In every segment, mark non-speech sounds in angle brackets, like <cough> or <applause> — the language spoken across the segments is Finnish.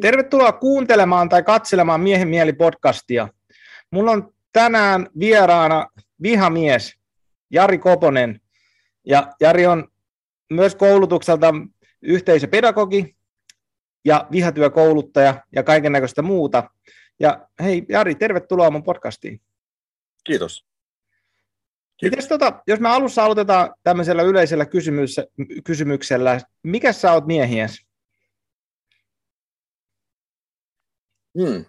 Tervetuloa kuuntelemaan tai katselemaan Miehen mieli podcastia. Mulla on tänään vieraana vihamies Jari Koponen. Ja Jari on myös koulutukselta yhteisöpedagogi ja vihatyökouluttaja ja kaiken näköistä muuta. Ja hei Jari, tervetuloa mun podcastiin. Kiitos. Mites tota, jos me alussa aloitetaan tämmöisellä yleisellä kysymyksellä, mikä sä oot miehies? Hmm.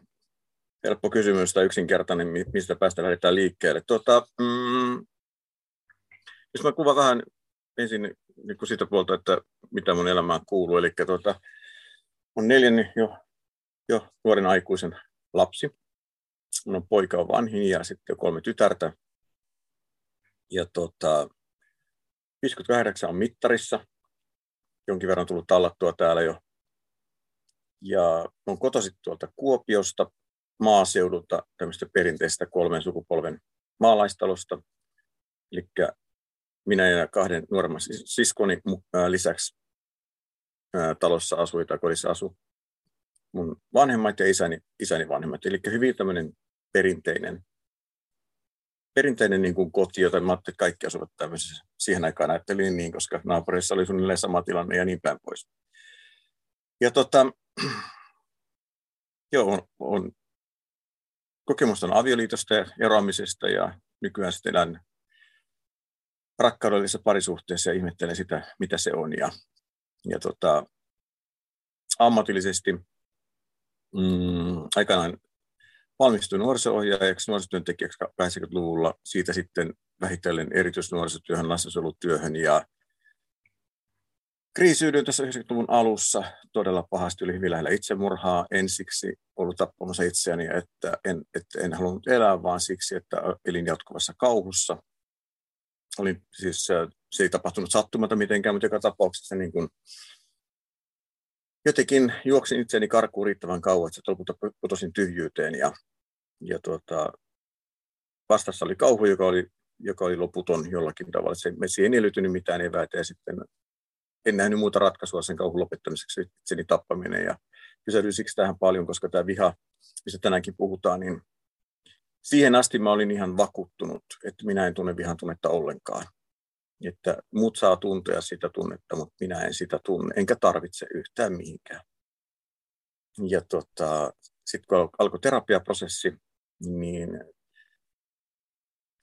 Helppo kysymys tai yksinkertainen, mistä päästä lähdetään liikkeelle. Tota, mm, jos mä kuvan vähän ensin niin kuin sitä puolta, että mitä mun elämään kuuluu. Eli tota, on neljänni jo, jo nuoren aikuisen lapsi. Mun on poika on vanhin ja sitten kolme tytärtä. Ja tota, 58 on mittarissa. Jonkin verran tullut tallattua täällä jo ja on kotoisin tuolta Kuopiosta maaseudulta tämmöistä perinteistä kolmen sukupolven maalaistalosta. Eli minä ja kahden nuoremman siskoni lisäksi talossa asui tai kodissa asui mun vanhemmat ja isäni, isäni vanhemmat. Eli hyvin tämmöinen perinteinen, perinteinen niin kuin koti, jota mä ajattelin, että kaikki asuvat tämmöisessä. Siihen aikaan ajattelin niin, koska naapurissa oli suunnilleen sama tilanne ja niin päin pois. Ja tota, <clears throat> joo, on, on kokemusta on avioliitosta ja eroamisesta ja nykyään sitten elän rakkaudellisessa parisuhteessa ja ihmettelen sitä, mitä se on. Ja, ja tota, ammatillisesti mm, aikanaan valmistuin nuoriso-ohjaajaksi, nuorisotyöntekijäksi 80-luvulla, siitä sitten vähitellen erityisnuorisotyöhön, lastensuojelutyöhön ja kriisiydyin tässä 90-luvun alussa todella pahasti, oli hyvin lähellä itsemurhaa ensiksi, ollut tappamassa itseäni, että en, että en halunnut elää, vaan siksi, että elin jatkuvassa kauhussa. Oli siis, se ei tapahtunut sattumata mitenkään, mutta joka tapauksessa niin kuin, jotenkin juoksin itseäni karkuun riittävän kauan, että lopulta putosin tyhjyyteen ja, ja tuota, vastassa oli kauhu, joka oli, joka oli loputon jollakin tavalla. Se, siihen ei löytynyt mitään eväitä ja sitten en nähnyt muuta ratkaisua sen kauhun lopettamiseksi, itseni tappaminen. Ja kyselyin siksi tähän paljon, koska tämä viha, mistä tänäänkin puhutaan, niin siihen asti mä olin ihan vakuuttunut, että minä en tunne vihan tunnetta ollenkaan. Että muut saa tuntea sitä tunnetta, mutta minä en sitä tunne, enkä tarvitse yhtään mihinkään. Ja tota, sitten kun alkoi terapiaprosessi, niin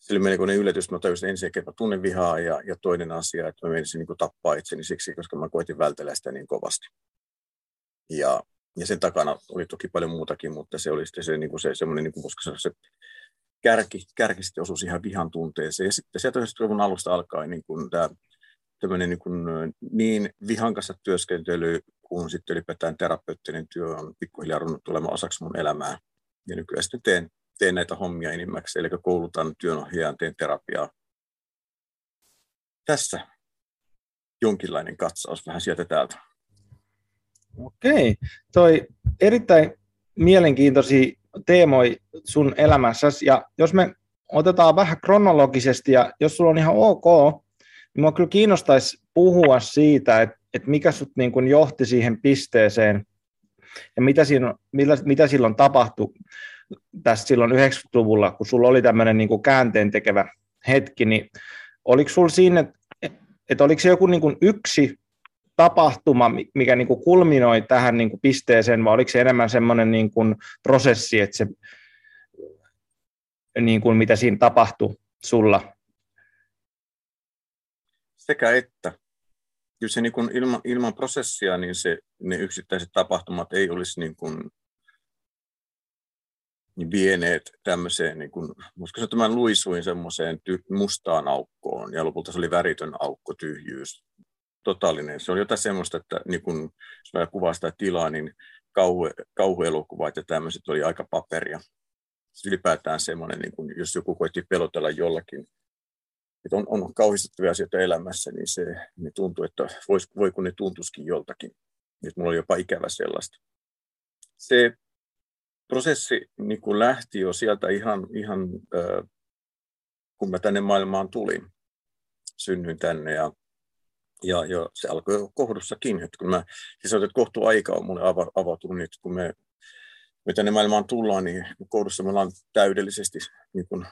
se oli melkoinen yllätys. Mä tajusin ensin, että mä tunnen vihaa ja, ja toinen asia, että mä menisin niin tappaa itseni siksi, koska mä koitin vältellä sitä niin kovasti. Ja, ja sen takana oli toki paljon muutakin, mutta se oli sitten se, niin kuin se semmoinen, niin kuin, koska se, se kärki, kärki sitten osui ihan vihan tunteeseen. Ja sitten sieltä 90-luvun alusta alkaen niin kuin tämä tämmöinen niin, kuin, niin vihan kanssa työskentely kuin sitten ylipäätään terapeuttinen työ on pikkuhiljaa runnut tulemaan osaksi mun elämää. Ja nykyään sitten teen teen näitä hommia enimmäkseen, eli koulutan työnohjaajan, teen terapiaa. Tässä jonkinlainen katsaus vähän sieltä täältä. Okei, toi erittäin mielenkiintoisia teemoja sun elämässäsi, ja jos me otetaan vähän kronologisesti, ja jos sulla on ihan ok, niin minua kyllä kiinnostaisi puhua siitä, että, että mikä sut niin kuin johti siihen pisteeseen, ja mitä, siinä, mitä, mitä silloin tapahtui tässä silloin 90-luvulla, kun sulla oli tämmöinen niin käänteen tekevä hetki, niin oliko sulla siinä, että, oliko se joku niin kuin yksi tapahtuma, mikä niin kuin kulminoi tähän niin kuin pisteeseen, vai oliko se enemmän semmoinen niin kuin prosessi, että se, niin kuin mitä siinä tapahtui sulla? Sekä että. Kyllä se niin kuin ilman, ilman prosessia, niin se, ne yksittäiset tapahtumat ei olisi niin kuin niin vieneet tämmöiseen, niin kuin, sanoa, että mä luisuin semmoiseen ty- mustaan aukkoon, ja lopulta se oli väritön aukko, tyhjyys, totaalinen. Se on jotain semmoista, että niin kun, jos mä kuvaan sitä tilaa, niin kauhu, kauhuelokuvat ja tämmöiset oli aika paperia. Sitten ylipäätään semmoinen, niin kun, jos joku koitti pelotella jollakin, että on, on kauhistuttavia asioita elämässä, niin se niin tuntuu, että vois, voi kun ne tuntuisikin joltakin. Nyt mulla oli jopa ikävä sellaista. Se prosessi niin kuin lähti jo sieltä ihan, ihan kun mä tänne maailmaan tulin. Synnyin tänne ja Ja, ja se alkoi jo kohdussakin, että kun mä, siis että kohtu aika on mulle avautunut, että kun me, me tänne maailmaan tullaan, niin kohdussa me ollaan täydellisesti niin kuin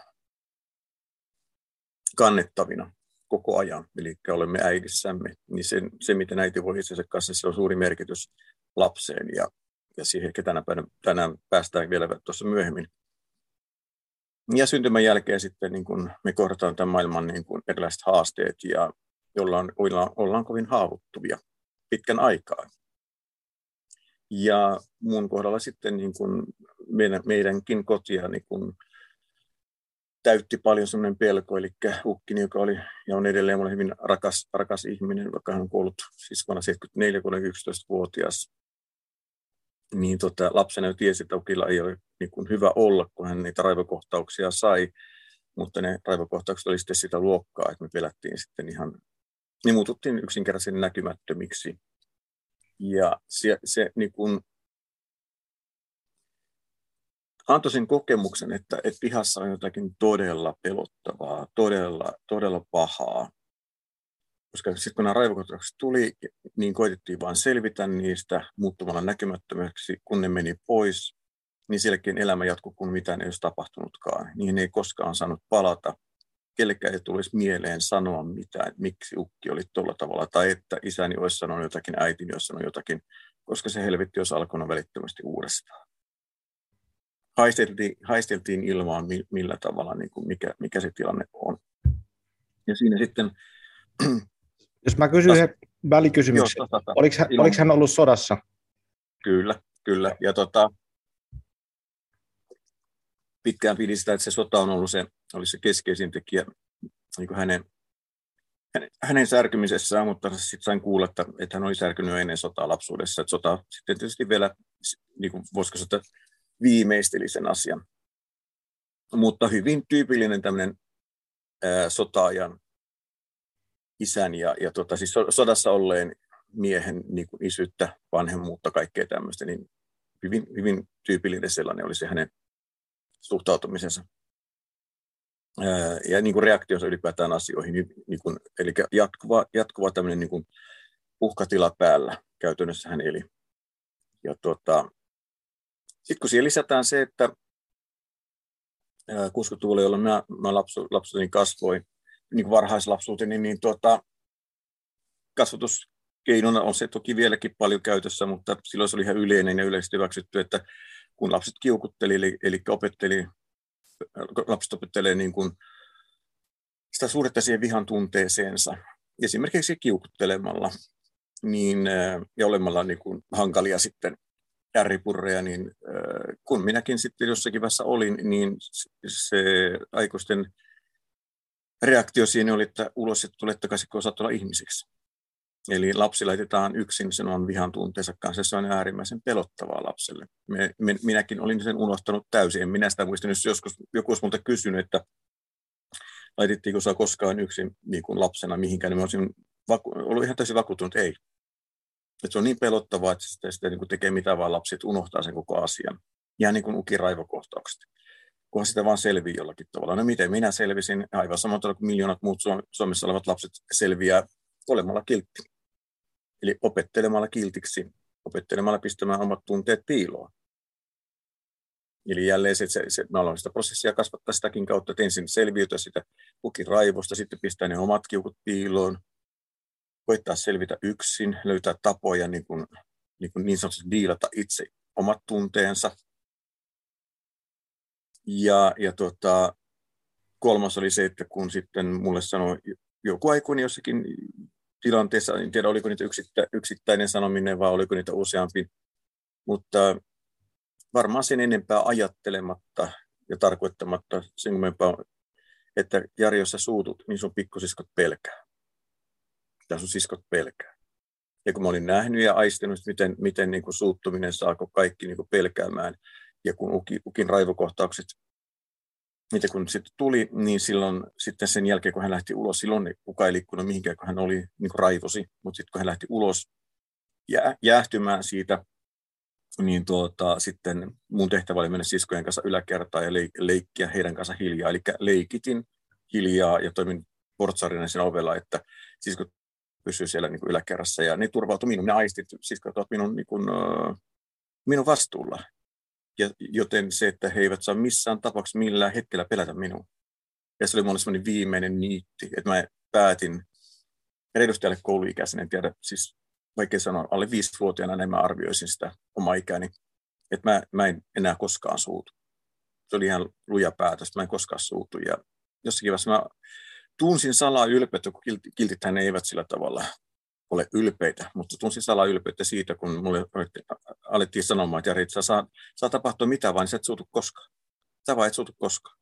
kannettavina koko ajan, eli olemme äidissämme, niin se, se miten äiti voi itsensä kanssa, sillä on suuri merkitys lapseen, ja, ja siihen ehkä tänään, tänään päästään vielä tuossa myöhemmin. Ja syntymän jälkeen sitten niin kun me kohdataan tämän maailman niin kun erilaiset haasteet, ja ollaan, ollaan, ollaan kovin haavoittuvia pitkän aikaa. Ja mun kohdalla sitten niin kun meidän, meidänkin kotia niin kun täytti paljon semmoinen pelko, eli Ukkini, joka oli ja on edelleen mulle hyvin rakas, rakas ihminen, vaikka hän on kuollut siis vuonna 74, kun 11-vuotias, niin tota, lapsena jo tiesi, että Ukilla ei ole niin kuin hyvä olla, kun hän niitä raivokohtauksia sai, mutta ne raivokohtaukset oli sitten sitä luokkaa, että me pelättiin sitten ihan, ne muututtiin yksinkertaisen näkymättömiksi. Ja se, se niin kuin antoi sen kokemuksen, että, että pihassa on jotakin todella pelottavaa, todella, todella pahaa. Koska sitten kun nämä raivokohtaukset tuli, niin koitettiin vain selvitä niistä muuttumalla näkymättömäksi, kun ne meni pois, niin sielläkin elämä jatkuu, kun mitään ei olisi tapahtunutkaan. Niihin ei koskaan saanut palata. Kellekään ei tulisi mieleen sanoa mitään, että miksi ukki oli tuolla tavalla, tai että isäni olisi sanonut jotakin, äitini olisi sanonut jotakin, koska se helvetti olisi alkanut välittömästi uudestaan haisteltiin, haisteltiin ilmaan, millä tavalla, niin kuin mikä, mikä se tilanne on. Ja siinä sitten... Jos mä kysyn yhden välikysymyksen, joo, tota, oliko, hän, oliko hän ollut sodassa? Kyllä, kyllä. Ja tota, pitkään pidi sitä, että se sota on ollut se, oli se keskeisin tekijä niin kuin hänen, hänen, hänen särkymisessään, mutta sitten sain kuulla, että, että hän oli särkynyt ennen sotaa lapsuudessa. Että sota sitten tietysti vielä, niin kuin voisiko sitä viimeisteli sen asian. Mutta hyvin tyypillinen tämmöinen sotaajan isän ja, ja tota, siis sodassa olleen miehen niin kuin isyyttä, vanhemmuutta, kaikkea tämmöistä, niin hyvin, hyvin tyypillinen sellainen oli se hänen suhtautumisensa. Ja niin kuin reaktionsa ylipäätään asioihin, niin, niin kuin, eli jatkuva, jatkuva tämmöinen niin kuin uhkatila päällä käytännössä hän eli. Ja tota, sitten kun siihen lisätään se, että 60-luvulla, jolloin mä, mä lapsu, lapsuuteni kasvoin, niin kuin varhaislapsuuteni, niin tuota, kasvatuskeinona on se toki vieläkin paljon käytössä, mutta silloin se oli ihan yleinen ja yleisesti hyväksytty, että kun lapset kiukutteli, eli, eli opetteli, lapset opettelee niin kuin sitä suhdetta siihen vihan tunteeseensa, esimerkiksi kiukuttelemalla niin, ja olemalla niin kuin hankalia sitten kärripurreja, niin kun minäkin sitten jossakin vaiheessa olin, niin se aikuisten reaktio siinä oli, että ulos, että tulet takaisin, kun osaat olla ihmisiksi. Eli lapsi laitetaan yksin sen on vihan tunteensa kanssa. Se on äärimmäisen pelottavaa lapselle. Minäkin olin sen unohtanut täysin. En minä sitä muistan, jos joskus joku olisi minulta kysynyt, että laitettiinko sinua koskaan yksin niin kuin lapsena mihinkään, niin olisin vaku- ollut ihan täysin vakuuttunut, ei. Että se on niin pelottavaa, että sitä, sitä niin kuin tekee mitä vaan lapset, unohtaa sen koko asian. Ihan niin kuin ukin raivokohtaukset. Kunhan sitä vaan selvii jollakin tavalla. No miten minä selvisin, aivan samalla tavalla kuin miljoonat muut Suomessa olevat lapset selviää olemalla kiltti. Eli opettelemalla kiltiksi, opettelemalla pistämään omat tunteet piiloon. Eli jälleen se, se, se, mä aloin sitä prosessia kasvattaa sitäkin kautta, että ensin selviytyä sitä kukin raivosta, sitten pistää ne omat kiukut piiloon, koittaa selvitä yksin, löytää tapoja niin, kuin, niin, kuin niin sanotusti diilata itse omat tunteensa. Ja, ja tota, kolmas oli se, että kun sitten mulle sanoi joku aikuinen jossakin tilanteessa, en tiedä oliko niitä yksittä, yksittäinen sanominen vai oliko niitä useampi, mutta varmaan sen enempää ajattelematta ja tarkoittamatta sen että Jari, jos sä suutut, niin sun pikkusiskot pelkää mitä sun siskot pelkää. Ja kun mä olin nähnyt ja aistinut, miten, miten niin kuin suuttuminen saako kaikki niin kuin pelkäämään, ja kun ukin, ukin raivokohtaukset, mitä kun sitten tuli, niin silloin sitten sen jälkeen, kun hän lähti ulos, silloin kukaan ei liikkunut mihinkään, kun hän oli niin kuin raivosi, mutta sitten kun hän lähti ulos jää, jäähtymään siitä, niin tuota, sitten mun tehtävä oli mennä siskojen kanssa yläkertaan ja leikkiä heidän kanssa hiljaa. Eli leikitin hiljaa ja toimin portsarina siinä ovella, että siskot pysyä siellä niin kuin yläkerrassa ja ne turvautui minun, ne aistit, siis katsotaan minun, niin kuin, minun vastuulla. Ja, joten se, että he eivät saa missään tapauksessa millään hetkellä pelätä minua. Ja se oli mulle semmoinen viimeinen niitti, että mä päätin reilusti alle kouluikäisen, en tiedä, siis vaikea sanoa, alle viisivuotiaana niin mä arvioisin sitä omaa ikäni, että mä, mä en enää koskaan suutu. Se oli ihan luja päätös, mä en koskaan suutu. Ja jossakin vaiheessa mä tunsin salaa ylpeyttä, kun kiltithän eivät sillä tavalla ole ylpeitä, mutta tunsin salaa ylpeyttä siitä, kun mulle alettiin sanomaan, että Jari, että saa, saa tapahtua mitä vaan, niin sä et suutu koskaan. Sä vaan et suutu koskaan.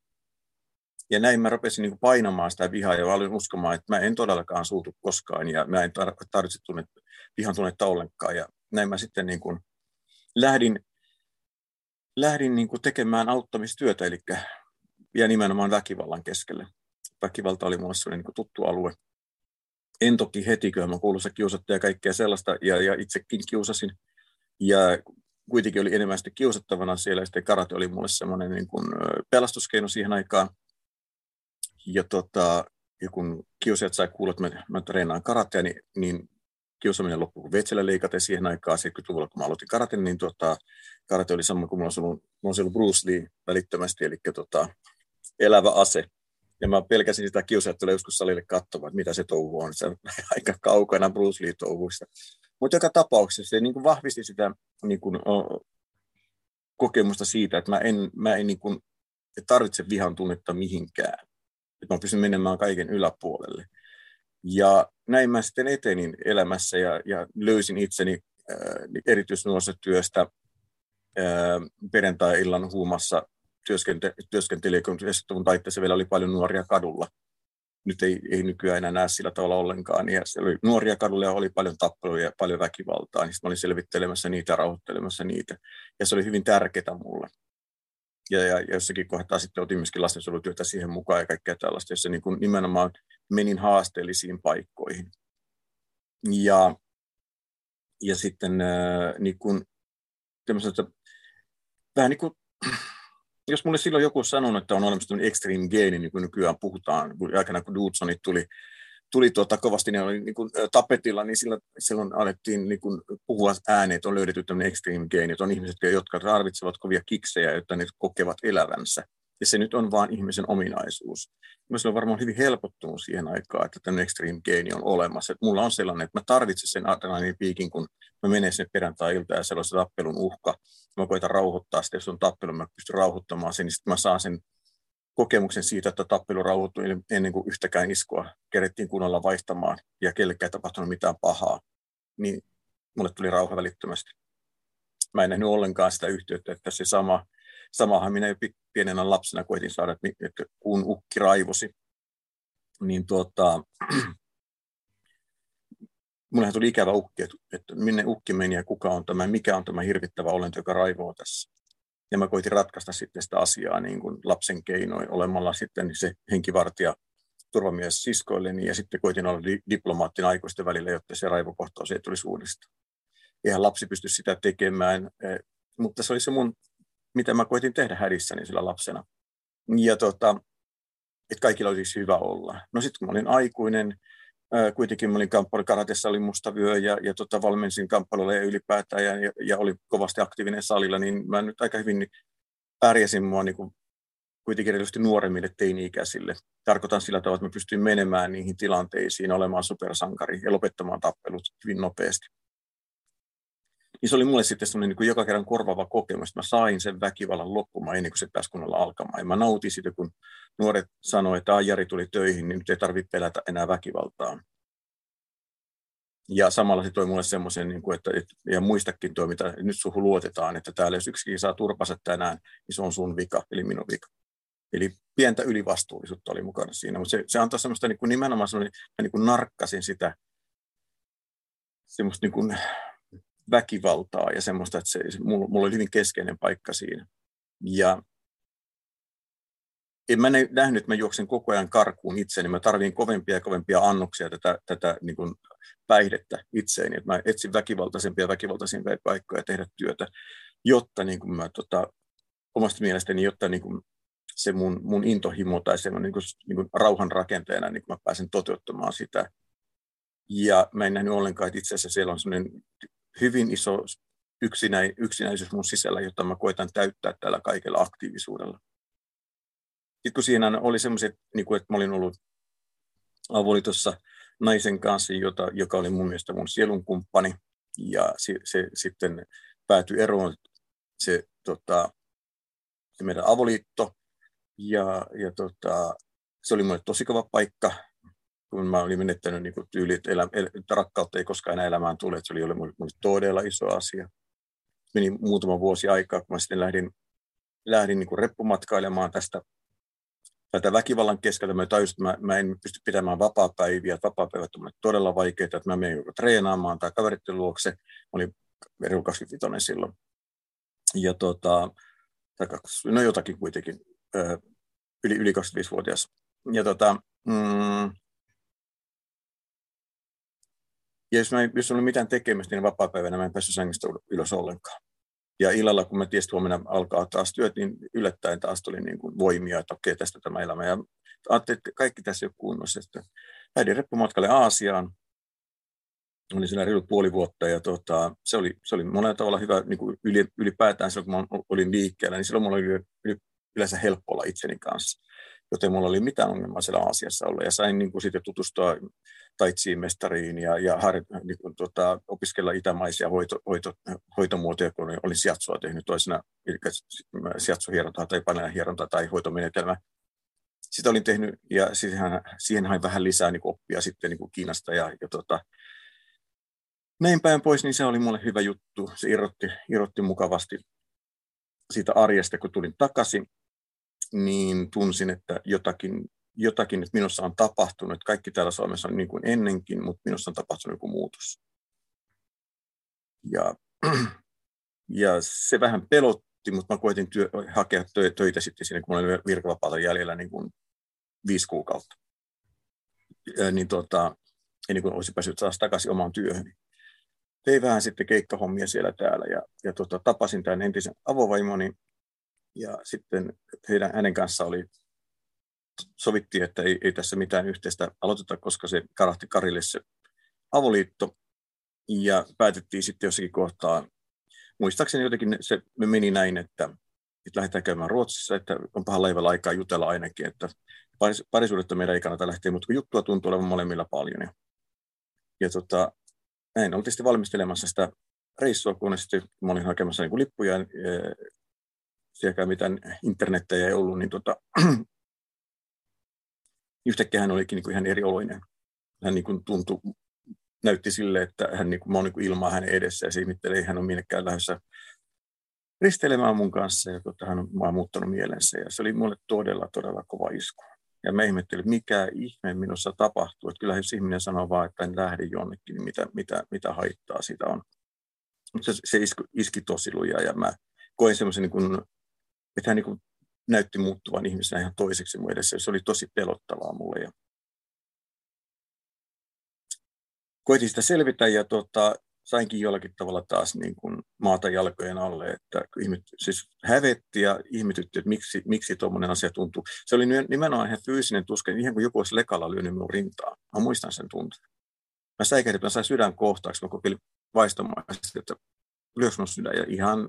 Ja näin mä rupesin niin painamaan sitä vihaa ja olin uskomaan, että mä en todellakaan suutu koskaan ja mä en tarvitse tunne, vihan tunnetta ollenkaan. Ja näin mä sitten niin kuin lähdin, lähdin niin kuin tekemään auttamistyötä, eli ja nimenomaan väkivallan keskelle. Väkivalta oli mulle niin tuttu alue. En toki heti, kyllä mä kuuluisa kiusattaja ja kaikkea sellaista, ja, ja itsekin kiusasin. Ja kuitenkin oli enemmän sitten kiusattavana siellä, ja sitten karate oli mulle semmoinen niin kuin pelastuskeino siihen aikaan ja, tota, ja kun kiusajat sai kuulla, että mä, mä treenaan karatea, niin, niin kiusaaminen loppui kun veitsellä leikaten siihen aikaan, 70-luvulla kun mä aloitin karaten, niin tota, karate oli sama kuin mulla olisi ollut, mulla olisi ollut Bruce Lee välittömästi, eli tota, elävä ase. Ja mä pelkäsin sitä kiusajat tulee joskus salille katsomaan, että mitä se touhu on. Se on <laughs> aika kaukana Bruce Lee touhuista. Mutta joka tapauksessa se niin kuin vahvisti sitä niin kuin, o, kokemusta siitä, että mä en, mä en niin kuin, tarvitse vihan tunnetta mihinkään että mä pystyn menemään kaiken yläpuolelle. Ja näin mä sitten etenin elämässä ja, ja löysin itseni erityisnuorisotyöstä perjantai-illan huumassa työskente, työskenteli, kun 70-luvun taitteessa vielä oli paljon nuoria kadulla. Nyt ei, ei nykyään enää näe sillä tavalla ollenkaan. Ja siellä oli nuoria kadulla ja oli paljon tappeluja ja paljon väkivaltaa. Niin mä olin selvittelemässä niitä ja rauhoittelemassa niitä. Ja se oli hyvin tärkeää mulle ja, ja jossakin kohtaa sitten otin myöskin lastensuojelutyötä siihen mukaan ja kaikkea tällaista, jossa niin kuin nimenomaan menin haasteellisiin paikkoihin. Ja, ja sitten äh, niin kuin, vähän niin kuin, jos mulle silloin joku sanonut, että on olemassa tämmöinen extreme geeni, niin kuin nykyään puhutaan, aikana kun Dudsonit tuli tuli tuota, kovasti, ne oli niin kuin, tapetilla, niin silloin, silloin alettiin niin kuin, puhua ääneen, että on löydetty tämmöinen extreme gain, että on ihmiset, jotka tarvitsevat kovia kiksejä, jotta ne kokevat elävänsä. Ja se nyt on vain ihmisen ominaisuus. Myös on varmaan hyvin helpottunut siihen aikaan, että tämmöinen extreme gain on olemassa. Että mulla on sellainen, että mä tarvitsen sen adrenaliinipiikin, kun mä menen sinne perjantai-ilta ja sellaisen tappelun uhka. Mä koitan rauhoittaa sitä, jos on tappelu, mä pystyn rauhoittamaan sen, niin sitten mä saan sen kokemuksen siitä, että tappelu rauhoittui ennen kuin yhtäkään iskua kerettiin kunnolla vaihtamaan ja kellekään ei tapahtunut mitään pahaa, niin mulle tuli rauha välittömästi. Mä en nähnyt ollenkaan sitä yhteyttä, että se sama, samahan minä jo pienenä lapsena koitin saada, että kun ukki raivosi, niin tuota, <clears throat> mullehan tuli ikävä ukki, että minne ukki meni ja kuka on tämä, mikä on tämä hirvittävä olento, joka raivoo tässä ja mä koitin ratkaista sitten sitä asiaa niin kuin lapsen keinoin olemalla sitten se henkivartija turvamies siskoilleni ja sitten koitin olla diplomaattin aikuisten välillä, jotta se raivokohtaus ei tulisi uudestaan. Eihän lapsi pysty sitä tekemään, eh, mutta se oli se mun, mitä mä koitin tehdä hädissäni sillä lapsena. Ja tota, että kaikilla olisi hyvä olla. No sitten kun mä olin aikuinen, kuitenkin mä olin kamppailu, karatessa oli musta vyö ja, ja tota, valmensin kamppailulla ja ylipäätään ja, ja, ja, oli kovasti aktiivinen salilla, niin mä nyt aika hyvin pärjäsin mua niin kuin, kuitenkin erityisesti nuoremmille teini-ikäisille. Tarkoitan sillä tavalla, että mä pystyin menemään niihin tilanteisiin, olemaan supersankari ja lopettamaan tappelut hyvin nopeasti. Niin se oli mulle sitten semmoinen niin joka kerran korvaava kokemus, että mä sain sen väkivallan loppumaan ennen kuin se pääsi kunnolla alkamaan. Ja mä nautin siitä, kun nuoret sanoivat, että Jari tuli töihin, niin nyt ei tarvitse pelätä enää väkivaltaa. Ja samalla se toi mulle semmoisen, niin kuin, että, ja muistakin tuo, mitä nyt suhu luotetaan, että täällä jos yksikin saa turpansa tänään, niin se on sun vika, eli minun vika. Eli pientä ylivastuullisuutta oli mukana siinä, mutta se, se antoi semmoista niin kuin nimenomaan semmoinen, niin kuin narkkasin sitä semmoista niin kuin väkivaltaa ja semmoista, että se, mulla, mulla oli hyvin keskeinen paikka siinä. Ja en mä nähnyt, että mä juoksen koko ajan karkuun itseäni. Mä tarvin kovempia ja kovempia annoksia tätä, tätä niin kuin päihdettä itseeni. Että mä etsin väkivaltaisempia ja väkivaltaisempia paikkoja tehdä työtä, jotta niin kuin mä, tota, omasta mielestäni, jotta niin kuin se mun, mun intohimo tai se niin kuin, niin kuin rauhan rakenteena, niin kuin mä pääsen toteuttamaan sitä. Ja mä en nähnyt ollenkaan, että itse asiassa siellä on sellainen hyvin iso yksinäi, yksinäisyys mun sisällä, jota mä koitan täyttää tällä kaikella aktiivisuudella. Sitten kun siinä oli semmoiset, niin kuin, että mä olin ollut avoliitossa naisen kanssa, jota, joka oli mun mielestä mun sielunkumppani, ja se, se sitten päätyi eroon se, tota, se meidän avoliitto, ja, ja tota, se oli mulle tosi kova paikka, kun mä olin menettänyt niin tyyli, että, elä, että rakkautta ei koskaan enää elämään tule, että se oli mulle, mulle todella iso asia. Meni muutama vuosi aikaa, kun mä sitten lähdin, lähdin niin reppumatkailemaan tästä tätä väkivallan keskeltä. Mä tajusin, että mä, mä en pysty pitämään vapaa-päiviä, että vapaa-päivät on todella vaikeita, että mä menen treenaamaan tai kaveritten luokse. Mä olin 25 silloin. Ja tota, no jotakin kuitenkin, yli, yli 25-vuotias. Ja tota, mm, ja jos, mä, jos oli mitään tekemistä, niin vapaa-päivänä mä en päässyt sängystä ylös ollenkaan. Ja illalla, kun mä tiesin, että huomenna alkaa taas työt, niin yllättäen taas tuli niin kuin voimia, että okei, tästä tämä elämä. Ja ajattelin, että kaikki tässä ei ole kunnossa. Sitten lähdin reppumatkalle Aasiaan. Olin siellä reilu puoli vuotta ja tota, se, oli, se oli monella tavalla hyvä niin kuin ylipäätään silloin, kun mä olin liikkeellä, niin silloin mulla oli yleensä helppo olla itseni kanssa joten mulla oli mitään ongelmaa siellä Aasiassa olla. Ja sain niin kuin sitten tutustua taitsiin mestariin ja, ja har, niin kuin, tota, opiskella itämaisia hoito, hoito, hoitomuotoja, kun olin sijatsua tehnyt toisena, eli tai paneelihierontaa tai hoitomenetelmä. Sitä olin tehnyt ja siihen, siihen hain vähän lisää niin kuin oppia sitten niin kuin Kiinasta ja, ja tota, näin päin pois, niin se oli mulle hyvä juttu. Se irrotti, irrotti mukavasti siitä arjesta, kun tulin takaisin niin tunsin, että jotakin, jotakin että minussa on tapahtunut. Kaikki täällä Suomessa on niin kuin ennenkin, mutta minussa on tapahtunut joku muutos. Ja, <clears throat> ja se vähän pelotti, mutta mä koitin työ, hakea töitä sitten siinä, kun mä olin virkavapaata jäljellä niin kuin viisi kuukautta. Ja, niin tota, ennen kuin olisin päässyt taas takaisin omaan työhön. Tein vähän sitten keikkahommia siellä täällä ja, ja tota, tapasin tämän entisen avovaimoni ja sitten heidän, hänen kanssa oli, sovittiin, että ei, ei tässä mitään yhteistä aloiteta, koska se karahti Karille se avoliitto. Ja päätettiin sitten jossakin kohtaa, muistaakseni jotenkin se meni näin, että, että lähdetään käymään Ruotsissa, että on pahan laivalla aikaa jutella ainakin, että parisuudetta meidän ei kannata lähteä, mutta kun juttua tuntuu olevan molemmilla paljon. Ja, ja tota, näin oltiin sitten valmistelemassa sitä reissua, kun sitten mä olin hakemassa niin lippuja sielläkään mitään internettejä ei ollut, niin tota, <clears throat> yhtäkkiä hän olikin niin kuin ihan eri oloinen. Hän niin kuin tuntui, näytti sille, että hän niin kuin, mä niin kuin ilmaa hänen edessä ja ei hän on minnekään lähdössä risteilemään mun kanssa ja tota, hän on vaan muuttanut mielensä ja se oli mulle todella, todella kova isku. Ja mä ihmettelin, että mikä ihme minussa tapahtuu. Että kyllä jos ihminen sanoo vaan, että en lähde jonnekin, niin mitä, mitä, mitä haittaa sitä on. Mutta se, se iski tosi lujaa ja mä koin semmoisen niin että hän niin kuin näytti muuttuvan ihmisenä ihan toiseksi mun edessä. Se oli tosi pelottavaa mulle. Ja koitin sitä selvitä ja tota, sainkin jollakin tavalla taas niin kuin maata jalkojen alle, että ihmet, siis hävetti ja ihmetytti, että miksi, miksi tuommoinen asia tuntuu. Se oli nimenomaan ihan fyysinen tuska, ihan kuin joku olisi lekalla lyönyt minun rintaa. Mä muistan sen tunteen. Mä säikähdin, mä sain sydän kohtaaksi, mä kokeilin vaistomaan, että lyöks mun sydän ja ihan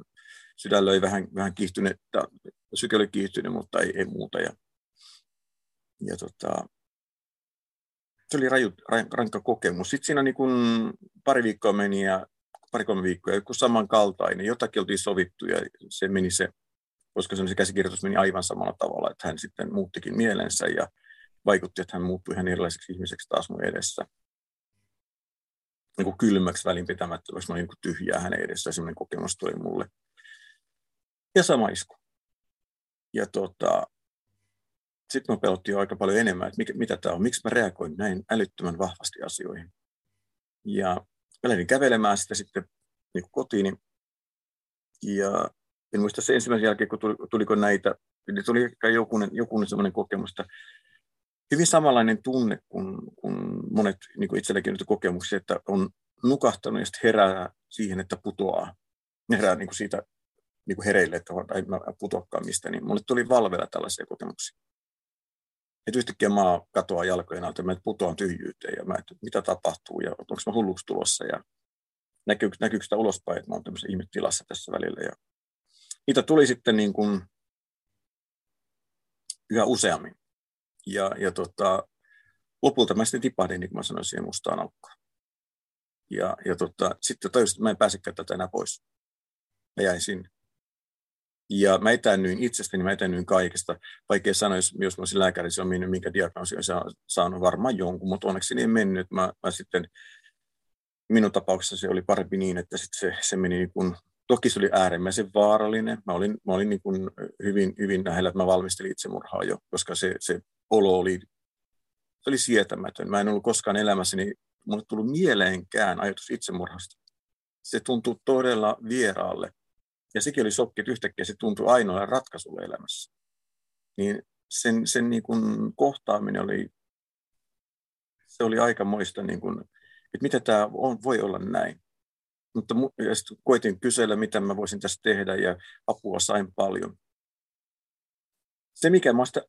sydän löi vähän, vähän kiihtynyt, syke oli kiihtynyt, mutta ei, ei muuta. Ja, ja tota, se oli raju, rankka kokemus. Sitten siinä niin kun pari viikkoa meni ja pari-kolme viikkoa, joku samankaltainen, jotakin oltiin sovittu ja se meni se, koska se käsikirjoitus meni aivan samalla tavalla, että hän sitten muuttikin mielensä ja vaikutti, että hän muuttui ihan erilaiseksi ihmiseksi taas mun edessä. Niin kuin kylmäksi välinpitämättömäksi, mä olin niin tyhjää hänen edessä, sellainen kokemus tuli mulle ja sama isku. Ja tota, sitten mä pelottiin aika paljon enemmän, että mikä, mitä tämä on, miksi mä reagoin näin älyttömän vahvasti asioihin. Ja mä lähdin kävelemään sitä sitten niin kotiin. Ja en muista se ensimmäisen jälkeen, kun tuli, tuliko näitä, niin tuli ehkä jokunen, jokunen sellainen kokemus, että hyvin samanlainen tunne kuin, kuin monet niin kuin itselläkin nyt kokemuksia, että on nukahtanut ja sitten herää siihen, että putoaa. Herää niin kuin siitä niin kuin hereille, että ei putoakaan mistä, niin mulle tuli valvella tällaisia kokemuksia. että yhtäkkiä maa katoaa jalkojen alta, mä putoan tyhjyyteen ja mä, että mitä tapahtuu ja onko mä hulluksi tulossa ja näkyykö, näkyykö sitä ulospäin, että mä oon tämmöisessä ihmetilassa tässä välillä. Ja niitä tuli sitten niin kuin yhä useammin. Ja, ja tota, lopulta mä sitten tipahdin, niin kuin mä sanoin, siihen mustaan aukkoon. Ja, ja tota, sitten tajusin, että mä en pääsekään tätä enää pois. Mä jäin sinne. Ja mä etäännyin itsestäni, mä etäännyin kaikesta. Vaikea sanoa, jos, jos mä olisin lääkäri, se on mennyt, minkä diagnoosi on saanut varmaan jonkun, mutta onneksi niin mennyt. Mä, mä sitten, minun tapauksessa se oli parempi niin, että sit se, se meni niin kuin, toki se oli äärimmäisen vaarallinen. Mä olin, mä olin niin kuin hyvin, hyvin lähellä, että mä valmistelin itsemurhaa jo, koska se, se olo oli, se oli sietämätön. Mä en ollut koskaan elämässäni, mulle tullut mieleenkään ajatus itsemurhasta. Se tuntui todella vieraalle ja sekin oli shokki, että yhtäkkiä se tuntui ainoalle ratkaisulle elämässä. Niin sen, sen niin kuin kohtaaminen oli, se oli aikamoista, niin kuin, että mitä tämä on, voi olla näin. Mutta ja koitin kysellä, mitä mä voisin tässä tehdä, ja apua sain paljon. Se, mikä mä sitä,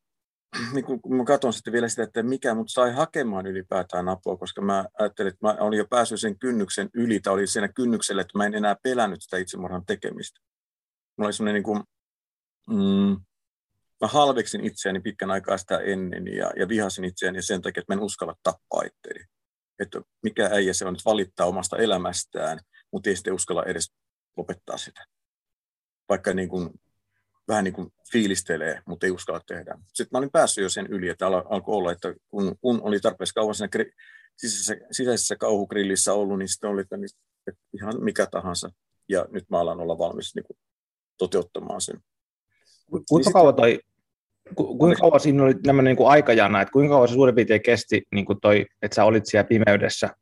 <clears throat> niin kun mä katson sitten vielä sitä, että mikä mut sai hakemaan ylipäätään apua, koska mä ajattelin, että mä olin jo päässyt sen kynnyksen yli, tai oli siinä kynnyksellä, että mä en enää pelännyt sitä itsemurhan tekemistä mulla oli semmoinen niin kuin, mm, mä halveksin itseäni pitkän aikaa sitä ennen ja, ja vihasin itseäni sen takia, että mä en uskalla tappaa itseäni. Että mikä äijä se on, että valittaa omasta elämästään, mutta ei sitten uskalla edes lopettaa sitä. Vaikka niin kuin, vähän niin kuin fiilistelee, mutta ei uskalla tehdä. Sitten mä olin päässyt jo sen yli, että alkoi olla, että kun, kun oli tarpeeksi kauan siinä kri, sisäisessä, sisäisessä kauhugrillissä ollut, niin sitten oli, että, että ihan mikä tahansa. Ja nyt mä alan olla valmis niin kuin toteuttamaan sen. Kuinka niin kauan toi, ku, kuinka kauan siinä oli nämä niin kuin aikajana, että kuinka kauan se suurin piirtein kesti, niin kuin toi, että sä olit siellä pimeydessä?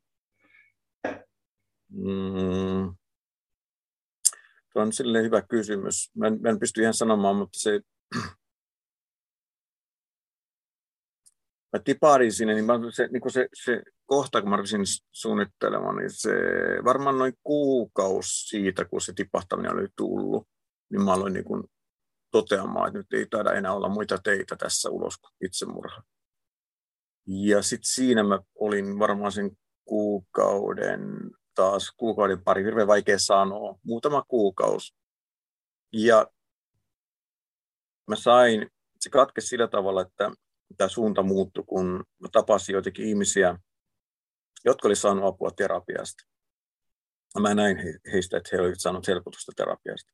Mm. Tuo on silleen hyvä kysymys. Mä en, mä en pysty ihan sanomaan, mutta se, mä tiparin sinne, niin, mä, se, niin se, se kohta, kun mä rupesin suunnittelemaan, niin se varmaan noin kuukausi siitä, kun se tipahtaminen oli tullut niin mä aloin niin kuin toteamaan, että nyt ei taida enää olla muita teitä tässä ulos kuin itsemurha. Ja sitten siinä mä olin varmaan sen kuukauden, taas kuukauden pari, hirveän vaikea sanoa, muutama kuukausi. Ja mä sain, se katkesi sillä tavalla, että tämä suunta muuttui, kun mä tapasin joitakin ihmisiä, jotka olivat saaneet apua terapiasta. Mä näin heistä, että he olivat saaneet helpotusta terapiasta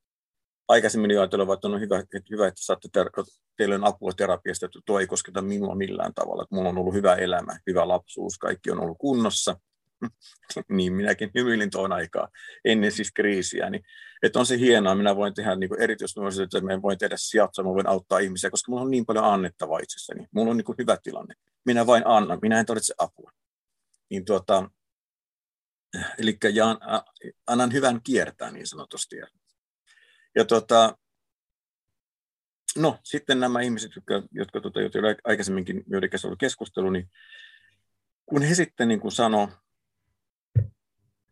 aikaisemmin jo ajatellut, että on hyvä, että, hyvä, että saatte ter- teille on apua terapiasta, että tuo ei kosketa minua millään tavalla. Että mulla on ollut hyvä elämä, hyvä lapsuus, kaikki on ollut kunnossa. <laughs> niin minäkin hymyilin tuon aikaa ennen siis kriisiä. Niin, että on se hienoa, minä voin tehdä niin erityisesti, että mä voin tehdä sijatsa, mä voin auttaa ihmisiä, koska mulla on niin paljon annettavaa itsessäni. Mulla on niin kuin hyvä tilanne. Minä vain annan, minä en tarvitse apua. Niin tuota, eli jaan, annan hyvän kiertää niin sanotusti. Ja tota, no, sitten nämä ihmiset, jotka, jotka tota, jotka aikaisemminkin, joiden kanssa ollut keskustelu, niin kun he sitten niin sanoi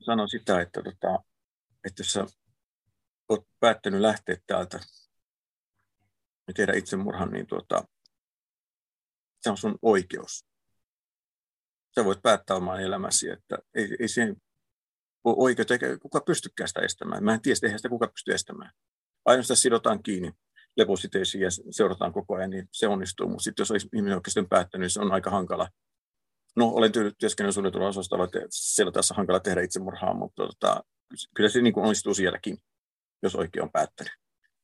sano sitä, että, tota, että jos sä olet päättänyt lähteä täältä ja tehdä itsemurhan, niin tuota, se on sun oikeus. Sä voit päättää oman elämäsi, että ei, ei siihen ole oikeutta, eikä kuka pystykään sitä estämään. Mä en tiedä, eihän sitä kuka pysty estämään ainoastaan sidotaan kiinni lepositeisiin ja seurataan koko ajan, niin se onnistuu. Mutta sitten jos ihminen oikeasti päättänyt, niin se on aika hankala. No, olen työskennellyt suunnitelun osastalla, että siellä tässä on hankala tehdä itsemurhaa, mutta tota, kyllä se niin kuin onnistuu sielläkin, jos oikein on päättänyt.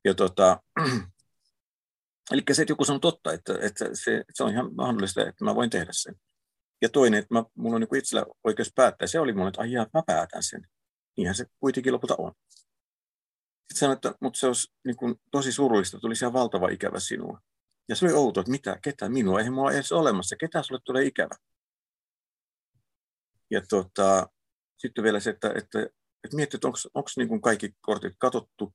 Ja tota, <clears throat> eli se, että joku sanoo totta, että, että se, se, on ihan mahdollista, että mä voin tehdä sen. Ja toinen, että mä, mulla on niin itsellä oikeus päättää, se oli mulle, että ai mä päätän sen. Niinhän se kuitenkin lopulta on. Sitten sanoin, että mutta se olisi niin kuin, tosi surullista, tuli ihan valtava ikävä sinua. Ja se oli outo, että mitä, ketä minua, eihän mua edes olemassa, ketä sulle tulee ikävä. Ja tota, sitten vielä se, että, että, että mietti, että onko niin kaikki kortit katottu,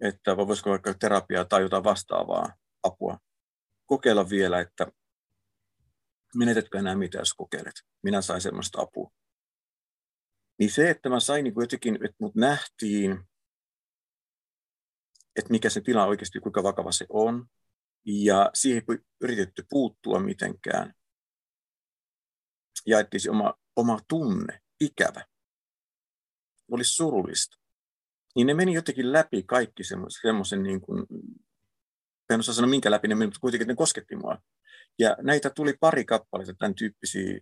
että voisiko vaikka terapiaa tai jotain vastaavaa apua. Kokeilla vielä, että menetätkö enää mitä, jos kokeilet. Minä sain semmoista apua. Niin se, että mä sain niin jotenkin, että mut nähtiin että mikä se tila oikeasti, kuinka vakava se on. Ja siihen ei yritetty puuttua mitenkään. Jaettiin se oma, oma tunne, ikävä. Oli surullista. Niin ne meni jotenkin läpi kaikki semmoisen, niin kuin, en osaa sanoa minkä läpi ne meni, mutta kuitenkin ne kosketti mua. Ja näitä tuli pari kappaletta, tämän tyyppisiä,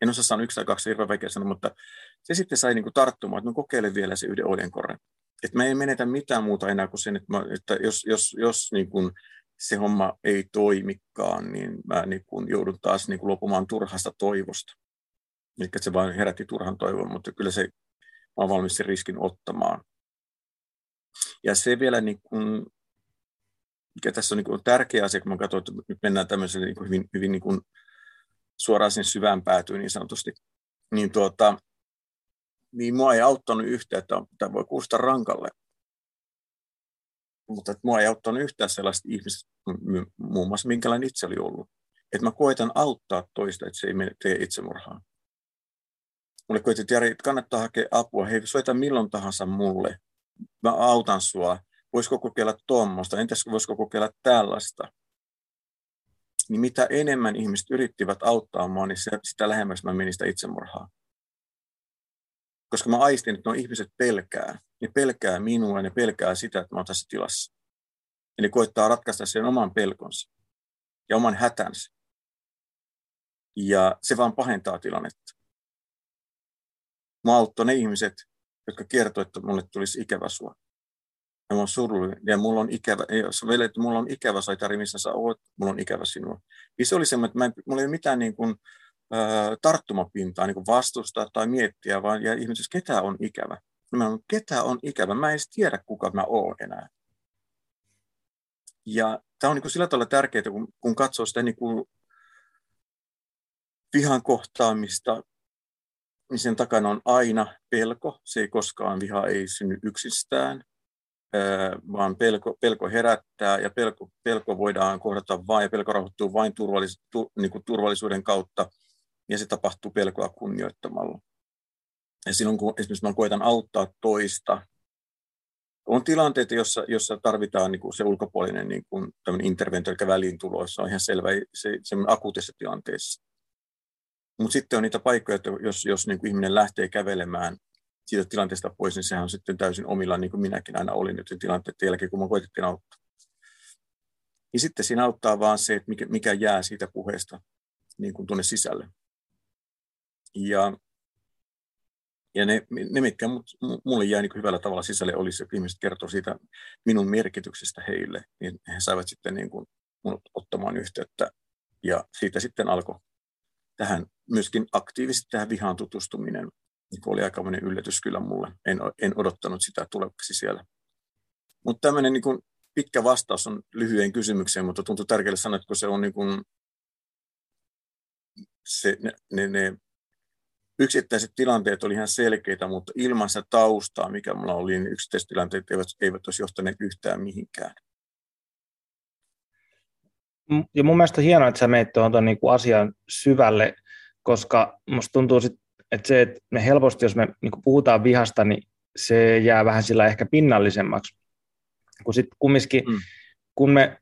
en osaa sanoa yksi tai kaksi, hirveän vaikea sanoa, mutta se sitten sai niin kuin tarttumaan, että mä kokeilen vielä se yhden oljenkorren. Että mä en menetä mitään muuta enää kuin sen, että, mä, että jos, jos, jos niin kuin se homma ei toimikaan, niin mä niin kuin joudun taas niin kuin lopumaan turhasta toivosta. Eli se vain herätti turhan toivon, mutta kyllä se, mä olen valmis sen riskin ottamaan. Ja se vielä, niin kuin, mikä tässä on niin kuin tärkeä asia, kun mä katson, että nyt mennään tämmöiselle niin hyvin, hyvin niin suoraan sen syvään päätyyn niin sanotusti, niin, tuota, niin mua ei auttanut yhtään, että tämä voi kuulostaa rankalle, mutta että mua ei auttanut yhtään sellaista ihmistä, muun muassa minkälainen itse oli ollut. Että mä koitan auttaa toista, että se ei tee itsemurhaa. Mulle koitin, että Jari, kannattaa hakea apua. Hei, soita milloin tahansa mulle. Mä autan sua. Voisiko kokeilla tuommoista? Entäs voisiko kokeilla tällaista? Niin mitä enemmän ihmiset yrittivät auttaa mua, niin sitä lähemmäs mä menin sitä itsemurhaa koska mä aistin, että nuo ihmiset pelkää. Ne pelkää minua, ne pelkää sitä, että mä oon tässä tilassa. Ja ne koittaa ratkaista sen oman pelkonsa ja oman hätänsä. Ja se vaan pahentaa tilannetta. Mä auttoi ne ihmiset, jotka kertoi, että mulle tulisi ikävä sua. Ja mä oon surullinen. Ja mulla on ikävä, jos veli, että mulla on ikävä, Saitari, missä sä oot, mulla on ikävä sinua. Ja se oli semmoinen, että mä en, mulla ei ole mitään niin kuin, tarttumapintaa niin vastustaa tai miettiä, vaan ja ihmisessä, ketä on ikävä. Mä on, ketä on ikävä. Mä en edes tiedä, kuka mä oon enää. Ja tämä on niin kuin sillä tavalla tärkeää, kun, kun katsoo sitä niin kuin vihan kohtaamista, niin sen takana on aina pelko. Se ei koskaan, viha ei synny yksistään, vaan pelko, pelko herättää ja pelko, pelko voidaan kohdata vain ja pelko rauhoittuu vain turvallis, tu, niin kuin turvallisuuden kautta ja se tapahtuu pelkoa kunnioittamalla. Ja silloin kun esimerkiksi mä koitan auttaa toista, on tilanteita, jossa, jossa tarvitaan niin kuin se ulkopuolinen niin kuin interventio, eli väliintulo, se on ihan selvä se, se akuutissa tilanteessa. Mutta sitten on niitä paikkoja, että jos, jos niin kuin ihminen lähtee kävelemään siitä tilanteesta pois, niin sehän on sitten täysin omillaan, niin kuin minäkin aina olin nyt tilanteiden jälkeen, kun mä koitettiin auttaa. Niin sitten siinä auttaa vaan se, että mikä, mikä jää siitä puheesta niin kuin tuonne sisälle. Ja, ja ne, ne, mitkä mulle jäi niin hyvällä tavalla sisälle, olisi, että ihmiset kertoo siitä minun merkityksestä heille, niin he saivat sitten niin kuin minut ottamaan yhteyttä. Ja siitä sitten alkoi tähän myöskin aktiivisesti tähän vihaan tutustuminen, niin oli aikamoinen yllätys kyllä mulle. En, en odottanut sitä tulevaksi siellä. Mutta tämmöinen niin kuin pitkä vastaus on lyhyen kysymykseen, mutta tuntuu tärkeälle sanoa, että kun se on niin kuin se, ne, ne, ne yksittäiset tilanteet oli ihan selkeitä, mutta ilman sitä taustaa, mikä minulla oli, niin yksittäiset tilanteet eivät, eivät olisi johtaneet yhtään mihinkään. Ja mun mielestä on hienoa, että sä menet tuohon niin asian syvälle, koska musta tuntuu, sit, että se, että me helposti, jos me niin puhutaan vihasta, niin se jää vähän sillä ehkä pinnallisemmaksi. Kun sitten kumminkin, mm. kun me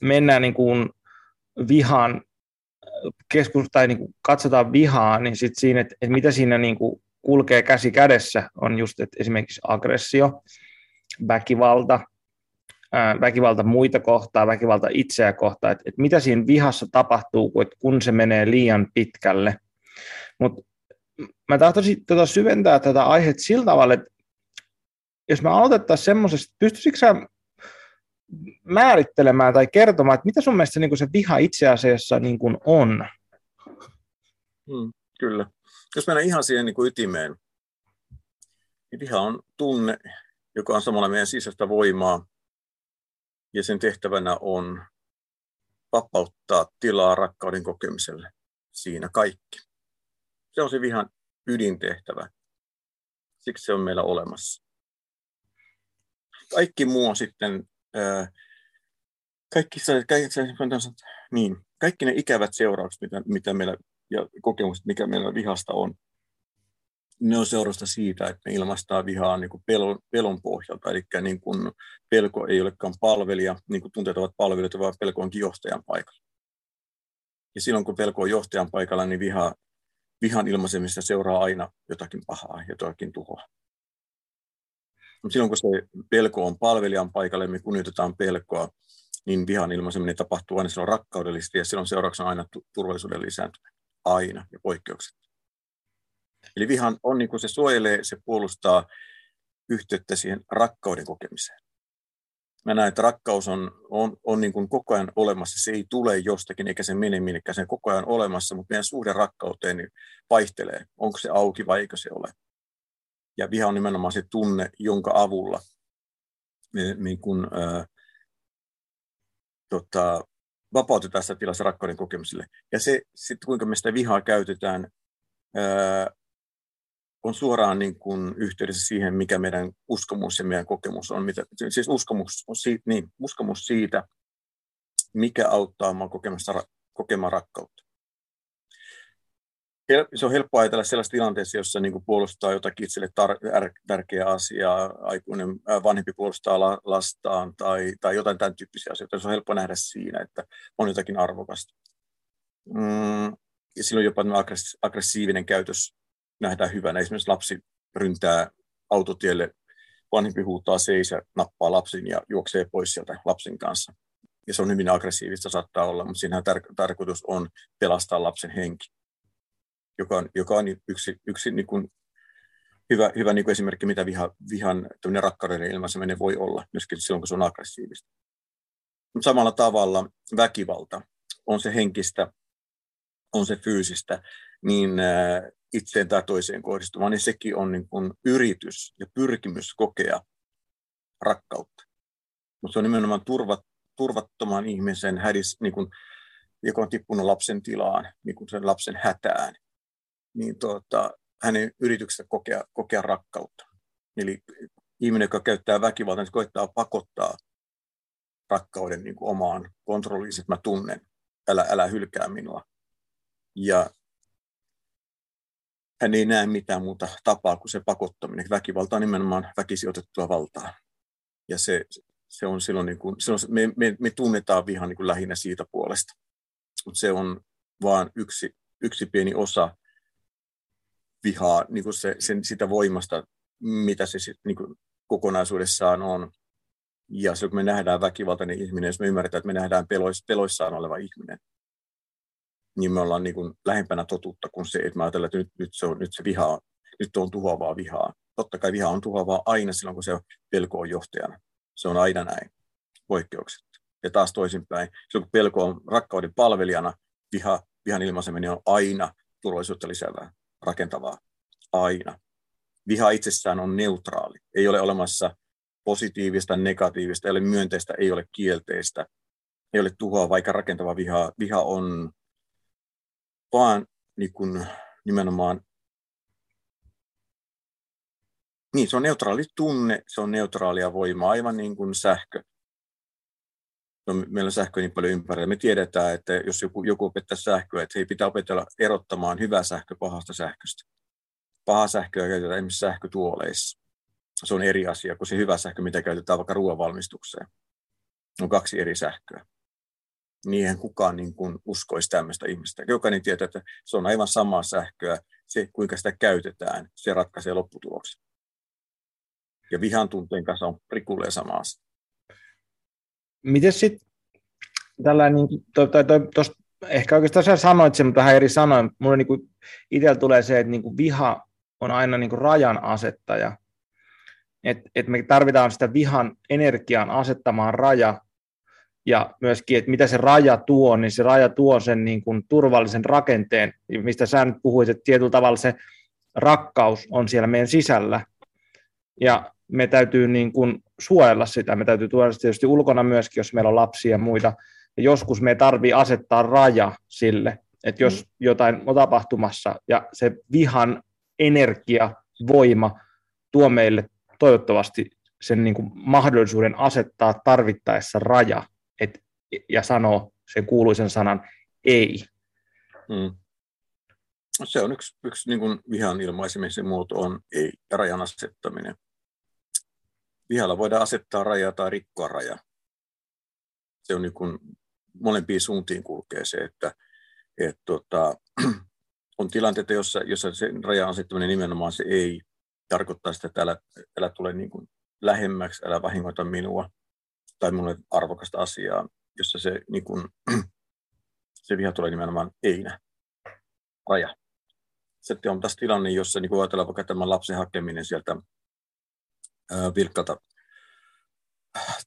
mennään niin kuin vihan keskus, tai niin kuin katsotaan vihaa, niin sit siinä, että, että mitä siinä niin kuin kulkee käsi kädessä, on just että esimerkiksi aggressio, väkivalta, väkivalta muita kohtaa, väkivalta itseä kohtaan, että, että mitä siinä vihassa tapahtuu, kun, kun se menee liian pitkälle. Mutta mä tahtoisin tota syventää tätä aihetta sillä tavalla, että jos me aloitettaisiin semmoisesta, pystyisikö sä määrittelemään tai kertomaan, että mitä sun mielestä se, niin se viha itse asiassa niin kuin on? Hmm, kyllä. Jos mennään ihan siihen niin kuin ytimeen, niin viha on tunne, joka on samalla meidän sisäistä voimaa, ja sen tehtävänä on vapauttaa tilaa rakkauden kokemiselle. Siinä kaikki. Se on se vihan ydintehtävä. Siksi se on meillä olemassa. Kaikki muu on sitten kaikki, se, kaikki, se, niin, kaikki ne ikävät seuraukset, mitä, mitä meillä, ja kokemukset, mikä meillä vihasta on, ne on seurasta siitä, että me ilmaistaan vihaa niin kuin pelon, pelon pohjalta. Eli niin kuin pelko ei olekaan palvelija, niin kuin tunteet ovat palvelijoita, vaan pelko onkin johtajan paikalla. Ja silloin kun pelko on johtajan paikalla, niin viha, vihan ilmaisemista seuraa aina jotakin pahaa jotakin tuhoa. Mutta silloin kun se pelko on palvelijan paikalla ja me kunnioitetaan pelkoa, niin vihan ilmaiseminen tapahtuu aina silloin rakkaudellisesti ja silloin seurauksena aina turvallisuuden lisääntyminen. Aina ja poikkeukset. Eli vihan on niin kuin se suojelee, se puolustaa yhteyttä siihen rakkauden kokemiseen. Mä näen, että rakkaus on, on, on niin kuin koko ajan olemassa. Se ei tule jostakin eikä se mene minnekään. Se on koko ajan olemassa, mutta meidän suhde rakkauteen niin vaihtelee. Onko se auki vai eikö se ole. Ja viha on nimenomaan se tunne, jonka avulla niin kuin, ää, tota, vapautetaan sitä tilassa rakkauden kokemiselle. Ja se, sitten kuinka me sitä vihaa käytetään, ää, on suoraan niin kuin yhteydessä siihen, mikä meidän uskomus ja meidän kokemus on. Mitä, siis uskomus, on siitä, niin, uskomus siitä, mikä auttaa kokemassa, kokemaan rakkautta. Se on helppo ajatella sellaisessa tilanteessa, jossa niin kuin puolustaa jotakin itselle tar- tärkeää asiaa, aikuinen vanhempi puolustaa la- lastaan tai, tai jotain tämän tyyppisiä asioita. Se on helppo nähdä siinä, että on jotakin arvokasta. Mm, ja silloin jopa aggressiivinen käytös nähdään hyvänä. Esimerkiksi lapsi ryntää autotielle, vanhempi huutaa seisä, nappaa lapsin ja juoksee pois sieltä lapsen kanssa. Ja se on hyvin aggressiivista saattaa olla, mutta siinähän tar- tarkoitus on pelastaa lapsen henki, joka on, joka on yksi, yksi niin kuin hyvä, hyvä niin kuin esimerkki, mitä viha, vihan rakkauden ilmaiseminen voi olla, myöskin silloin, kun se on aggressiivista. Samalla tavalla väkivalta on se henkistä, on se fyysistä, niin itseen tai toiseen kohdistuvaan, niin sekin on niin kuin yritys ja pyrkimys kokea rakkautta. Mutta se on nimenomaan turvat, turvattoman ihmisen hädis, niin kuin, joka on tippunut lapsen tilaan, niin kuin sen lapsen hätään, niin tuota, hänen yrityksensä kokea, kokea rakkautta. Eli ihminen, joka käyttää väkivaltaa, niin koittaa pakottaa rakkauden niin kuin omaan kontrolliin, että mä tunnen, älä, älä hylkää minua. Ja hän ei näe mitään muuta tapaa kuin se pakottaminen. Väkivalta on nimenomaan väkisiotettua valtaa. Ja se, se on silloin, niin kuin, silloin me, me, me tunnetaan vihan niin kuin lähinnä siitä puolesta. Mutta se on vain yksi, yksi pieni osa vihaa, niin kuin se, sen, sitä voimasta, mitä se niin kuin kokonaisuudessaan on. Ja silloin kun me nähdään väkivaltainen ihminen, jos me ymmärretään, että me nähdään pelois, peloissaan oleva ihminen, niin me ollaan niin kuin lähempänä totuutta kuin se, että me ajatellaan, että nyt, nyt, se, on, nyt se viha on, nyt on tuhoavaa vihaa. Totta kai viha on tuhoavaa aina silloin, kun se pelko on johtajana. Se on aina näin, poikkeukset. Ja taas toisinpäin, silloin kun pelko on rakkauden palvelijana, viha, vihan ilmaiseminen on aina turvallisuutta lisäävää, rakentavaa, aina. Viha itsessään on neutraali. Ei ole olemassa positiivista, negatiivista, ei ole myönteistä, ei ole kielteistä, ei ole tuhoa, vaikka rakentava viha. Viha on vaan niin kuin, nimenomaan niin, se on neutraali tunne, se on neutraalia voimaa, aivan niin kuin sähkö. No, meillä on sähkö niin paljon ympärillä. Me tiedetään, että jos joku, joku opettaa sähköä, että hei, pitää opetella erottamaan hyvä sähkö pahasta sähköstä. Paha sähköä käytetään esimerkiksi sähkötuoleissa. Se on eri asia kuin se hyvä sähkö, mitä käytetään vaikka ruoanvalmistukseen. On kaksi eri sähköä niihin kukaan niin kuin uskoisi tämmöistä ihmistä. Jokainen tietää, että se on aivan samaa sähköä. Se, kuinka sitä käytetään, se ratkaisee lopputuloksen. Ja vihan tunteen kanssa on prikulleen sama asia. Miten sitten tällainen, niin, to, to, to, tos, ehkä oikeastaan sä sanoit sen, mutta vähän eri sanoin. Mulle niin itsellä tulee se, että niin kuin viha on aina niin kuin rajan asettaja. Et, et me tarvitaan sitä vihan energian asettamaan raja ja myöskin, että mitä se raja tuo, niin se raja tuo sen niin kuin turvallisen rakenteen, mistä sä nyt puhuit, että tietyllä tavalla se rakkaus on siellä meidän sisällä, ja me täytyy niin kuin suojella sitä, me täytyy tuoda sitä tietysti ulkona myöskin, jos meillä on lapsia ja muita, ja joskus me tarvii asettaa raja sille, että jos mm. jotain on tapahtumassa, ja se vihan energia, voima tuo meille toivottavasti sen niin kuin mahdollisuuden asettaa tarvittaessa raja et, ja sanoo sen kuuluisen sanan ei. Mm. Se on yksi, yksi niin kuin vihan ilmaisemisen muoto on ei rajan asettaminen. Vihalla voidaan asettaa raja tai rikkoa raja. Se on niin kuin molempiin suuntiin kulkee se, että, että tota, <clears throat> on tilanteita, jossa, jossa se rajan asettaminen nimenomaan se ei tarkoittaa sitä, että älä, älä tule niin kuin lähemmäksi, älä vahingoita minua tai minulle arvokasta asiaa, jossa se, niin kuin, <clears throat> se viha tulee nimenomaan einä, raja. Sitten on taas tilanne, jossa niin kuin ajatellaan vaikka tämän lapsen hakeminen sieltä vilkkalta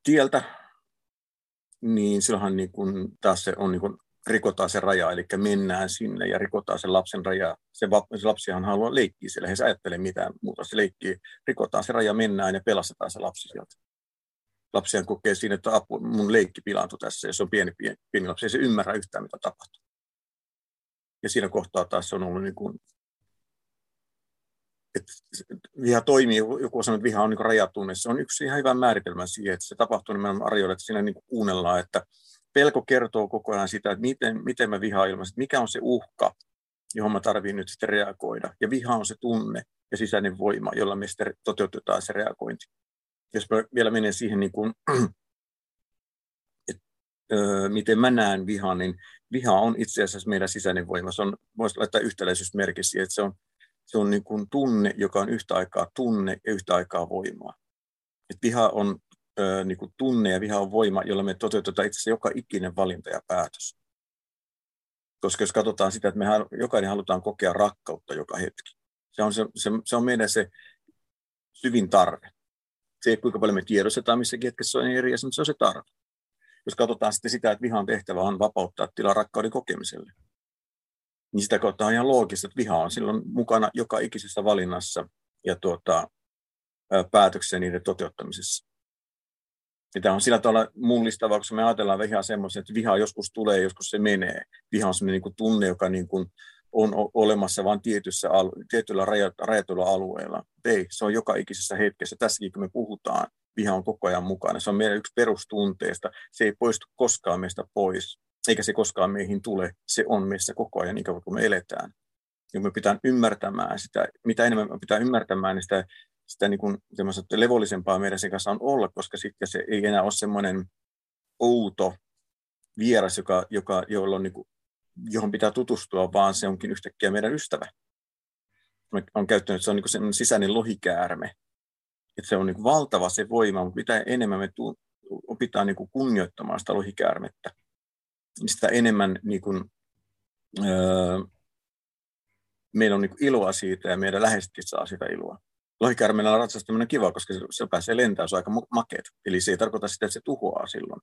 tieltä, niin silloinhan niin kuin, taas se on niin kuin, rikotaan se raja, eli mennään sinne ja rikotaan sen lapsen raja. Se, se lapsihan haluaa leikkiä siellä, he ajattele mitään muuta, se leikkii, rikotaan se raja, mennään ja pelastetaan se lapsi sieltä. Lapsihan kokee siinä, että apu, mun leikki pilaantui tässä, ja se on pieni, pieni, pieni lapsi, ei se ymmärrä yhtään, mitä tapahtuu. Ja siinä kohtaa taas se on ollut niin kuin, että viha toimii, joku sanoo, että viha on niin rajatunne, se on yksi ihan hyvä määritelmä siihen, että se tapahtuu nimenomaan arjoilla, että siinä niin kuunnellaan, että pelko kertoo koko ajan sitä, että miten, miten mä vihaan ilmaisen, mikä on se uhka, johon mä tarvitsen nyt sitten reagoida. Ja viha on se tunne ja sisäinen voima, jolla me sitten toteutetaan se reagointi. Jos mä vielä menen siihen, niin kuin, että, miten mä näen vihan, niin viha on itse asiassa meidän sisäinen voima. Se on, voisi laittaa yhtäläisyysmerkki siihen, että se on, se on niin kuin tunne, joka on yhtä aikaa tunne ja yhtä aikaa voimaa. Et viha on ö, niin kuin tunne ja viha on voima, jolla me toteutetaan itse asiassa joka ikinen valinta ja päätös. Koska jos katsotaan sitä, että me jokainen halutaan kokea rakkautta joka hetki. Se on, se, se, se on meidän se syvin tarve. Se, kuinka paljon me tiedostetaan missäkin hetkessä, on eri asia, mutta se on se tarve. Jos katsotaan sitten sitä, että vihan tehtävä on vapauttaa tilaa rakkauden kokemiselle, niin sitä kautta on ihan loogista, että viha on silloin mukana joka ikisessä valinnassa ja tuota, päätöksen niiden toteuttamisessa. Ja tämä on sillä tavalla mullistavaa, koska me ajatellaan vihaa semmoisen, että viha joskus tulee, joskus se menee. Viha on semmoinen niin tunne, joka niin kuin on olemassa vain tietyssä, tietyllä rajatulla alueella. Ei, se on joka ikisessä hetkessä. Tässäkin kun me puhutaan, viha on koko ajan mukana. Se on meidän yksi perustunteesta. Se ei poistu koskaan meistä pois, eikä se koskaan meihin tule. Se on meissä koko ajan, niin kuin me eletään. Ja me pitää ymmärtämään sitä, mitä enemmän me pitää ymmärtämään, niin sitä sitä niin kuin, levollisempaa meidän sen kanssa on olla, koska sitten se ei enää ole semmoinen outo vieras, joka, joka, jolla on niin kuin, johon pitää tutustua, vaan se onkin yhtäkkiä meidän ystävä. Mä olen käyttänyt, se on niin semmoinen sisäinen lohikäärme. Että se on niin valtava se voima, mutta mitä enemmän me tu- opitaan niin kunnioittamaan sitä lohikäärmettä, sitä enemmän niin kuin, öö, meillä on niin iloa siitä ja meidän läheisetkin saa sitä iloa lohikäärmeellä ratsastaminen on kiva, koska se pääsee lentämään, se on aika makeet. Eli se ei tarkoita sitä, että se tuhoaa silloin.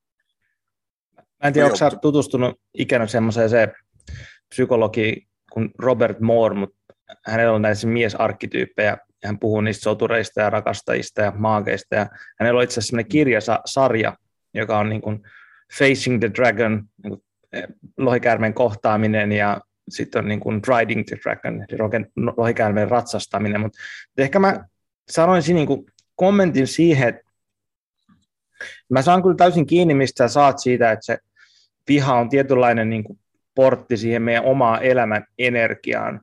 Mä en tiedä, onko sä tutustunut ikänä semmoiseen se psykologi kuin Robert Moore, mutta hänellä on näissä miesarkkityyppejä, ja hän puhuu niistä sotureista ja rakastajista ja maakeista, ja hänellä on itse asiassa sellainen kirjasarja, joka on niin kuin Facing the Dragon, niin kuin eh, lohikäärmeen kohtaaminen ja sitten on niin kuin riding the dragon, eli lohikäärmeen ratsastaminen, mutta ehkä mä sanoisin niin kuin kommentin siihen, että mä saan kyllä täysin kiinni, mistä saat siitä, että se viha on tietynlainen niin kuin portti siihen meidän omaan elämän energiaan.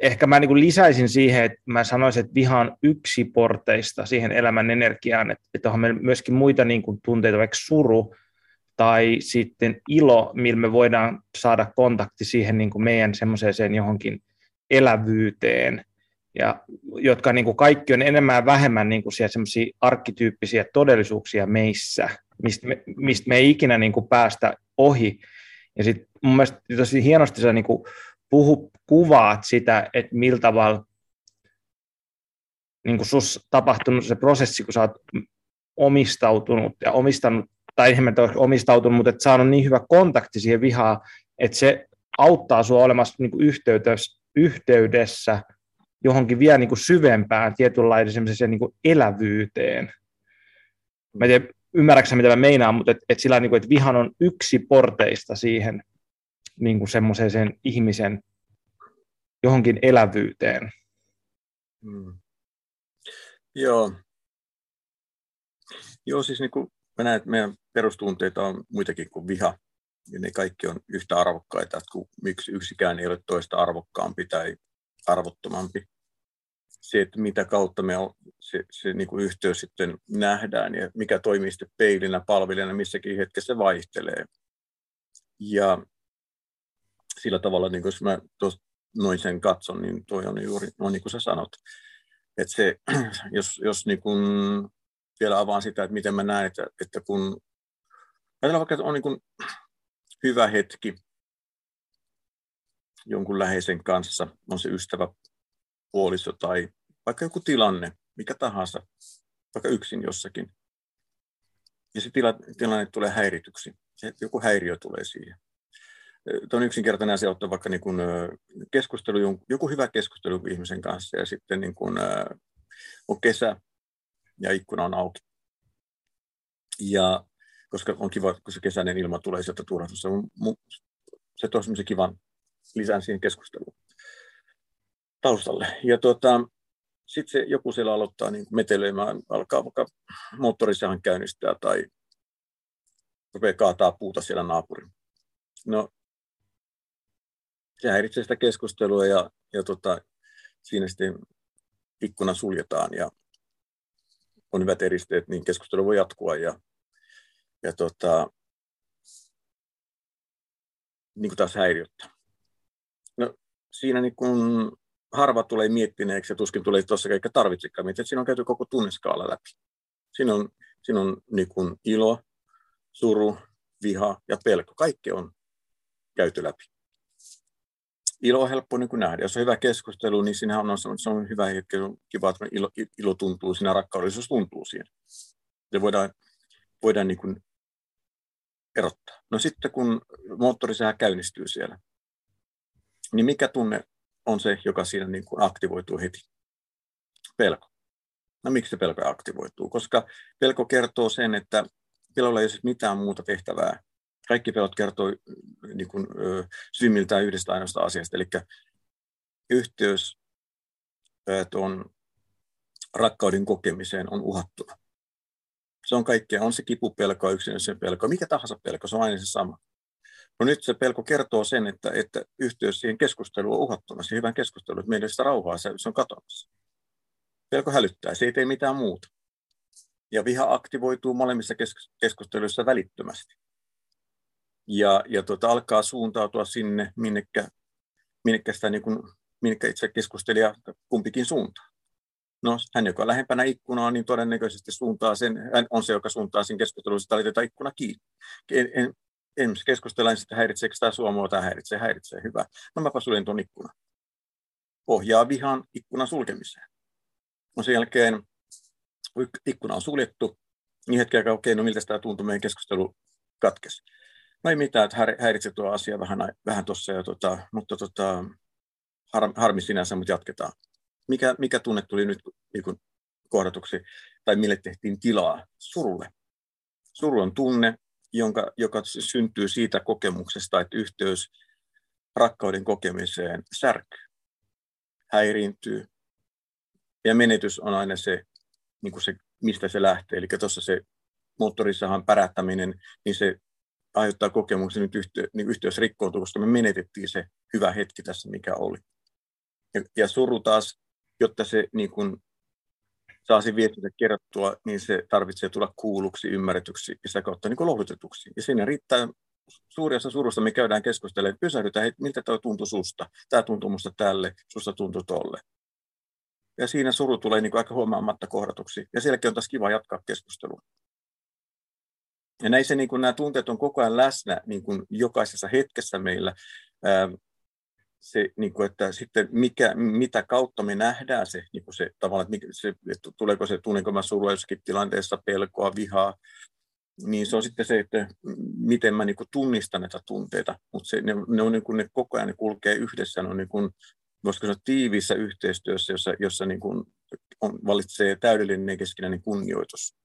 Ehkä mä niin lisäisin siihen, että mä sanoisin, että viha on yksi porteista siihen elämän energiaan, että, että on myöskin muita niin kuin tunteita, vaikka suru, tai sitten ilo, millä me voidaan saada kontakti siihen niin kuin meidän semmoiseen johonkin elävyyteen, ja jotka niin kuin kaikki on enemmän ja vähemmän niin kuin semmoisia arkkityyppisiä todellisuuksia meissä, mistä me, mistä me ei ikinä niin kuin päästä ohi. Ja sitten mun mielestä tosi hienosti sä niin kuin puhu, kuvaat sitä, että millä tavalla niin sus tapahtunut se prosessi, kun sä oot omistautunut ja omistanut tai eihän ole omistautunut, mutta että saanut niin hyvä kontakti siihen vihaan, että se auttaa sinua olemassa niin kuin yhteydessä, yhteydessä johonkin vielä niin kuin syvempään tietynlaiseen niin kuin elävyyteen. Mä en tiedä, mitä mä meinaan, mutta että et sillä niin kuin, että vihan on yksi porteista siihen niin kuin semmoiseen ihmisen johonkin elävyyteen. Hmm. Joo. Joo, siis niin kuin mä näen, että meidän perustunteita on muitakin kuin viha. ja ne kaikki on yhtä arvokkaita, että kun yksi, yksikään ei ole toista arvokkaampi tai arvottomampi. Se, että mitä kautta me on, se, se niin kuin yhteys sitten nähdään ja mikä toimii sitten peilinä, palvelijana, missäkin hetkessä vaihtelee. Ja sillä tavalla, niin jos mä noin sen katson, niin toi on juuri no niin kuin sä sanot. Että se, <clears throat> jos, jos niin kuin vielä avaan sitä, että miten mä näen, että, että kun ajatellaan vaikka, että on niin kuin hyvä hetki jonkun läheisen kanssa, on se ystävä, puoliso tai vaikka joku tilanne, mikä tahansa, vaikka yksin jossakin. Ja se tila, tilanne tulee häirityksi. Se, joku häiriö tulee siihen. On yksinkertainen asia ottaa vaikka niin kuin keskustelu, joku hyvä keskustelu ihmisen kanssa ja sitten niin kuin, on kesä ja ikkuna on auki. Ja koska on kiva, kun se kesäinen ilma tulee sieltä turhatusta. Se tuo semmoisen kivan lisän siihen keskusteluun taustalle. Ja tuota, sitten se joku siellä aloittaa niin metelöimään, alkaa vaikka moottorisahan käynnistää tai rupeaa kaataa puuta siellä naapurin. No, se häiritsee sitä keskustelua ja, ja tota, siinä sitten ikkuna suljetaan ja on hyvät eristeet, niin keskustelu voi jatkua ja ja tota, niin kuin taas häiriöttä. No, siinä niin kun harva tulee miettineeksi ja tuskin tulee tuossa eikä tarvitsekaan että siinä on käyty koko tunneskaala läpi. Siinä on, siinä on niin kun ilo, suru, viha ja pelko. Kaikki on käyty läpi. Ilo on helppo niin kuin nähdä. Jos on hyvä keskustelu, niin siinähän on, se on hyvä hetki, kiva, että ilo, ilo tuntuu siinä, rakkaudellisuus tuntuu siinä. Ja voidaan, voidaan niin kuin erottaa. No sitten kun moottorisää käynnistyy siellä, niin mikä tunne on se, joka siinä niin kuin aktivoituu heti? Pelko. No miksi se pelko aktivoituu? Koska pelko kertoo sen, että pelolla ei ole mitään muuta tehtävää. Kaikki pelot kertoo niin kuin, syvimmiltään yhdestä ainoasta asiasta, eli yhteys tuon rakkauden kokemiseen on uhattuna. Se on kaikkea, on se kipupelko, yksinäisen pelko, mikä tahansa pelko, se on aina se sama. No nyt se pelko kertoo sen, että, että yhteys siihen keskusteluun on uhattuna, siihen hyvän keskusteluun, että meidän sitä rauhaa, se, se on katoamassa. Pelko hälyttää, se ei tee mitään muuta. Ja viha aktivoituu molemmissa keskusteluissa välittömästi. Ja, ja tuota, alkaa suuntautua sinne, minnekä, minnekä, sitä, niin kuin, minnekä itse keskustelija kumpikin suuntaa. No, hän, joka on lähempänä ikkunaa, niin todennäköisesti suuntaa sen, hän on se, joka suuntaa sen keskustelun, että laitetaan ikkuna kiinni. En, en, en keskustella, että häiritseekö tämä Suomua tai häiritsee, häiritsee, hyvä. No mäpä suljen tuon ikkunan. Pohjaa vihan ikkunan sulkemiseen. No sen jälkeen, kun ikkuna on suljettu, niin hetken aikaa, okei, no miltä tämä tuntuu, meidän keskustelu katkesi. No ei mitään, että häiritse tuo asia vähän, vähän tuossa, tota, mutta tota, har, harmi sinänsä, mutta jatketaan mikä, mikä tunne tuli nyt niin kohdatuksi, tai mille tehtiin tilaa? Surulle. Suru on tunne, jonka, joka syntyy siitä kokemuksesta, että yhteys rakkauden kokemiseen särkyy, häiriintyy. Ja menetys on aina se, niin kuin se mistä se lähtee. Eli tuossa se moottorissahan pärättäminen, niin se aiheuttaa kokemuksen, että yhteys, niin yhteys rikkoutuu, koska me menetettiin se hyvä hetki tässä, mikä oli. Ja, ja suru taas jotta se niin saa sen viestintä kerrottua, niin se tarvitsee tulla kuulluksi, ymmärretyksi ja sitä kautta niin lohdutetuksi. Ja siinä riittää suuri osa surusta, me käydään keskustelemaan, pysähdytään, että miltä tämä tuntuu susta, tämä tuntuu musta tälle, susta tuntuu tolle. Ja siinä suru tulee niin kuin aika huomaamatta kohdatuksi. Ja sielläkin on taas kiva jatkaa keskustelua. Ja näissä niin kuin nämä tunteet on koko ajan läsnä niin kuin jokaisessa hetkessä meillä se, niin kuin, että sitten mikä, mitä kautta me nähdään se, niin kuin se tavallaan, että, se, että tuleeko se, tunnenko mä surua jossakin tilanteessa, pelkoa, vihaa, niin se on sitten se, että miten mä niin kuin tunnistan näitä tunteita, mutta ne, ne, on niin kuin, ne koko ajan ne kulkee yhdessä, ne on niin kuin, voisiko sanoa tiiviissä yhteistyössä, jossa, jossa niin kuin on, valitsee täydellinen keskinäinen kunnioitus.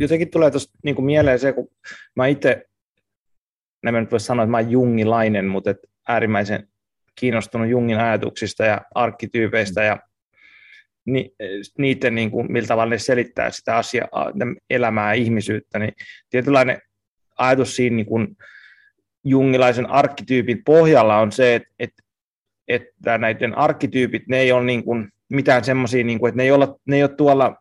Jotenkin tulee tuosta niin mieleen se, kun mä itse en mä nyt voi sanoa, että mä olen jungilainen, mutta et äärimmäisen kiinnostunut Jungin ajatuksista ja arkkityypeistä ja ni, niiden, niin kuin, millä tavalla ne selittää sitä asiaa, elämää ja ihmisyyttä, niin tietynlainen ajatus siinä niin kuin jungilaisen arkkityypin pohjalla on se, että, että, että näiden arkkityypit, ne ei ole niin kuin mitään semmoisia, niin kuin, että ne ei, ole, ne ei ole tuolla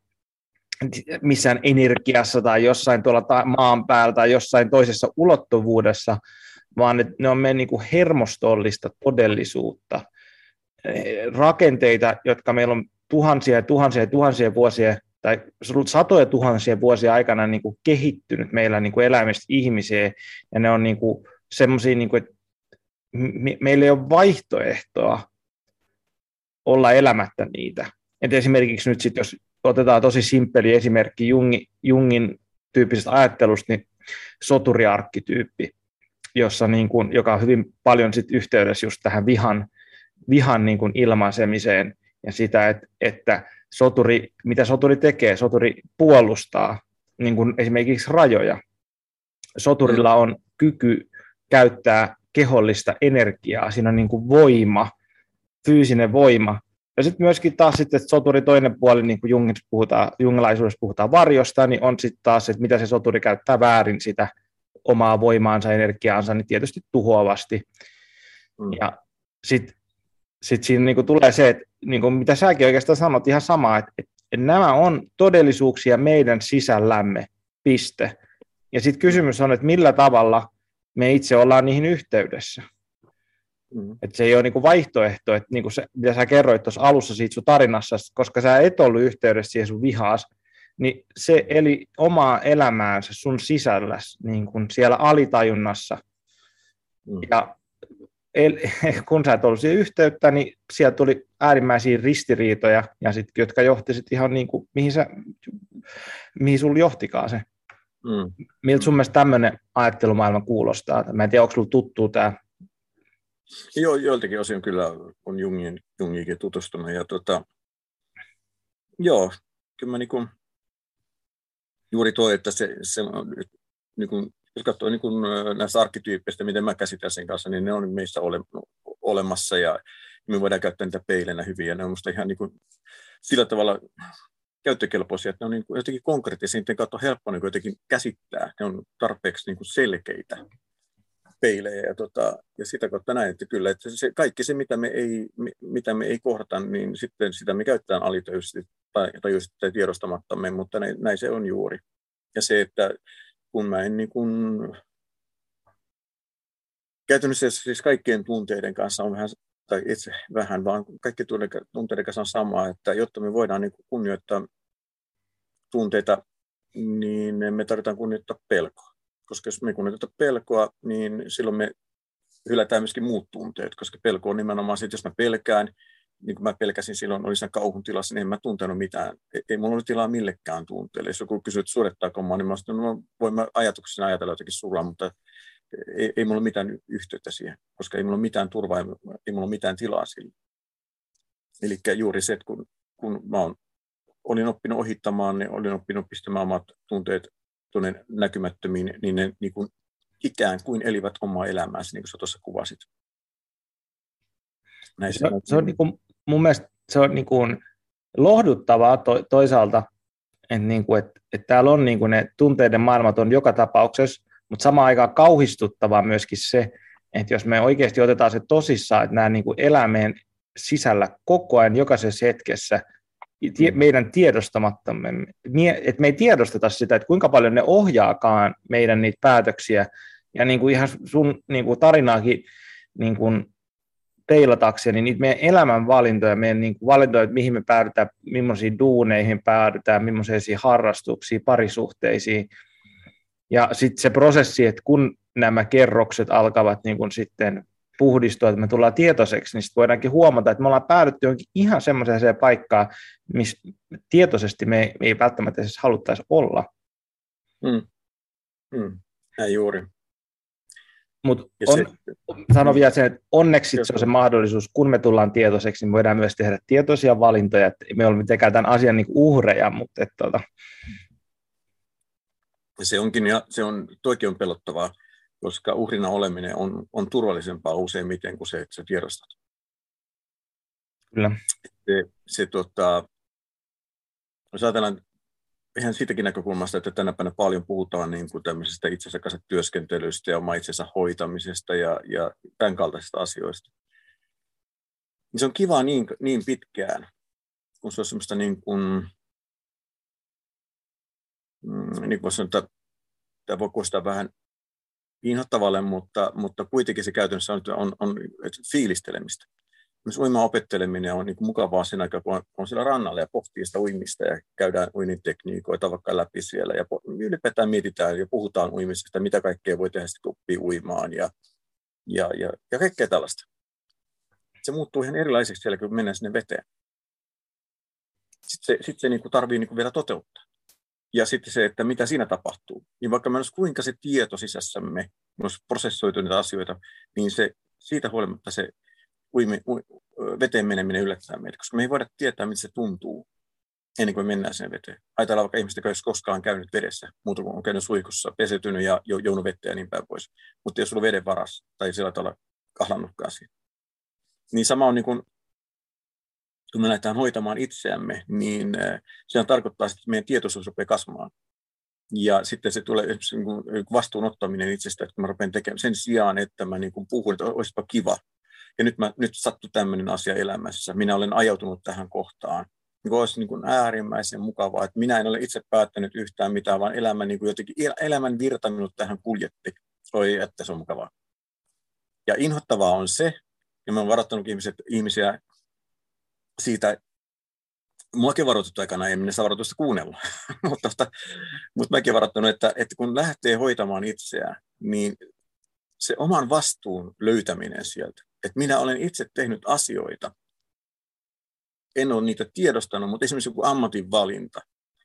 missään energiassa tai jossain tuolla maan päällä tai jossain toisessa ulottuvuudessa, vaan että ne on meidän niin kuin hermostollista todellisuutta, rakenteita, jotka meillä on tuhansia ja tuhansia ja tuhansia vuosia tai satoja tuhansia vuosia aikana niin kuin kehittynyt meillä niin kuin eläimistä ihmiseen, ja ne on niin kuin semmoisia, niin kuin, että me, meillä ei ole vaihtoehtoa olla elämättä niitä. Et esimerkiksi nyt sit, jos otetaan tosi simppeli esimerkki Jungi, Jungin tyyppisestä ajattelusta, niin soturiarkkityyppi, jossa niin kuin, joka on hyvin paljon sit yhteydessä just tähän vihan, vihan niin kuin ilmaisemiseen ja sitä, että, että soturi, mitä soturi tekee, soturi puolustaa niin kuin esimerkiksi rajoja. Soturilla on kyky käyttää kehollista energiaa, siinä on niin kuin voima, fyysinen voima. Ja sitten myöskin taas sitten, että soturi toinen puoli, niin kuin Jungissa puhutaan, jungilaisuudessa puhutaan varjosta, niin on sitten taas, että mitä se soturi käyttää väärin sitä omaa voimaansa, energiaansa, niin tietysti tuhoavasti. Mm. Ja sitten sit siinä niin kuin tulee se, että niin kuin mitä säkin oikeastaan sanot, ihan sama, että, että nämä on todellisuuksia meidän sisällämme, piste. Ja sitten kysymys on, että millä tavalla me itse ollaan niihin yhteydessä. Mm. Että se ei ole niinku vaihtoehto, että niinku se, mitä sä kerroit tuossa alussa siitä sun tarinassa, koska sä et ollut yhteydessä siihen sun vihaas, niin se eli omaa elämäänsä sun sisällä, niin kuin siellä alitajunnassa. Mm. Ja el, <laughs> kun sä et ollut siihen yhteyttä, niin sieltä tuli äärimmäisiä ristiriitoja, ja sit, jotka johti sit ihan niin kuin, mihin, sä, mihin sulla johtikaan se. Mm. Miltä sun mielestä tämmöinen ajattelumaailma kuulostaa? Mä en tiedä, onko sulla tuttu tämä? Joo, joiltakin osin kyllä on Jungin, Jungiinkin tutustunut. Ja tota, joo, kyllä mä niin kuin, juuri tuo, että se, se niin kuin, jos katsoo niin kuin näistä arkkityyppeistä, miten mä käsitän sen kanssa, niin ne on meissä ole, olemassa ja me voidaan käyttää niitä peilenä hyvin ja ne on musta ihan niin kuin, sillä tavalla käyttökelpoisia, että ne on niin jotenkin konkreettisia, niiden kautta helppo niin jotenkin käsittää, ne on tarpeeksi niin selkeitä peilejä ja, tota, ja sitä kautta näin, että kyllä, että se, kaikki se, mitä me ei, mitä me ei kohdata, niin sitten sitä me käytetään alitöisesti tai, tai, tai tiedostamattamme, mutta näin, näin se on juuri. Ja se, että kun mä en niin kuin, käytännössä siis kaikkien tunteiden kanssa on vähän, tai itse vähän, vaan kaikki tunteiden kanssa on sama, että jotta me voidaan niin kunnioittaa tunteita, niin me tarvitaan kunnioittaa pelkoa. Koska jos me kunnioitetaan pelkoa, niin silloin me hylätään myöskin muut tunteet, koska pelko on nimenomaan sitten, jos mä pelkään, niin kuin mä pelkäsin silloin, olin siinä kauhun tilassa, niin en mä tuntenut mitään. Ei, ei mulla ollut tilaa millekään tunteelle. Jos joku kysyy, että surettaako mä, niin mä sanoin, no, voin mä ajatuksena ajatella jotakin sulla, mutta ei, ei mulla ole mitään yhteyttä siihen, koska ei mulla ole mitään turvaa, ei mulla ole mitään tilaa sille. Eli juuri se, että kun, kun mä olin oppinut ohittamaan, niin olin oppinut pistämään omat tunteet tuonne näkymättömiin, niin ne niin kuin, ikään kuin elivät omaa elämäänsä, niin kuin sä tuossa kuvasit. Näin se, se, on, se on niin kuin, mun mielestä se on niin kuin lohduttavaa to, toisaalta, että, niin kuin, että, että täällä on niin kuin ne tunteiden maailmat on joka tapauksessa, mutta samaan aikaan kauhistuttavaa myöskin se, että jos me oikeasti otetaan se tosissaan, että nämä niin kuin elää meidän sisällä koko ajan jokaisessa hetkessä, meidän tiedostamattamme, että me ei tiedosteta sitä, että kuinka paljon ne ohjaakaan meidän niitä päätöksiä, ja niin kuin ihan sun niin kuin tarinaakin niin kuin peilatakseen, niin niitä meidän elämänvalintoja, meidän niin kuin valintoja, että mihin me päädytään, millaisiin duuneihin päädytään, millaisiin harrastuksiin, parisuhteisiin, ja sitten se prosessi, että kun nämä kerrokset alkavat niin kuin sitten puhdistua, että me tullaan tietoiseksi, niin sitten voidaankin huomata, että me ollaan päädytty johonkin ihan semmoiseen paikkaan, missä tietoisesti me ei, me ei välttämättä edes haluttaisi olla. Mm. Mm. Näin juuri. Mutta sano vielä sen, että onneksi se on se mahdollisuus, kun me tullaan tietoiseksi, niin voidaan myös tehdä tietoisia valintoja, että me olemme mitenkään tämän asian niin uhreja, mutta että, tuota, se onkin, ja se on, toikin on pelottavaa, koska uhrina oleminen on, on turvallisempaa useimmiten kuin se, että sä tiedostat. Kyllä. Se, se tota, jos ajatellaan ihan siitäkin näkökulmasta, että tänä päivänä paljon puhutaan niin kuin tämmöisestä itsensä kanssa työskentelystä ja oma itsensä hoitamisesta ja, ja tämän kaltaisista asioista. Niin se on kiva niin, niin pitkään, kun se on semmoista niin kuin, mm, niin kuin sanoa, tämä voi kuulostaa vähän inhottavalle, mutta, mutta kuitenkin se käytännössä on, on, on fiilistelemistä myös uiman opetteleminen on niin mukavaa sen aikaa, kun on, on siellä rannalla ja pohtii sitä uimista ja käydään uinnin tekniikoita vaikka läpi siellä ja ylipäätään mietitään ja puhutaan uimisesta, mitä kaikkea voi tehdä, kun oppii uimaan ja, ja, ja, ja kaikkea tällaista. Se muuttuu ihan erilaiseksi siellä, kun mennään sinne veteen. Sitten se, sitten se niin kuin tarvii niin kuin vielä toteuttaa. Ja sitten se, että mitä siinä tapahtuu. Niin vaikka meillä olisi kuinka se tieto sisässämme, olisi prosessoitu niitä asioita, niin se, siitä huolimatta se uimi, u, veteen meneminen yllättää meitä, koska me ei voida tietää, miten se tuntuu ennen kuin mennään sinne veteen. Ajatellaan vaikka ihmistä, joka ei koskaan käynyt vedessä, muuta kuin on käynyt suihkussa, pesetynyt ja jounut vettä ja niin päin pois. Mutta jos sulla on veden varas tai sillä tavalla kahlannutkaan siitä. Niin sama on niin kuin, kun me lähdetään hoitamaan itseämme, niin se tarkoittaa, että meidän tietoisuus rupeaa kasvamaan. Ja sitten se tulee niin vastuun ottaminen itsestä, että mä rupean tekemään sen sijaan, että mä niin puhun, että olisipa kiva, ja nyt, mä, nyt sattui tämmöinen asia elämässä. Minä olen ajautunut tähän kohtaan. Niin olisi niin kuin äärimmäisen mukavaa, että minä en ole itse päättänyt yhtään mitään, vaan elämä niin kuin jotenkin, elämän virta minut tähän kuljetti. Oi, että se on mukavaa. Ja inhottavaa on se, ja mä olen varoittanut ihmisiä siitä, muakin varoitettu aikana, en minä saa varoitusta kuunnella, <laughs> mutta, mutta mäkin varoittanut, että, että kun lähtee hoitamaan itseään, niin se oman vastuun löytäminen sieltä, että minä olen itse tehnyt asioita, en ole niitä tiedostanut, mutta esimerkiksi joku ammatinvalinta.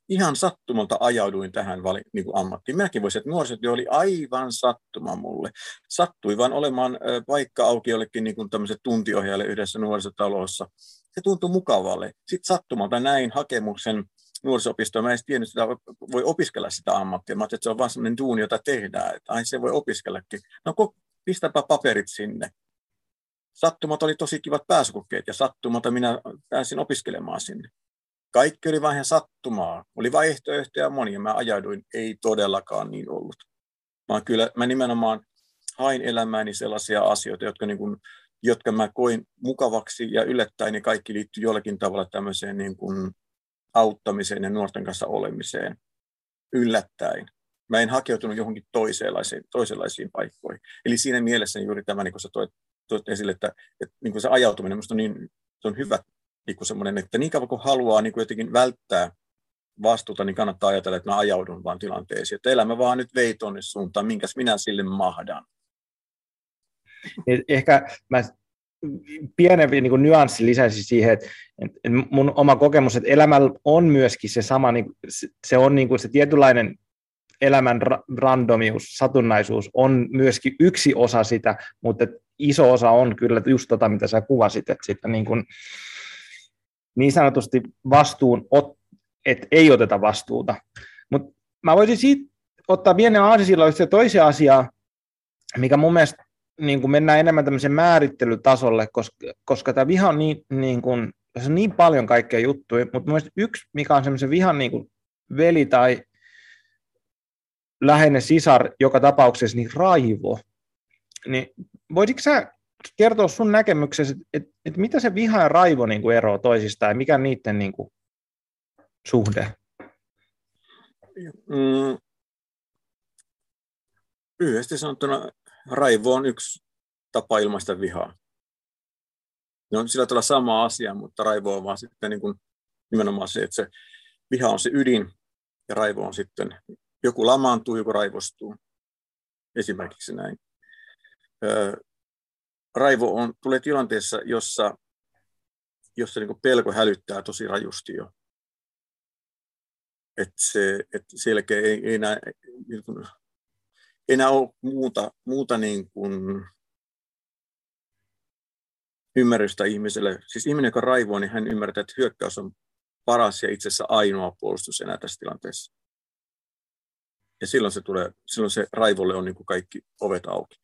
Ihan sattumalta ajauduin tähän vali, niin kuin ammattiin. Minäkin voisin, että nuorisotyö oli aivan sattuma mulle. Sattui vain olemaan paikka auki jollekin niin tuntiohjaajalle yhdessä nuorisotalossa. Se tuntui mukavalle. Sitten sattumalta näin hakemuksen nuorisopistoon. Mä en tiennyt, että voi opiskella sitä ammattia. Mä että se on vain sellainen duuni, jota tehdään. Että ai se voi opiskellakin. No pistäpä paperit sinne sattumat oli tosi kivat pääsykokeet ja sattumata minä pääsin opiskelemaan sinne. Kaikki oli vain sattumaa. Oli vaihtoehtoja monia. Mä ajauduin, ei todellakaan niin ollut. Mä, kyllä, mä nimenomaan hain elämääni sellaisia asioita, jotka, niin kuin, jotka mä koin mukavaksi ja yllättäen, niin kaikki liittyy jollakin tavalla tämmöiseen niin kuin auttamiseen ja nuorten kanssa olemiseen. Yllättäen. Mä en hakeutunut johonkin toisenlaisiin, toisenlaisiin paikkoihin. Eli siinä mielessä juuri tämä, niin kuin sä toit toit esille, että, että niin kuin se ajautuminen minusta on, niin, se on hyvä niin kuin semmoinen, että niin kauan kuin haluaa niin kuin jotenkin välttää vastuuta, niin kannattaa ajatella, että mä ajaudun vaan tilanteisiin. Että elämä vaan nyt vei tuonne suuntaan, minkäs minä sille mahdan. Ehkä mä pienempi niin nyanssi lisäisi siihen, että, mun oma kokemus, että elämällä on myöskin se sama, niin se on niin kuin se tietynlainen elämän randomius, satunnaisuus on myöskin yksi osa sitä, mutta iso osa on kyllä just tota, mitä sä kuvasit, että sitä niin, kuin, niin sanotusti vastuun, että ei oteta vastuuta. Mutta mä voisin siitä ottaa pienen aasisilloin se toisen asiaa, mikä mun mielestä niin kuin mennään enemmän tämmöisen määrittelytasolle, koska, koska tämä viha on niin, niin kuin, tässä on niin paljon kaikkea juttuja, mutta mun yksi, mikä on semmoisen vihan niin kuin veli tai läheinen sisar joka tapauksessa, niin raivo. Niin voisitko sä kertoa sun näkemyksesi, että et, et mitä se viha ja raivo niin kuin eroaa toisistaan ja mikä niiden niin kuin, suhde? Mm. Lyhyesti sanottuna raivo on yksi tapa ilmaista vihaa. Ne on sillä tavalla sama asia, mutta raivo on vaan sitten niin kuin nimenomaan se, että se viha on se ydin ja raivo on sitten joku lamaantuu, joku raivostuu. Esimerkiksi näin. Raivo on, tulee tilanteessa, jossa, jossa niin pelko hälyttää tosi rajusti jo. Että se, et ei, ei kuin, enää ole muuta, muuta niin kuin ymmärrystä ihmiselle. Siis ihminen, joka raivoo, niin hän ymmärtää, että hyökkäys on paras ja itse asiassa ainoa puolustus enää tässä tilanteessa. Ja silloin se, tulee, silloin se raivolle on niin kuin kaikki ovet auki.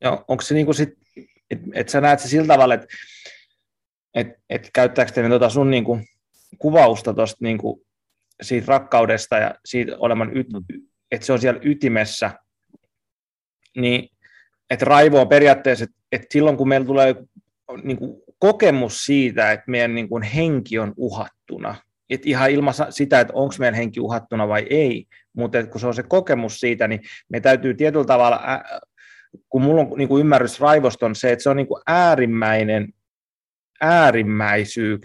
Joo, onko se niin kuin sit, että et sä näet se sillä tavalla, että et, et käyttääkö te tuota sun niin kuin kuvausta tuosta niin kuin siitä rakkaudesta ja siitä oleman, yt, mm. Että se on siellä ytimessä, niin että raivo on periaatteessa, että, että silloin kun meillä tulee niin kuin kokemus siitä, että meidän niin kuin henki on uhattuna, että ihan ilman sitä, että onko meidän henki uhattuna vai ei, mutta kun se on se kokemus siitä, niin me täytyy tietyllä tavalla, kun mulla on niin kuin ymmärrys raivosta on se, että se on niin kuin äärimmäinen äärimmäisyys,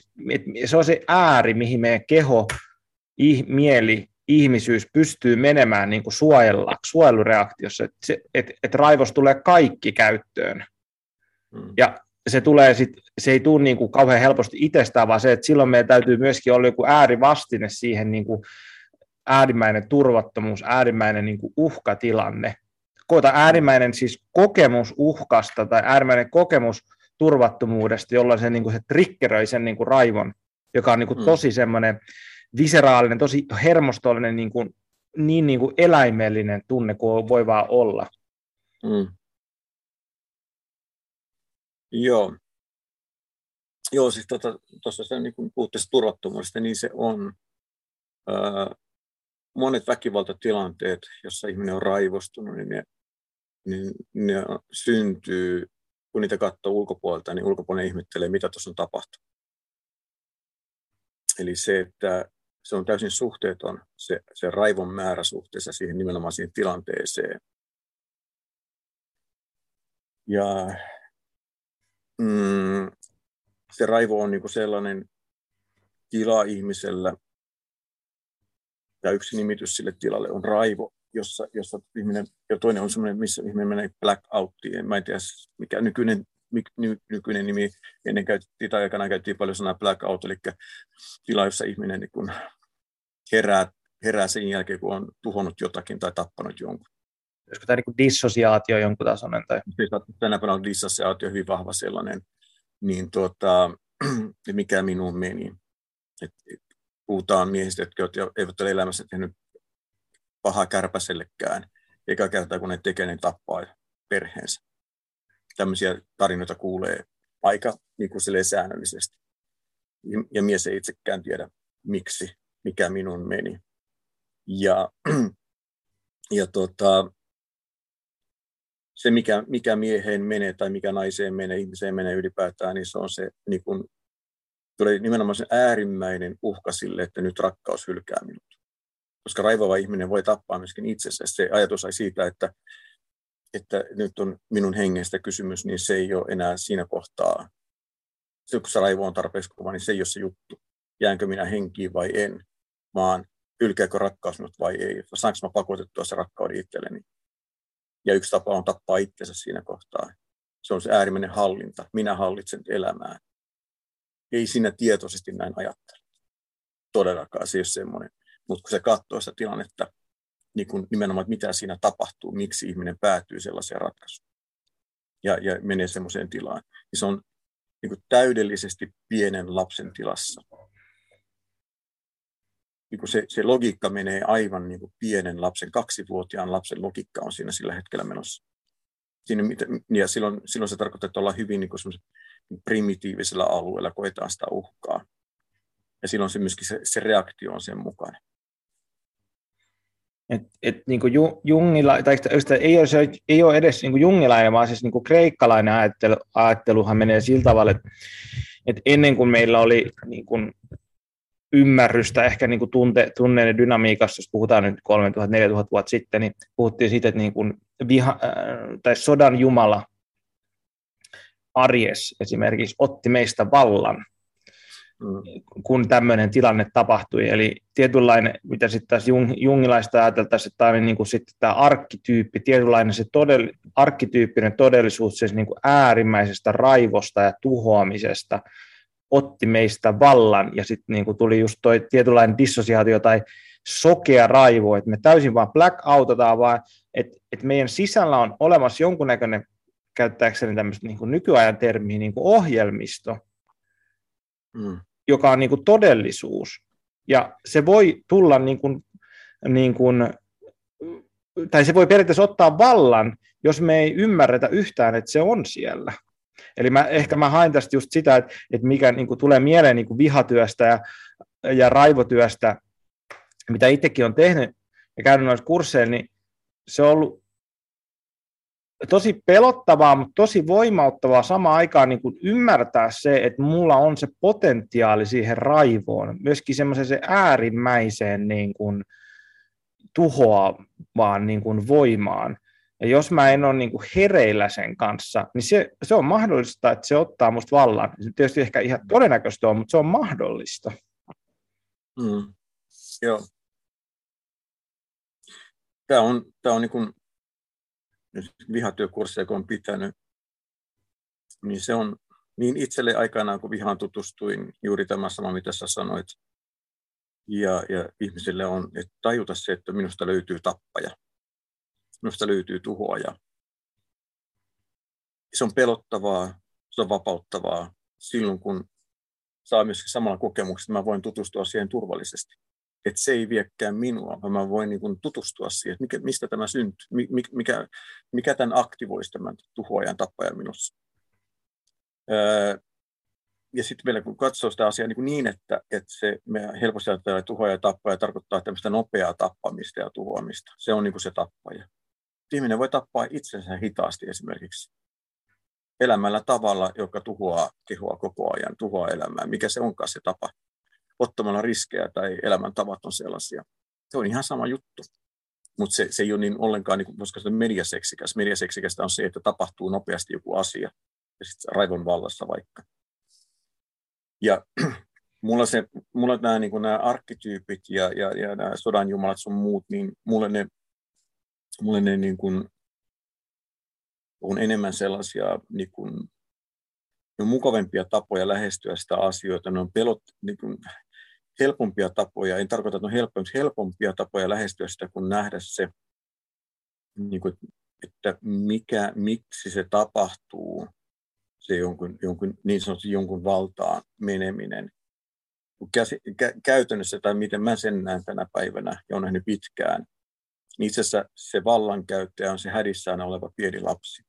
se on se ääri, mihin meidän keho, mieli, ihmisyys pystyy menemään niin kuin suojella, suojelureaktiossa, että et, et raivos tulee kaikki käyttöön. Hmm. Ja se, tulee sit, se ei tule niin kuin kauhean helposti itsestään, vaan se, että silloin meidän täytyy myöskin olla joku äärivastine siihen niin kuin äärimmäinen turvattomuus, äärimmäinen niin kuin uhkatilanne. Koita äärimmäinen siis kokemus uhkasta tai äärimmäinen kokemus turvattomuudesta, jolloin se, niin kuin se triggeröi sen niin kuin raivon, joka on niin kuin mm. tosi semmoinen viseraalinen, tosi hermostollinen, niin, kuin, niin, niin kuin eläimellinen tunne kuin voi vaan olla. Mm. Joo. Joo, siis tuossa tota, se niin puhuttiin turvattomuudesta, niin se on. Öö, monet väkivaltatilanteet, jossa ihminen on raivostunut, niin ne, niin ne syntyy, kun niitä katsoo ulkopuolelta, niin ulkopuolinen ihmettelee, mitä tuossa on tapahtunut. Eli se, että se on täysin suhteeton, se, se raivon määrä suhteessa siihen nimenomaan siihen tilanteeseen. Ja mm, se raivo on niin sellainen tila ihmisellä, ja yksi nimitys sille tilalle on raivo, jossa, jossa ihminen, ja toinen on semmoinen, missä ihminen menee blackouttiin. Mä en tiedä, mikä nykyinen, ny, nykyinen nimi, ennen käytettiin, tai aikanaan käytettiin paljon sanaa blackout, eli tila, jossa ihminen niin kun herää, herää sen jälkeen, kun on tuhonnut jotakin tai tappanut jonkun. Olisiko tämä niin dissosiaatio jonkun tasoinen? Tai? Siis tänä päivänä on dissosiaatio hyvin vahva sellainen, niin tuota, <clears throat> mikä minuun meni. Et, et, puhutaan miehistä, jotka eivät ole elämässä tehnyt pahaa kärpäsellekään. Eikä kertaa, kun ne tekee, niin tappaa perheensä. Tämmöisiä tarinoita kuulee aika niin kuin säännöllisesti. Ja mies ei itsekään tiedä, miksi, mikä minun meni. Ja, <clears throat> ja tota, se, mikä, mikä mieheen menee tai mikä naiseen menee, ihmiseen menee ylipäätään, niin se on se niin kuin, tulee nimenomaan se äärimmäinen uhka sille, että nyt rakkaus hylkää minut. Koska raivava ihminen voi tappaa myöskin itsensä. Se ajatus siitä, että, että nyt on minun hengestä kysymys, niin se ei ole enää siinä kohtaa. Se, kun se raivo on tarpeeksi kova, niin se ei ole se juttu. Jäänkö minä henkiin vai en, vaan hylkääkö rakkaus minut vai ei. Saanko mä pakotettua se rakkauden itselleni. Ja yksi tapa on tappaa itsensä siinä kohtaa. Se on se äärimmäinen hallinta. Minä hallitsen elämää ei siinä tietoisesti näin ajattele. Todellakaan se ei ole semmoinen. Mutta kun se katsoo sitä tilannetta, niin kun nimenomaan, että mitä siinä tapahtuu, miksi ihminen päätyy sellaiseen ratkaisuun ja, ja menee semmoiseen tilaan, niin se on niin kuin täydellisesti pienen lapsen tilassa. Niin kuin se, se logiikka menee aivan niin kuin pienen lapsen, kaksivuotiaan lapsen logiikka on siinä sillä hetkellä menossa. Siinä, ja silloin, silloin se tarkoittaa, että ollaan hyvin niin kuin primitiivisellä alueella koetaan sitä uhkaa. Ja silloin se myöskin se, se reaktio on sen mukainen. Et, et, niin kuin Jungila, tai ei, ole, se ei ole edes niin kuin jungilainen, vaan siis niin kuin kreikkalainen ajattelu, ajatteluhan menee sillä tavalla, että, että ennen kuin meillä oli niin kuin ymmärrystä ehkä niin kuin tunte, tunneiden dynamiikassa, jos puhutaan nyt 3000-4000 vuotta sitten, niin puhuttiin siitä, että niin kuin viha, äh, tai sodan jumala Aries esimerkiksi otti meistä vallan. Kun tämmöinen tilanne tapahtui. Eli tietynlainen, mitä sitten taas jung, jungilaista ajateltaisiin, että tämä niin kuin sitten tämä arkkityyppi, tietynlainen se todell, arkkityyppinen todellisuus siis niin kuin äärimmäisestä raivosta ja tuhoamisesta otti meistä vallan, ja sitten niin tuli just toi tietynlainen dissosiaatio tai sokea raivo, että me täysin vaan blackoutetaan, vaan että, että meidän sisällä on olemassa jonkunnäköinen käyttääkseni tämmöistä niin nykyajan termiä, niin ohjelmisto, mm. joka on niin kuin todellisuus. Ja se voi tulla niin kuin, niin kuin, tai se voi periaatteessa ottaa vallan, jos me ei ymmärretä yhtään, että se on siellä. Eli mä, ehkä mä hain tästä just sitä, että, että mikä niin kuin tulee mieleen niin kuin vihatyöstä ja, ja raivotyöstä, mitä itsekin on tehnyt ja käynyt noissa kursseilla, niin se on ollut tosi pelottavaa, mutta tosi voimauttavaa samaan aikaan niin kuin ymmärtää se, että mulla on se potentiaali siihen raivoon, myöskin semmoiseen se äärimmäiseen niin kuin tuhoavaan niin kuin voimaan. Ja jos mä en ole niin kuin hereillä sen kanssa, niin se, se on mahdollista, että se ottaa musta vallan. Se tietysti ehkä ihan todennäköistä on, mutta se on mahdollista. Mm. Joo. Tämä on, tämä on niin kuin vihatyökursseja, kun on pitänyt, niin se on niin itselle aikanaan, kun vihaan tutustuin, juuri tämä sama, mitä sä sanoit, ja, ja ihmisille on, että tajuta se, että minusta löytyy tappaja, minusta löytyy tuhoaja. Se on pelottavaa, se on vapauttavaa. Silloin, kun saa myös samalla kokemuksella, että mä voin tutustua siihen turvallisesti että se ei viekään minua, vaan mä voin niin kuin tutustua siihen, että mikä, mistä tämä syntyy, mikä, mikä tämän aktivoisi tämän tuhoajan tappajan minussa. Öö, ja sitten meillä kun katsoo sitä asiaa niin, niin että, että se, me helposti ajatellaan, että tuhoaja ja tappaja tarkoittaa tämmöistä nopeaa tappamista ja tuhoamista. Se on niin kuin se tappaja. Ihminen voi tappaa itsensä hitaasti esimerkiksi elämällä tavalla, joka tuhoaa kehoa koko ajan, tuhoaa elämää. Mikä se onkaan se tapa? Ottamalla riskejä tai elämäntavat on sellaisia. Se on ihan sama juttu. Mutta se, se ei ole niin ollenkaan, niin koska se on mediaseksikäs. Mediaseksikästä on se, että tapahtuu nopeasti joku asia ja sitten raivon vallassa vaikka. Ja <clears throat> mulla, se, mulla nämä, niin nämä arkkityypit ja, ja, ja nämä sodan jumalat sun muut, niin mulle ne, mulle ne niin kuin, on enemmän sellaisia niin kuin, ne on mukavampia tapoja lähestyä sitä asioita, ne on pelot, niin kuin, helpompia tapoja, en tarkoita, että on helpompia, helpompia tapoja lähestyä sitä, kun nähdä se, niin kuin, että mikä, miksi se tapahtuu, se jonkun, jonkun, niin sanotusti jonkun valtaan meneminen. Käsi, kä, käytännössä, tai miten mä sen näen tänä päivänä, ja olen nähnyt pitkään, niin itse asiassa se vallankäyttäjä on se hädissään oleva pieni lapsi.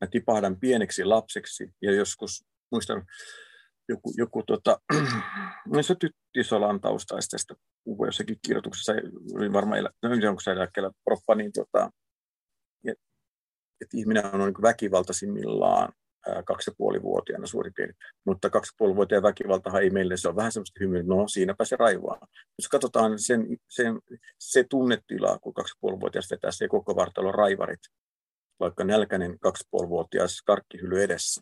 Mä tipahdan pieneksi lapseksi, ja joskus, muistan, joku, joku tota, <clears throat> se Tyttisolan taustaisesta puhui jossakin kirjoituksessa, oli varmaan, elä, no, onko se eläkkeellä proppa, niin tota, että et ihminen on niin väkivaltaisimmillaan kaksi ja puoli vuotiaana suurin piirtein. Mutta kaksi ja puoli vuotiaan väkivaltahan ei meille, se on vähän semmoista hymyä, no siinäpä se raivoaa. Jos katsotaan sen, sen, se tunnetila, kun kaksi ja puoli vuotias vetää se koko vartalon raivarit, vaikka nälkäinen kaksi ja puoli vuotias karkkihyly edessä,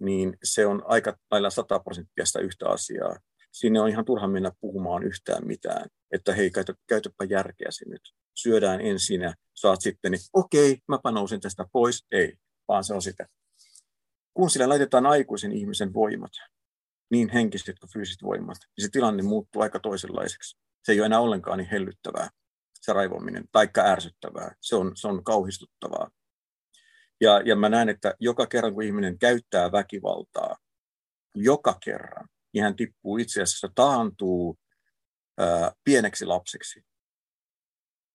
niin se on aika lailla sataprosenttia sitä yhtä asiaa. Sinne on ihan turha mennä puhumaan yhtään mitään, että hei, käytä, käytäpä järkeäsi nyt. Syödään ensin ja saat sitten, niin okei, mä nousin tästä pois. Ei, vaan se on sitä. Kun sillä laitetaan aikuisen ihmisen voimat, niin henkiset kuin fyysiset voimat, niin se tilanne muuttuu aika toisenlaiseksi. Se ei ole enää ollenkaan niin hellyttävää, se raivominen, taikka ärsyttävää. Se on, se on kauhistuttavaa. Ja, ja mä näen, että joka kerran kun ihminen käyttää väkivaltaa, joka kerran, niin hän tippuu itse asiassa, taantuu ää, pieneksi lapseksi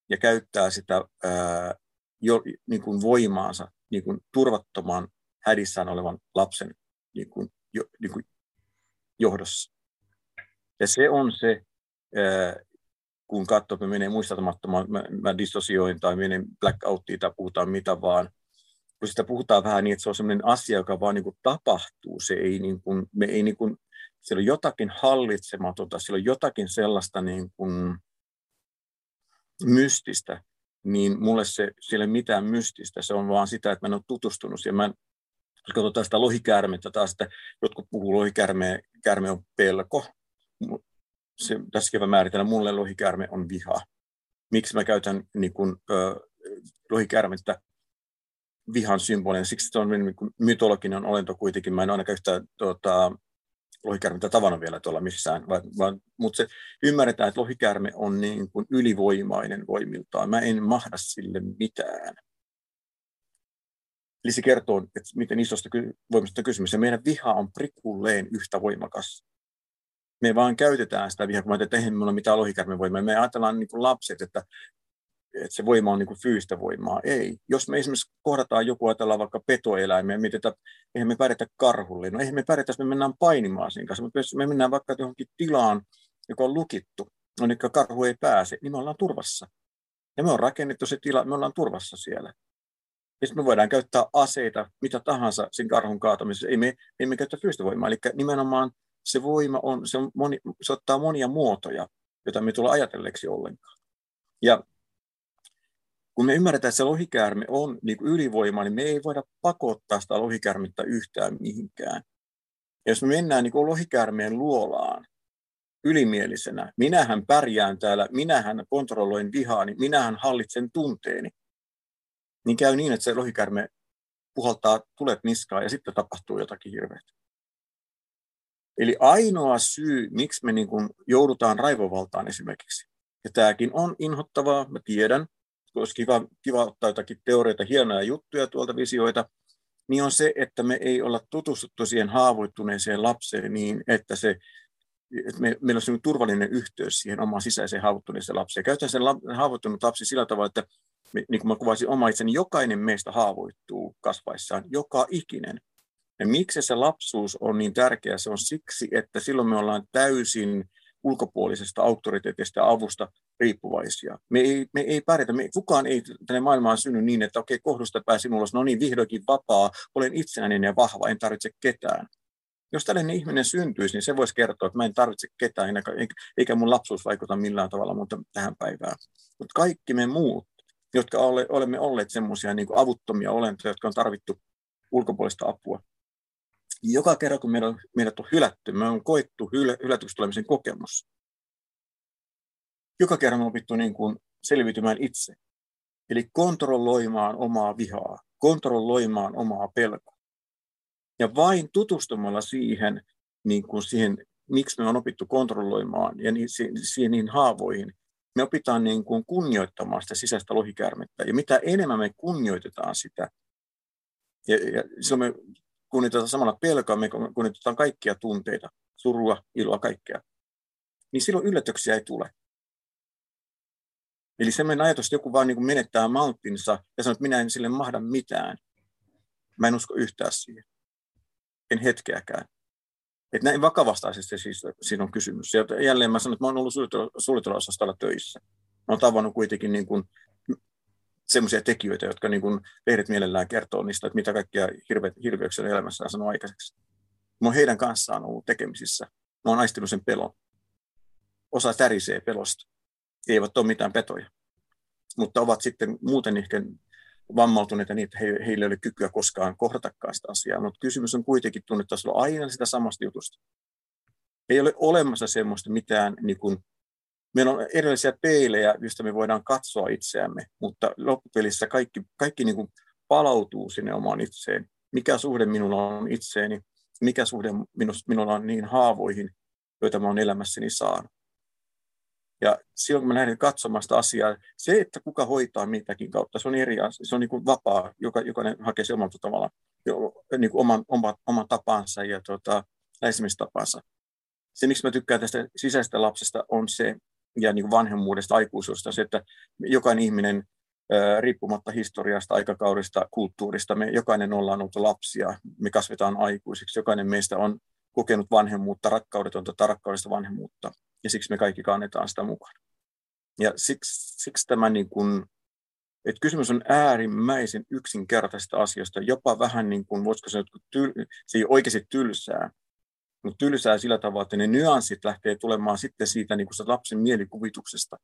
ja käyttää sitä ää, jo, niin kuin voimaansa niin kuin turvattoman hädissään olevan lapsen niin kuin, jo, niin kuin johdossa. Ja se on se, kun katsoo, että menee muistamattomaan, mä, mä dissosioin tai menen blackouttiin tai puhutaan mitä vaan, kun sitä puhutaan vähän niin, että se on sellainen asia, joka vaan niin kuin tapahtuu. Se ei niin kuin, me ei niin kuin, siellä on jotakin hallitsematonta, siellä on jotakin sellaista niin kuin mystistä, niin mulle se, siellä ei mitään mystistä, se on vaan sitä, että mä en ole tutustunut siihen. Mä, jos katsotaan sitä lohikäärmettä taas, että jotkut puhuu lohikäärme käärme on pelko. Se, tässäkin mä määritellään, mulle lohikäärme on viha. Miksi mä käytän niin kuin, ö, lohikäärmettä vihan symbolinen. Siksi se on niin mytologinen olento kuitenkin. Mä en ainakaan yhtään tuota, lohikäärmettä tavannut vielä tuolla missään, vaan, mutta se ymmärretään, että lohikäärme on niin kuin ylivoimainen voimiltaan. Mä en mahda sille mitään. Eli se kertoo, että miten isosta voimasta on kysymys. Ja meidän viha on prikulleen yhtä voimakas. Me vaan käytetään sitä mä että eihän minulla mitään voimaa. Me ajatellaan niin kuin lapset, että että se voima on niin kuin fyysistä voimaa. Ei. Jos me esimerkiksi kohdataan joku, ajatellaan vaikka petoeläimiä, mietitään, että eihän me pärjätä karhulle. No eihän me pärjätä, jos me mennään painimaan siinä kanssa, mutta jos me mennään vaikka johonkin tilaan, joka on lukittu, jonne karhu ei pääse, niin me ollaan turvassa. Ja me on rakennettu se tila, me ollaan turvassa siellä. Ja me voidaan käyttää aseita, mitä tahansa sen karhun kaatamisessa. Ei me, me emme käytä fyysistä voimaa. Eli nimenomaan se voima on, se, on moni, se ottaa monia muotoja, joita me tulee ajatelleeksi ollenkaan. Ja kun me ymmärretään, että se lohikäärme on niin kuin ylivoima, niin me ei voida pakottaa sitä lohikäärmettä yhtään mihinkään. Ja jos me mennään niin kuin lohikäärmeen luolaan ylimielisenä, minähän pärjään täällä, minähän kontrolloin vihaani, minähän hallitsen tunteeni, niin käy niin, että se lohikäärme puhaltaa tulet niskaan ja sitten tapahtuu jotakin hirveää. Eli ainoa syy, miksi me niin kuin joudutaan raivovaltaan esimerkiksi, ja tämäkin on inhottavaa, mä tiedän, olisi kiva, kiva ottaa jotakin teorioita, hienoja juttuja tuolta visioita, niin on se, että me ei olla tutustuttu siihen haavoittuneeseen lapseen niin, että se että me, meillä on turvallinen yhteys siihen omaan sisäiseen haavoittuneeseen lapseen. Käytän sen haavoittunut lapsi sillä tavalla, että me, niin kuin mä kuvasin oma itseni, jokainen meistä haavoittuu kasvaessaan, joka ikinen. Ja miksi se lapsuus on niin tärkeä? Se on siksi, että silloin me ollaan täysin ulkopuolisesta auktoriteetista ja avusta riippuvaisia. Me ei, me ei pärjätä, me, kukaan ei tänne maailmaan synny niin, että okei, kohdusta pääsi ulos, no niin, vihdoinkin vapaa, olen itsenäinen ja vahva, en tarvitse ketään. Jos tällainen ihminen syntyisi, niin se voisi kertoa, että mä en tarvitse ketään, eikä mun lapsuus vaikuta millään tavalla muuta tähän päivään. Mutta kaikki me muut, jotka ole, olemme olleet semmoisia niin avuttomia olentoja, jotka on tarvittu ulkopuolista apua. Joka kerran, kun meidät on, meidät on hylätty, me on koettu hyl, hylätyksi tulemisen kokemus. Joka kerran me on opittu niin kuin selviytymään itse. Eli kontrolloimaan omaa vihaa, kontrolloimaan omaa pelkoa. Ja vain tutustumalla siihen, niin kuin siihen miksi me on opittu kontrolloimaan ja siihen, niihin haavoihin, me opitaan niin kuin kunnioittamaan sitä sisäistä lohikäärmettä. Ja mitä enemmän me kunnioitetaan sitä, ja, ja silloin me kunnioitetaan samalla pelkoa, me kunnioitetaan kaikkia tunteita, surua, iloa, kaikkea, niin silloin yllätyksiä ei tule. Eli semmoinen ajatus, että joku vaan niin menettää malttinsa ja sanoo, että minä en sille mahda mitään. Mä en usko yhtään siihen. En hetkeäkään. Että näin vakavastaisesti siis siinä on kysymys. Ja jälleen mä sanon, että mä oon ollut suunnitteluosastolla töissä. Mä oon tavannut kuitenkin niin kuin semmoisia tekijöitä, jotka niin kuin lehdet mielellään kertoo niistä, että mitä kaikkia hirve, hirveyksiä elämässä on saanut aikaiseksi. Mä oon heidän kanssaan ollut tekemisissä. Mä oon aistinut sen pelon. Osa tärisee pelosta. Eivät ole mitään petoja. Mutta ovat sitten muuten ehkä vammautuneita niin, että he, heillä ei ole kykyä koskaan kohdatakaan sitä asiaa. Mutta kysymys on kuitenkin tunnetasolla aina sitä samasta jutusta. Ei ole olemassa semmoista mitään, niin kuin, meillä on erilaisia peilejä, joista me voidaan katsoa itseämme, mutta loppupelissä kaikki, kaikki niin kuin palautuu sinne omaan itseen. Mikä suhde minulla on itseeni, mikä suhde minulla on niin haavoihin, joita mä olen elämässäni saanut. Ja silloin kun mä lähdin katsomaan sitä asiaa, se, että kuka hoitaa mitäkin kautta, se on eri asia. Se on niin kuin vapaa, joka, jokainen hakee sen omalta tavalla, niin kuin oman, oman, oman tapansa ja tota, lähestymistapansa. Se, miksi mä tykkään tästä sisäisestä lapsesta, on se, ja niin vanhemmuudesta, aikuisuudesta, se, että jokainen ihminen, riippumatta historiasta, aikakaudesta, kulttuurista, me jokainen ollaan ollut lapsia, me kasvetaan aikuisiksi, jokainen meistä on kokenut vanhemmuutta, rakkaudetonta rakkaudesta vanhemmuutta ja siksi me kaikki kannetaan sitä mukana. Ja siksi, siksi tämä niin kuin, että kysymys on äärimmäisen yksinkertaisesta asiasta, jopa vähän niin kuin, voisiko se, tyl, se ei oikeasti tylsää, mutta tylsää sillä tavalla, että ne nyanssit lähtee tulemaan sitten siitä niin kuin lapsen mielikuvituksesta.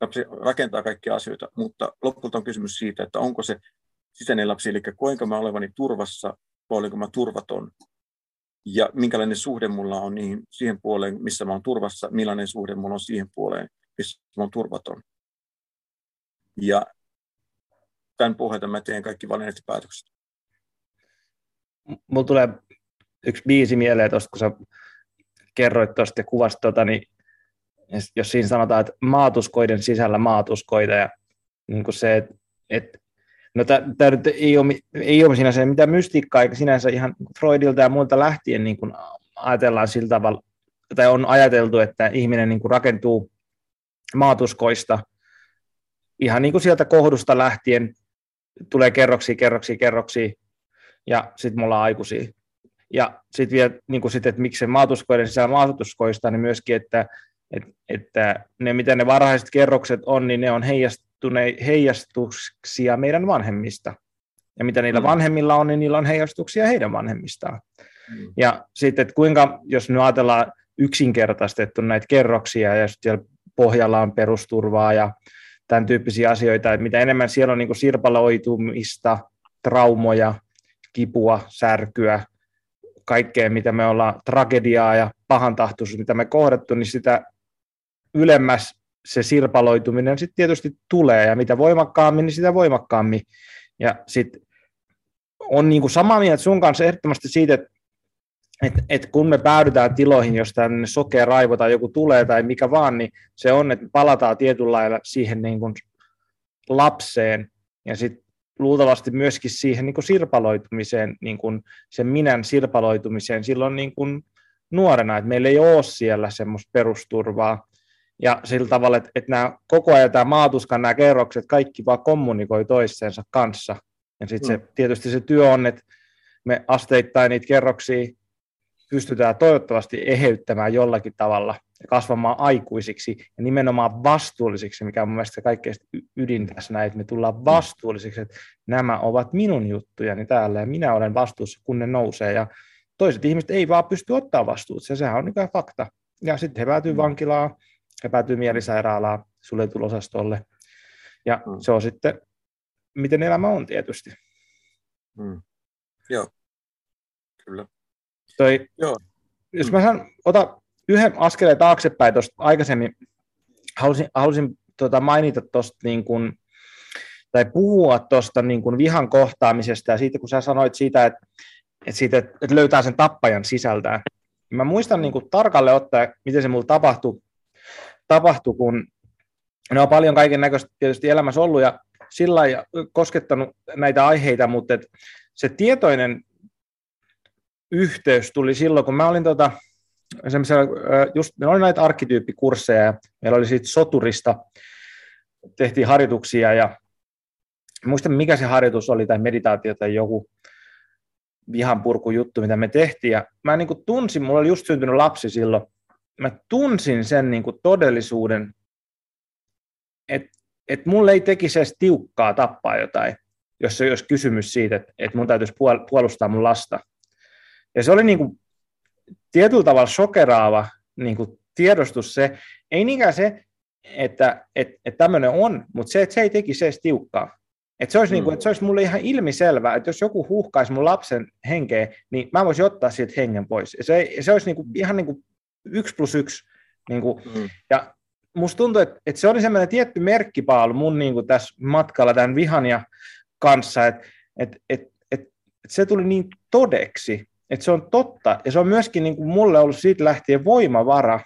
Lapsi rakentaa kaikkia asioita, mutta lopulta on kysymys siitä, että onko se sisäinen lapsi, eli kuinka mä olevani turvassa vai olenko mä turvaton ja minkälainen suhde mulla on niihin, siihen puoleen, missä mä oon turvassa, millainen suhde mulla on siihen puoleen, missä mä oon turvaton. Ja tämän pohjalta mä teen kaikki valinnat päätökset. Mulla tulee yksi biisi mieleen tuosta, kun sä kerroit tuosta ja kuvasit tuota, niin jos siinä sanotaan, että maatuskoiden sisällä maatuskoita ja niin kuin se, että, että No tämä nyt ei ole, ei ole sinänsä mitään mystiikkaa, eikä sinänsä ihan Freudilta ja muilta lähtien niin kuin ajatellaan sillä tavalla, tai on ajateltu, että ihminen niin kuin rakentuu maatuskoista ihan niin kuin sieltä kohdusta lähtien, tulee kerroksi, kerroksi, kerroksi, ja sitten mulla on aikuisia. Ja sitten vielä, niin kuin sit, että miksi se maatuskoiden sisällä maatuskoista, niin myöskin, että Et, että ne, mitä ne varhaiset kerrokset on, niin ne on heijastuksia meidän vanhemmista. Ja mitä niillä mm. vanhemmilla on, niin niillä on heijastuksia heidän vanhemmistaan. Mm. Ja sitten, että kuinka, jos nyt ajatellaan yksinkertaistettu näitä kerroksia ja siellä pohjalla on perusturvaa ja tämän tyyppisiä asioita, että mitä enemmän siellä on niin sirpaloitumista, traumoja, kipua, särkyä, kaikkea, mitä me ollaan, tragediaa ja pahantahtoisuus, mitä me kohdattu, niin sitä ylemmäs se sirpaloituminen sitten tietysti tulee, ja mitä voimakkaammin, niin sitä voimakkaammin. Ja sitten on niin kuin samaa mieltä sun kanssa ehdottomasti siitä, että et, et kun me päädytään tiloihin, jos tämmöinen sokea raivo tai joku tulee tai mikä vaan, niin se on, että palataan tietyllä lailla siihen niin kuin lapseen ja sitten luultavasti myöskin siihen niin kuin sirpaloitumiseen, niin kuin sen minän sirpaloitumiseen silloin niin kuin nuorena, että meillä ei ole siellä semmoista perusturvaa. Ja sillä tavalla, että, että nämä, koko ajan tämä maatuskan nämä kerrokset, kaikki vaan kommunikoi toistensa kanssa. Ja sitten mm. se, tietysti se työ on, että me asteittain niitä kerroksia pystytään toivottavasti eheyttämään jollakin tavalla ja kasvamaan aikuisiksi ja nimenomaan vastuullisiksi, mikä on mun mielestä kaikkein ydin tässä näin, että me tullaan mm. vastuullisiksi, että nämä ovat minun juttujani täällä ja minä olen vastuussa, kun ne nousee ja toiset ihmiset ei vaan pysty ottaa vastuuta, se, sehän on niin fakta. Ja sitten he päätyy mm. vankilaan, he päätyy mielisairaalaan, suljetulosastolle ja mm. se on sitten, miten elämä on tietysti. Mm. Joo, kyllä. Toi, Joo. Jos mä saan, ota yhden askeleen taaksepäin tuosta aikaisemmin, halusin, halusin tota mainita tuosta niin kuin, tai puhua tuosta niin kuin vihan kohtaamisesta ja siitä, kun sä sanoit siitä, että, että, siitä, että löytää sen tappajan sisältään. Mä muistan niin kuin tarkalle ottaa, miten se mulla tapahtui, tapahtui kun ne on paljon kaiken näköistä tietysti elämässä ollut ja sillä koskettanut näitä aiheita, mutta se tietoinen yhteys tuli silloin, kun mä olin tota, just, meillä oli näitä arkkityyppikursseja ja meillä oli siitä soturista, tehtiin harjoituksia ja muistan mikä se harjoitus oli tai meditaatio tai joku vihanpurku juttu, mitä me tehtiin ja mä niin kuin tunsin, mulla oli just syntynyt lapsi silloin, mä tunsin sen niin kuin todellisuuden, että et mulle ei tekisi edes tiukkaa tappaa jotain, jos se olisi kysymys siitä, että, että mun täytyisi puolustaa mun lasta. Ja se oli niin kuin tietyllä tavalla shokeraava niin kuin tiedostus se, ei niinkään se, että et, et tämmöinen on, mutta se, että se ei tekisi edes tiukkaa. Että se, olisi mm. niin kuin, että se olisi mulle ihan ilmiselvää, että jos joku huhkaisi mun lapsen henkeä, niin mä voisin ottaa siitä hengen pois. Ja se, se olisi niin kuin, ihan niin kuin yksi plus yksi. Niin kuin, mm. Ja musta tuntuu, että, että se oli semmoinen tietty merkkipaalu mun niin kuin tässä matkalla tämän vihania kanssa, että, että, että, että, että se tuli niin todeksi, että se on totta, ja se on myöskin niin kuin mulle ollut siitä lähtien voimavara,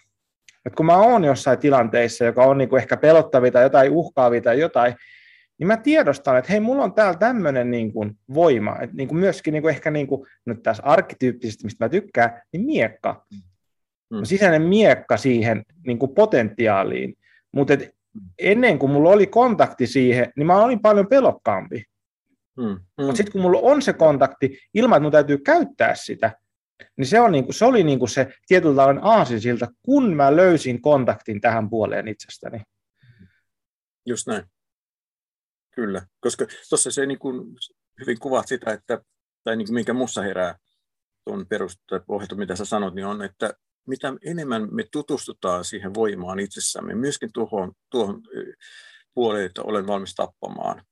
että kun mä oon jossain tilanteissa, joka on niin kuin ehkä pelottavia tai jotain uhkaavia tai jotain, niin mä tiedostan, että hei, mulla on täällä tämmöinen niin kuin voima, että niin kuin myöskin niin kuin ehkä niin kuin, nyt tässä arkkityyppisesti, mistä mä tykkään, niin miekka. Mm. Sisäinen miekka siihen niin kuin potentiaaliin, mutta ennen kuin mulla oli kontakti siihen, niin mä olin paljon pelokkaampi. Mm. Mm. Mutta sitten kun mulla on se kontakti, ilman että mun täytyy käyttää sitä, niin se, on niinku, se oli niinku se tietyllä tavalla aasinsilta, kun mä löysin kontaktin tähän puoleen itsestäni. Just näin. Kyllä, koska tuossa se niin kuin hyvin kuvaat sitä, että, tai niin kuin minkä mussa herää tuon perusta pohjalta, mitä sä sanot, niin on, että mitä enemmän me tutustutaan siihen voimaan itsessämme, myöskin tuohon, tuohon puoleen, että olen valmis tappamaan,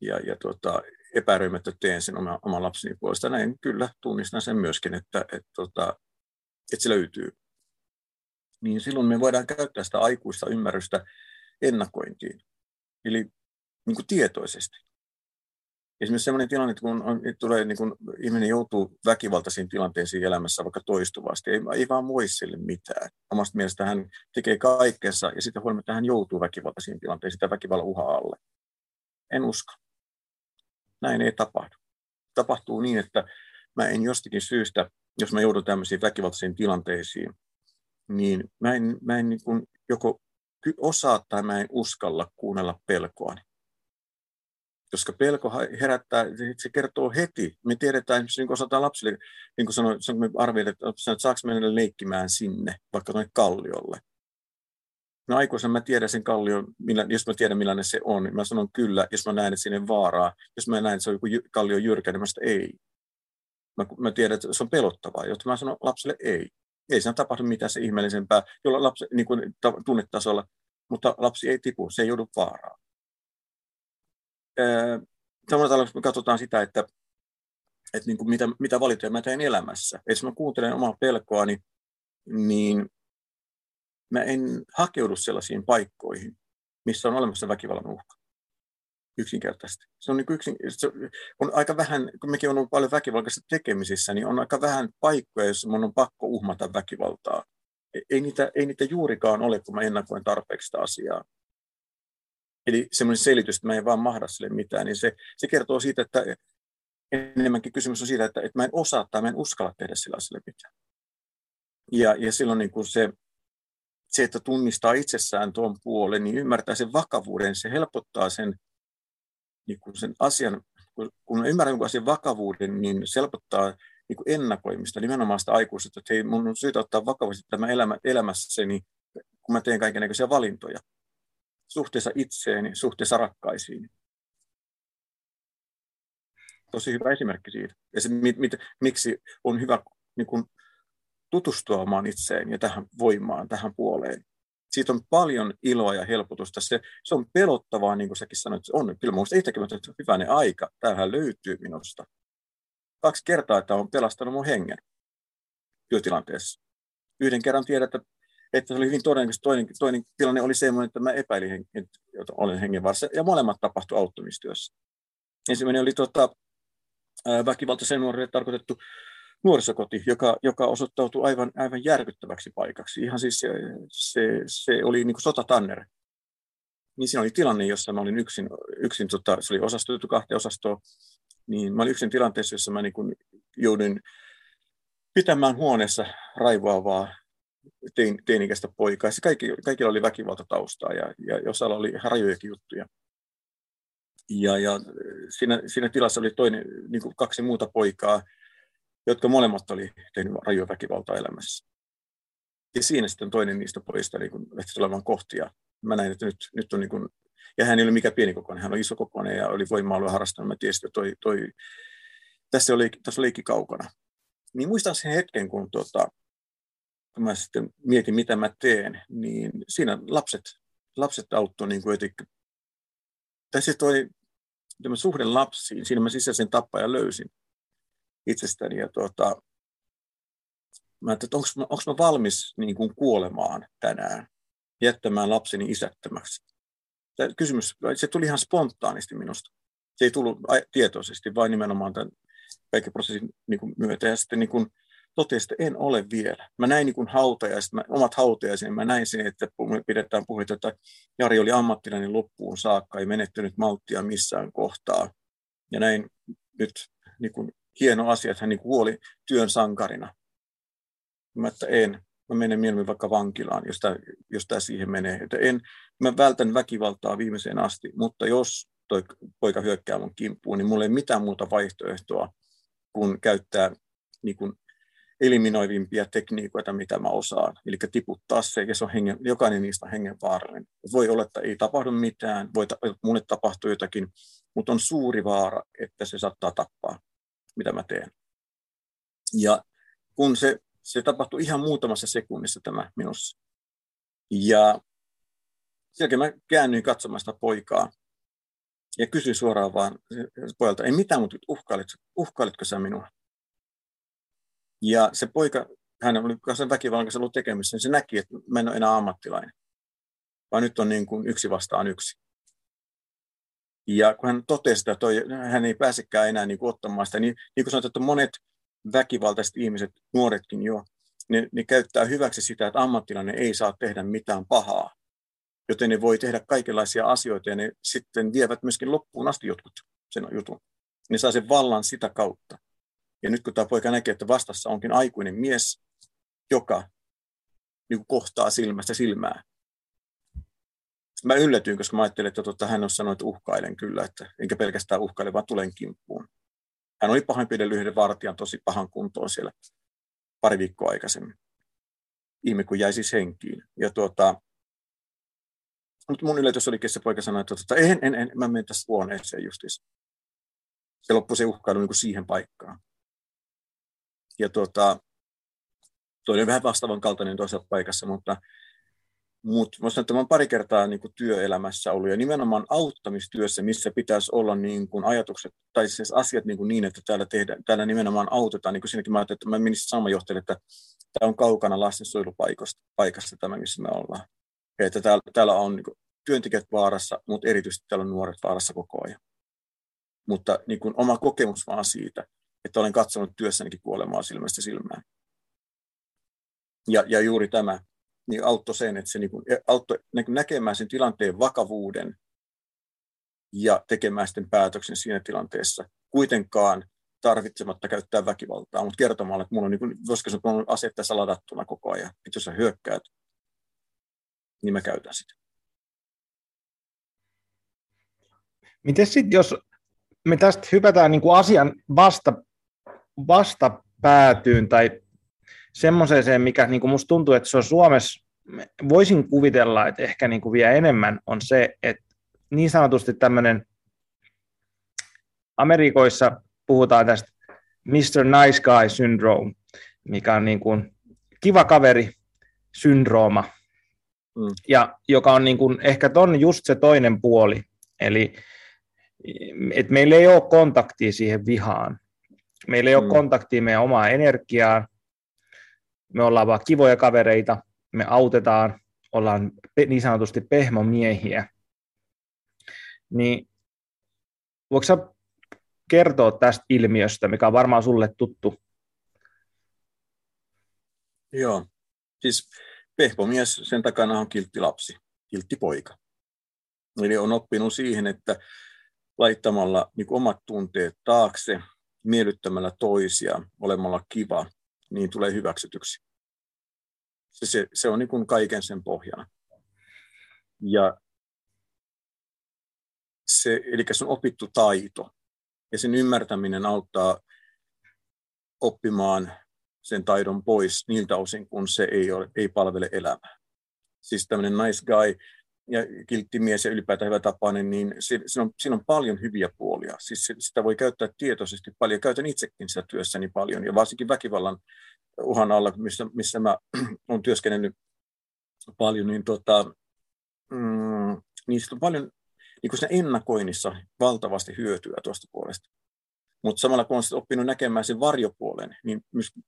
ja, ja tuota, epäröimättä teen sen oma, oman lapseni puolesta. Näin kyllä tunnistan sen myöskin, että, että, tota, että se löytyy. Niin silloin me voidaan käyttää sitä aikuista ymmärrystä ennakointiin, eli niin kuin tietoisesti. Esimerkiksi sellainen tilanne, että kun on, tulee, niin kun ihminen joutuu väkivaltaisiin tilanteisiin elämässä vaikka toistuvasti, ei, ei vaan voi sille mitään. Omasta mielestä hän tekee kaikkensa ja sitten huolimatta hän joutuu väkivaltaisiin tilanteisiin sitä väkivallan uhaa alle. En usko näin ei tapahdu. Tapahtuu niin, että mä en jostakin syystä, jos mä joudun tämmöisiin väkivaltaisiin tilanteisiin, niin mä en, mä en niin kuin joko osaa tai mä en uskalla kuunnella pelkoani. Koska pelko herättää, se kertoo heti. Me tiedetään, niin kuin osataan lapsille, niin kuin sanoin, me arvioidaan, että saako mennä leikkimään sinne, vaikka tuonne kalliolle. No aikuisena mä tiedän sen kallion, millä, jos mä tiedän millainen se on, niin mä sanon kyllä, jos mä näen, että sinne vaaraa. Jos mä näen, että se on joku kallio jyrkä, niin mä sanon, ei. Mä, mä tiedän, että se on pelottavaa, jotta mä sanon lapselle ei. Ei siinä tapahdu mitään se ihmeellisempää, jolla lapsi niin kuin tunnetasolla, mutta lapsi ei tipu, se ei joudu vaaraan. Samalla tavalla, me katsotaan sitä, että, että niin kuin mitä, mitä valintoja mä teen elämässä. Jos mä kuuntelen omaa pelkoani, niin mä en hakeudu sellaisiin paikkoihin, missä on olemassa väkivallan uhka. Yksinkertaisesti. Se on, niin yksin, se on aika vähän, kun mekin on ollut paljon väkivaltaisissa tekemisissä, niin on aika vähän paikkoja, joissa mun on pakko uhmata väkivaltaa. E-, ei niitä, ei niitä juurikaan ole, kun mä ennakoin tarpeeksi sitä asiaa. Eli semmoinen selitys, että mä en vaan mahda sille mitään, niin se, se kertoo siitä, että enemmänkin kysymys on siitä, että, että mä en osaa tai mä en uskalla tehdä sillä asialle mitään. Ja, ja silloin niin kuin se, se, että tunnistaa itsessään tuon puolen, niin ymmärtää sen vakavuuden, se helpottaa sen, niin kuin sen asian, kun ymmärrän jonkun asian vakavuuden, niin se helpottaa niin kuin ennakoimista, nimenomaan sitä aikuisuutta, että hei, mun on syytä ottaa vakavasti tämä elämä, elämässäni, kun mä teen kaikenlaisia valintoja suhteessa itseeni, suhteessa rakkaisiin. Tosi hyvä esimerkki siitä. Ja se, mit, mit, miksi on hyvä niin kuin, tutustua omaan itseen ja tähän voimaan, tähän puoleen. Siitä on paljon iloa ja helpotusta. Se, se on pelottavaa, niin kuin säkin sanoit, se on. Kyllä minusta itsekin, että hyvänen aika, tämähän löytyy minusta. Kaksi kertaa, että on pelastanut mun hengen työtilanteessa. Yhden kerran tiedät, että, että se oli hyvin todennäköisesti. Toinen, toinen tilanne oli sellainen, että mä epäilin, että olen hengenvarassa. Ja molemmat tapahtui auttamistyössä. Ensimmäinen oli tota, väkivaltaisen nuorille tarkoitettu nuorisokoti, joka, joka osoittautui aivan, aivan järkyttäväksi paikaksi. Ihan siis se, se, se oli niin kuin sotatanner. Niin siinä oli tilanne, jossa mä olin yksin, yksin tota, se oli osastoitu kahteen osastoon, niin mä olin yksin tilanteessa, jossa mä niin kuin pitämään huoneessa raivaavaa tein, teinikäistä poikaa. Se kaikki, kaikilla oli väkivaltataustaa ja, ja jossain oli rajojakin juttuja. Ja, ja siinä, siinä tilassa oli toinen, niin kuin kaksi muuta poikaa, jotka molemmat oli tehnyt rajua väkivaltaa elämässä. Ja siinä sitten toinen niistä pojista niin lähti olemaan kohtia. Mä näin, että nyt, nyt on niin kuin, ja hän ei ole mikään pieni kokoinen, hän on iso kokoinen ja oli voima-alue harrastanut. Mä tiesin, että toi, toi, tässä oli, tässä oli leikki kaukana. Niin muistan sen hetken, kun, tuota, kun mä sitten mietin, mitä mä teen, niin siinä lapset, lapset auttoi niin kuin jotenkin. Tässä toi tämä suhde lapsiin, siinä mä sisäisen tappajan löysin itsestäni. Ja tuota, mä että onko mä valmis niin kuin kuolemaan tänään, jättämään lapseni isättömäksi. Tämä kysymys, se tuli ihan spontaanisti minusta. Se ei tullut tietoisesti, vaan nimenomaan tämän kaiken prosessin niin kuin myötä. Ja sitten niin kuin että en ole vielä. Mä näin niin kuin hautajaiset, mä, omat hautajaiseni, mä näin sen, että pidetään puhetta, että Jari oli ammattilainen loppuun saakka, ei menettynyt malttia missään kohtaa. Ja näin nyt niin kuin hieno asia, että hän niin kuoli työn sankarina. Mä, että en. Mä menen mieluummin vaikka vankilaan, jos tämä, jos tämä siihen menee. Että en, mä vältän väkivaltaa viimeiseen asti, mutta jos toi poika hyökkää mun kimppuun, niin mulla ei mitään muuta vaihtoehtoa kuin käyttää niin kuin eliminoivimpia tekniikoita, mitä mä osaan. Eli tiputtaa se, ja se on hengen, jokainen niistä on hengenvaarallinen. Voi olla, että ei tapahdu mitään, voi, mulle tapahtuu jotakin, mutta on suuri vaara, että se saattaa tappaa mitä mä teen. Ja kun se, se tapahtui ihan muutamassa sekunnissa tämä minussa. Ja sen mä käännyin katsomaan sitä poikaa ja kysyin suoraan vaan pojalta, ei mitään, mutta uhkailit, uhkailitko sä minua? Ja se poika, hän oli kanssa väkivallan kanssa ollut tekemisissä, niin se näki, että mä en ole enää ammattilainen, vaan nyt on niin kuin yksi vastaan yksi. Ja kun hän totesi, että toi, hän ei pääsekään enää niin kuin ottamaan sitä, niin, niin kuin sanoit, että monet väkivaltaiset ihmiset, nuoretkin jo, ne, ne käyttää hyväksi sitä, että ammattilainen ei saa tehdä mitään pahaa. Joten ne voi tehdä kaikenlaisia asioita ja ne sitten vievät myöskin loppuun asti jotkut sen jutun. Ne saa sen vallan sitä kautta. Ja nyt kun tämä poika näkee, että vastassa onkin aikuinen mies, joka niin kohtaa silmästä silmää, mä yllätyin, koska mä ajattelin, että tota, hän on sanonut, että uhkailen kyllä, että enkä pelkästään uhkaile, vaan tulen kimppuun. Hän oli pahoinpidellyt yhden vartijan tosi pahan kuntoon siellä pari viikkoa aikaisemmin. Ihme, kun jäi siis henkiin. Ja tuota, Mutta mun yllätys olikin se poika sanoi, että tota, en, en, en, mä menen tässä huoneeseen justiinsa. Se loppui se uhkailu niin kuin siihen paikkaan. Ja tuota, toinen vähän vastaavan kaltainen toisessa paikassa, mutta mutta mä sanon, että mä pari kertaa niin kuin työelämässä ollut ja nimenomaan auttamistyössä, missä pitäisi olla niin kuin ajatukset tai siis asiat niin, kuin niin että täällä, tehdään, täällä nimenomaan autetaan. Niin kuin siinäkin mä ajattelin, että mä menisin sama johtajalle, että tämä on kaukana lastensuojelupaikasta paikasta tämä, missä me ollaan. Että täällä, täällä on niin kuin, työntekijät vaarassa, mutta erityisesti täällä on nuoret vaarassa koko ajan. Mutta niin kuin oma kokemus vaan siitä, että olen katsonut työssänikin kuolemaa silmästä silmään. Ja, ja juuri tämä, niin auttoi sen, että se niin kuin, auttoi näkemään sen tilanteen vakavuuden ja tekemään sitten päätöksen siinä tilanteessa. Kuitenkaan tarvitsematta käyttää väkivaltaa, mutta kertomalla, että mulla on, niin kuin, koska se on ase tässä ladattuna koko ajan, että jos sä hyökkäät, niin mä käytän sitä. Miten sitten, jos me tästä hypätään niin kuin asian vasta, vastapäätyyn tai semmoiseen, mikä niin kuin musta tuntuu, että se on Suomessa, voisin kuvitella, että ehkä niin kuin vielä enemmän on se, että niin sanotusti tämmöinen Amerikoissa puhutaan tästä Mr. Nice Guy syndrome, mikä on niin kuin kiva kaveri syndrooma, mm. ja joka on niin kuin ehkä ton just se toinen puoli, eli että meillä ei ole kontaktia siihen vihaan. Meillä ei mm. ole kontaktia meidän omaa energiaa, me ollaan vaan kivoja kavereita, me autetaan, ollaan niin sanotusti pehmomiehiä. Niin voiko sä kertoa tästä ilmiöstä, mikä on varmaan sulle tuttu? Joo, siis pehmomies, sen takana on kiltti lapsi, kiltti poika. Eli on oppinut siihen, että laittamalla niin omat tunteet taakse, miellyttämällä toisia, olemalla kiva, niin tulee hyväksytyksi. Se, se, se on niin kuin kaiken sen pohjana. Ja se, eli se on opittu taito, ja sen ymmärtäminen auttaa oppimaan sen taidon pois niiltä osin, kun se ei, ole, ei palvele elämää. Siis tämmöinen nice guy ja kiltti mies ja ylipäätään hyvä tapainen, niin siinä on, siinä on paljon hyviä puolia. Siis sitä voi käyttää tietoisesti paljon. Käytän itsekin sitä työssäni paljon ja varsinkin väkivallan uhan alla, missä, missä mä <clears throat> olen työskennellyt paljon, niin, tota, mm, niin on paljon niin kuin ennakoinnissa valtavasti hyötyä tuosta puolesta. Mutta samalla kun olen oppinut näkemään sen varjopuolen, niin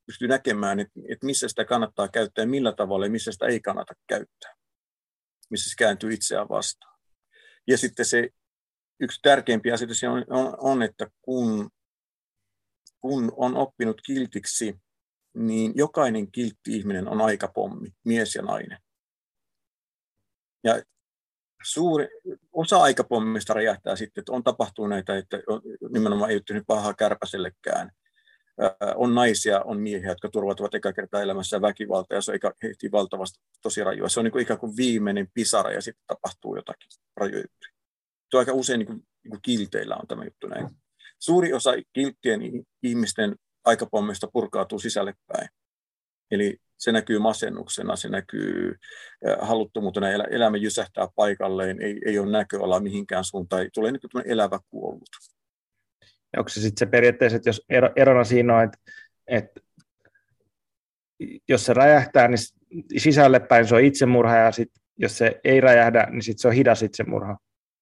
pystyy näkemään, että, että missä sitä kannattaa käyttää millä tavalla ja missä sitä ei kannata käyttää. Missä se kääntyy itseään vastaan. Ja sitten se yksi tärkeimpiä asioita on, on, on, että kun, kun on oppinut kiltiksi, niin jokainen kiltti ihminen on aikapommi, mies ja nainen. Ja suuri, osa aikapommista räjähtää sitten, että on tapahtuu näitä, että nimenomaan ei ole pahaa kärpäsellekään. On naisia, on miehiä, jotka turvautuvat eka kertaa elämässä väkivaltaa ja se hehtii valtavasti tosi rajua. Se on niin kuin ikään kuin viimeinen pisara ja sitten tapahtuu jotakin rajoja. On aika usein niin kuin, niin kuin kilteillä on tämä juttu näin. Suuri osa kilttien ihmisten aikapommista purkautuu sisälle päin. Eli se näkyy masennuksena, se näkyy haluttomuutena, elämä jysähtää paikalleen, ei, ei ole näköala mihinkään suuntaan, tulee niin elävä kuollut. Onko se sitten se periaatteessa, että jos erona siinä on, että, että jos se räjähtää, niin sisälle päin se on itsemurha, ja sit, jos se ei räjähdä, niin sit se on hidas itsemurha.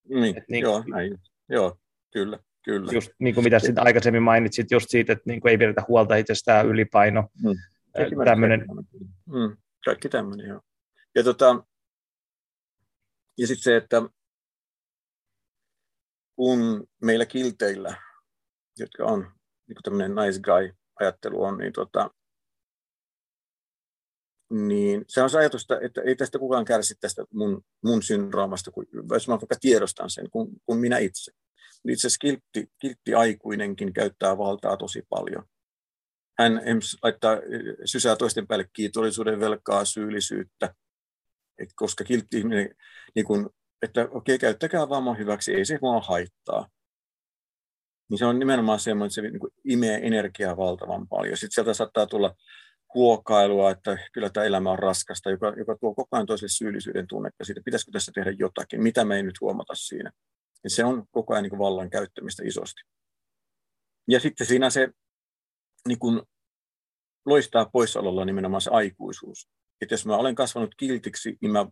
Niin, niin joo, näin. joo, kyllä. Kyllä. Just niin kuin mitä sitten aikaisemmin mainitsit, just siitä, että niin kuin ei pidetä huolta itsestään, ylipaino, hmm tämmöinen. Mm, kaikki tämmöinen, joo. Ja, tota, ja sitten se, että kun meillä kilteillä, jotka on niin tämmöinen nice guy-ajattelu on, niin, tota, niin se on se ajatus, että ei tästä kukaan kärsi tästä mun, mun syndroomasta, kun, jos mä vaikka tiedostan sen, kun, kun minä itse. Itse asiassa kiltti, kiltti aikuinenkin käyttää valtaa tosi paljon hän laittaa, sysää toisten päälle kiitollisuuden velkaa, syyllisyyttä, et koska kiltti ihminen, niin kun, että okei, käyttäkää vaan hyväksi, ei se mua haittaa. Niin se on nimenomaan semmoinen, että se niin imee energiaa valtavan paljon. Sitten sieltä saattaa tulla huokailua, että kyllä tämä elämä on raskasta, joka, joka tuo koko ajan toiselle syyllisyyden tunnetta siitä, pitäisikö tässä tehdä jotakin, mitä me ei nyt huomata siinä. Ja se on koko ajan niin vallan käyttämistä isosti. Ja sitten siinä se niin kuin loistaa poissaololla nimenomaan se aikuisuus. Että jos mä olen kasvanut kiltiksi, niin mä,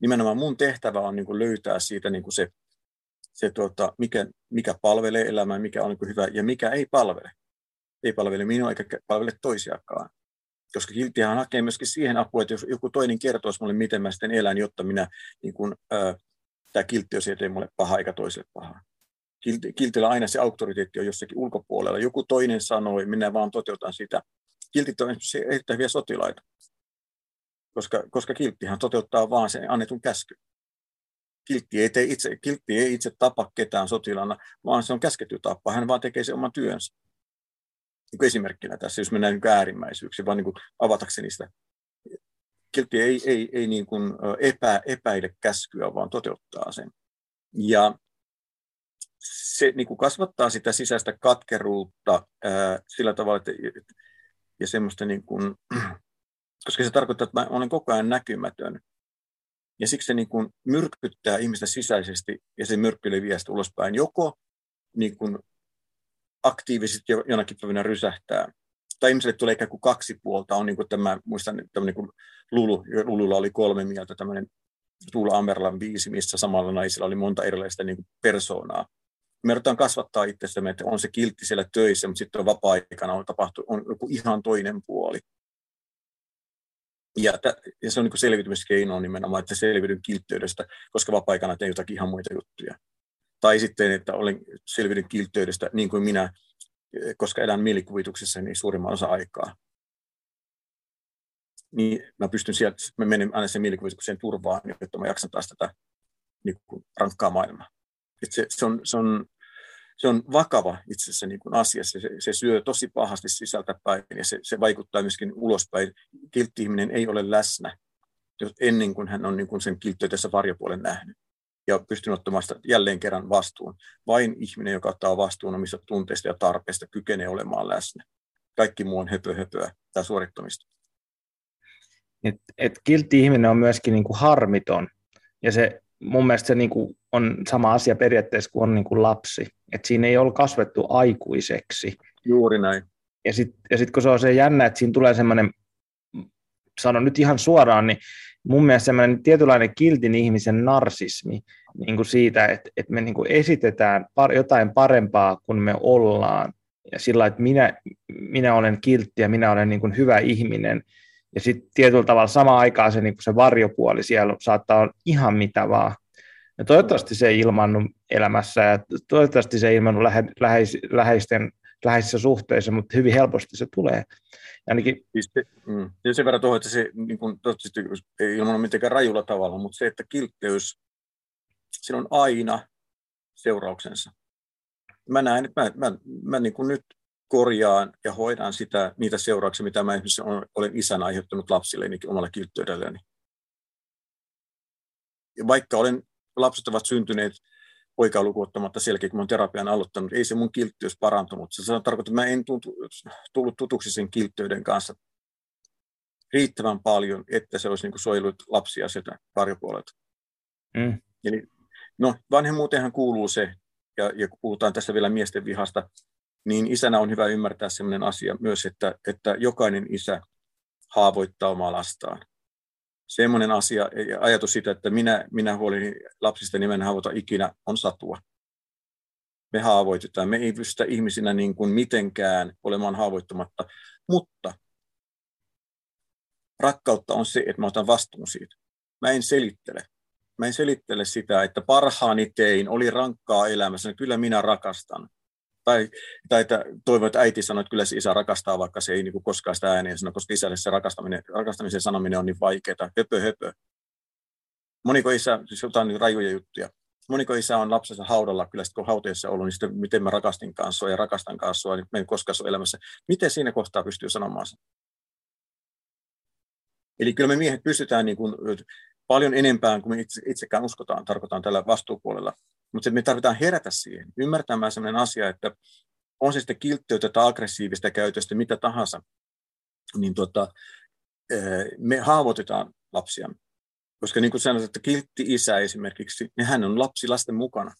nimenomaan mun tehtävä on niin kuin löytää siitä niin kuin se, se tuota, mikä, mikä palvelee elämää, mikä on niin hyvä ja mikä ei palvele. Ei palvele minua eikä palvele toisiakaan. Koska kilttihän hakee myöskin siihen apua, että jos joku toinen kertoisi mulle, miten mä sitten elän, jotta minä, niin kuin, ää, tämä kiltti on ei mulle paha eikä toiselle paha. Kiltillä aina se auktoriteetti on jossakin ulkopuolella. Joku toinen sanoi, minä vaan toteutan sitä. Kiltit on erittäin hyviä sotilaita, koska, koska kilttihan toteuttaa vaan sen annetun käsky. Kiltti ei, tee itse, kiltti ei itse tapa ketään sotilana, vaan se on käsketty tappaa. Hän vaan tekee sen oman työnsä. Niin esimerkkinä tässä, jos mennään niin äärimmäisyyksiin, vaan niin avatakseni sitä. Kiltti ei, ei, ei niin kuin epä, epäile käskyä, vaan toteuttaa sen. Ja se niin kuin kasvattaa sitä sisäistä katkeruutta ää, sillä tavalla, että ja semmoista niin kuin, <clears throat> koska se tarkoittaa, että mä olen koko ajan näkymätön. Ja siksi se niin kuin myrkyttää ihmistä sisäisesti ja se myrkky leviää ulospäin. Joko niin kuin aktiivisesti jonakin päivänä rysähtää, tai ihmiselle tulee ikään kuin kaksi puolta. On niin kuin tämä, muistan, tämä niin kuin Lulu, Lululla oli kolme mieltä, tämmöinen Tuula Amerlan viisi, missä samalla naisella oli monta erilaista niin kuin persoonaa me yritetään kasvattaa itsestämme, että on se kiltti siellä töissä, mutta sitten on vapaa-aikana on tapahtunut on joku ihan toinen puoli. Ja, t- ja se on niin selviytymiskeino nimenomaan, että selviydy kiltteydestä, koska vapaa-aikana teen jotakin ihan muita juttuja. Tai sitten, että olen selviydy kiltteydestä niin kuin minä, koska elän mielikuvituksessa niin suurimman osa aikaa. Niin mä pystyn sieltä, mä menen aina sen mielikuvitukseen turvaan, jotta mä jaksan taas tätä niin kuin rankkaa maailmaa. Se, se, on, se, on, se on vakava itse asiassa niin kuin asia. Se, se syö tosi pahasti sisältä päin ja se, se vaikuttaa myöskin ulospäin. Kiltti-ihminen ei ole läsnä ennen kuin hän on niin kuin sen kiltteytessä varjopuolen nähnyt ja pystynyt ottamaan sitä jälleen kerran vastuun. Vain ihminen, joka ottaa vastuun omista tunteista ja tarpeista, kykenee olemaan läsnä. Kaikki muu on höpö höpöä tai suorittamista. Et, et kiltti ihminen on myöskin niin kuin harmiton ja se mun mielestä se niin kuin on sama asia periaatteessa kuin on niin kuin lapsi. Että siinä ei ole kasvettu aikuiseksi. Juuri näin. Ja sitten ja sit kun se on se jännä, että siinä tulee semmoinen, sanon nyt ihan suoraan, niin mun mielestä semmoinen tietynlainen kiltin ihmisen narsismi niin kuin siitä, että, että me niin kuin esitetään par, jotain parempaa kuin me ollaan. Ja sillä että minä, minä olen kiltti ja minä olen niin kuin hyvä ihminen. Ja sitten tietyllä tavalla samaan aikaan se, niin se varjopuoli siellä saattaa olla ihan mitä vaan. Ja toivottavasti se ei ilmannut elämässä ja toivottavasti se ei ilmannut lähe, läheis, läheisten, läheisissä suhteissa, mutta hyvin helposti se tulee. Ainakin... Siis mm. ja sen verran tuohon, että se niin kuin, ei ilmannut mitenkään rajulla tavalla, mutta se, että kiltteys, sillä on aina seurauksensa. Mä näen, että mä, mä, mä niin kuin nyt korjaan ja hoidan sitä, niitä seurauksia, mitä mä esimerkiksi olen isän aiheuttanut lapsilleni omalla kiltteydelläni. Ja vaikka olen, lapset ovat syntyneet poikaa lukuottamatta selkeä, kun olen terapian aloittanut, ei se mun kilttyys parantunut. Se tarkoittaa, että mä en tullut tutuksi sen kiltteyden kanssa riittävän paljon, että se olisi niin suojellut lapsia sieltä varjopuolelta. Mm. Eli, no, vanhemmuuteenhan kuuluu se, ja, ja kun puhutaan tässä vielä miesten vihasta, niin isänä on hyvä ymmärtää sellainen asia myös, että, että jokainen isä haavoittaa omaa lastaan. Semmoinen asia, ajatus siitä, että minä, minä huolin lapsista nimen haavoita ikinä, on satua. Me haavoitetaan. Me ei pystytä ihmisinä niin kuin mitenkään olemaan haavoittumatta, mutta rakkautta on se, että mä otan vastuun siitä. Mä en selittele. Mä en selittele sitä, että parhaani tein, oli rankkaa elämässä, kyllä minä rakastan tai, tai että toivon, että äiti sanoi, että kyllä se isä rakastaa, vaikka se ei niin kuin koskaan sitä ääneen sano, koska isälle se rakastaminen, rakastamisen sanominen on niin vaikeaa. Höpö, höpö. Moniko isä, siis jotain niin rajuja juttuja, moniko isä on lapsensa haudalla, kyllä sitten kun hautajaisessa ollut, niin sitten miten mä rakastin kanssa ja rakastan kanssa, niin me ei koskaan ole elämässä. Miten siinä kohtaa pystyy sanomaan sen? Eli kyllä me miehet pystytään niin kuin paljon enempään kuin me itse, itsekään uskotaan, tarkoitan tällä vastuupuolella. Mutta me tarvitaan herätä siihen, ymmärtämään sellainen asia, että on se sitten kilttiyttä tai aggressiivista käytöstä, mitä tahansa, niin tota, me haavoitetaan lapsia. Koska niin kuin sanoit, että kiltti isä esimerkiksi, niin hän on lapsi lasten mukana.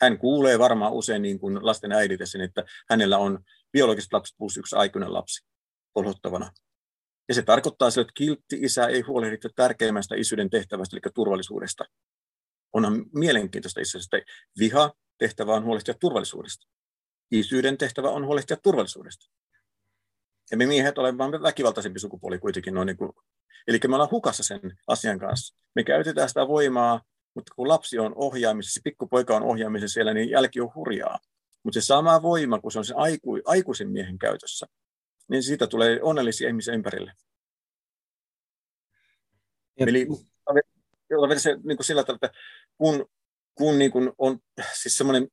Hän kuulee varmaan usein niin kuin lasten äidit sen, että hänellä on biologiset lapset plus yksi aikuinen lapsi polhottavana. Ja se tarkoittaa että kiltti isä ei huolehdi tärkeimmästä isyyden tehtävästä, eli turvallisuudesta. Onhan mielenkiintoista itse asiassa, että viha tehtävä on huolehtia turvallisuudesta. Isyyden tehtävä on huolehtia turvallisuudesta. Ja me miehet olemme väkivaltaisempi sukupuoli kuitenkin. Noin niin kuin, eli me ollaan hukassa sen asian kanssa. Me käytetään sitä voimaa, mutta kun lapsi on ohjaamisessa, pikkupoika on ohjaamisessa siellä, niin jälki on hurjaa. Mutta se sama voima, kun se on sen aiku, aikuisen miehen käytössä, niin siitä tulee onnellisia ihmisiä ympärille. Ja. Eli se niin kuin sillä tavalla, että kun, kun niin kuin on siis semmoinen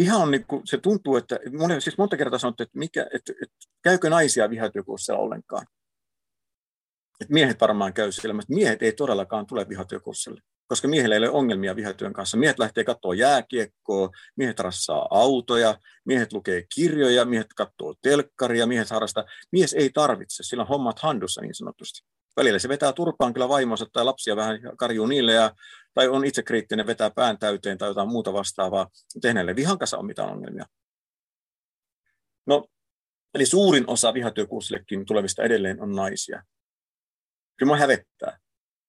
viha on, niin kuin, se tuntuu, että monen, siis monta kertaa sanottu, että, mikä, että, että käykö naisia vihatyökurssilla ollenkaan. Että miehet varmaan käy siellä, mutta miehet ei todellakaan tule vihatyökurssille, koska miehillä ei ole ongelmia vihatyön kanssa. Miehet lähtee katsoa jääkiekkoa, miehet rassaa autoja, miehet lukee kirjoja, miehet katsoo telkkaria, miehet harrastaa. Mies ei tarvitse, sillä on hommat handussa niin sanotusti. Välillä se vetää turpaan kyllä vaimonsa tai lapsia vähän karjuu niille ja tai on itse kriittinen, vetää pään täyteen tai jotain muuta vastaavaa, näille vihan kanssa ole mitään ongelmia. No, eli suurin osa vihatyökurssillekin tulevista edelleen on naisia. Kyllä mä hävettää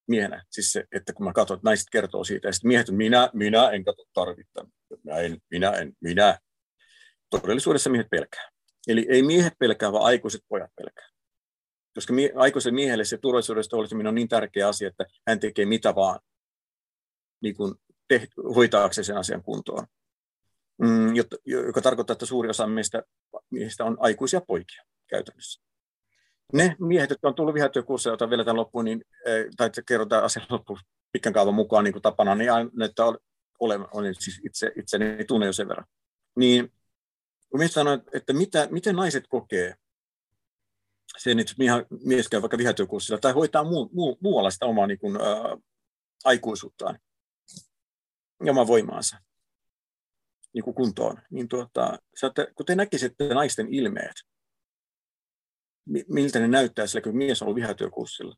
miehenä, siis se, että kun mä katson, että naiset kertoo siitä, ja sitten miehet, minä, minä en katso tarvittaa, minä en, minä en, minä. Todellisuudessa miehet pelkää. Eli ei miehet pelkää, vaan aikuiset pojat pelkää. Koska mie- aikuisen miehelle se turvallisuudesta huolehtiminen on niin tärkeä asia, että hän tekee mitä vaan niin kuin teht, hoitaakseen sen asian kuntoon. Mm, jotta, joka tarkoittaa, että suuri osa meistä miehistä on aikuisia poikia käytännössä. Ne miehet, jotka on tullut vihatyökursseja, joita vielä tämän loppuun, niin, eh, tai kerrotaan asian loppuun pitkän kaavan mukaan niin kuin tapana, niin aina, että olen, olen siis itse, itseni tunne jo sen verran. Niin kun sanoo, että mitä, miten naiset kokee sen, että mies käy vaikka vihatyökurssilla tai hoitaa muu, muu, muualla sitä omaa niin kuin, ää, aikuisuuttaan, ja oman voimaansa niin kuin kuntoon, niin tuota, että kun te näkisitte naisten ilmeet, miltä ne näyttää sillä, kun mies on ollut vihatyökurssilla.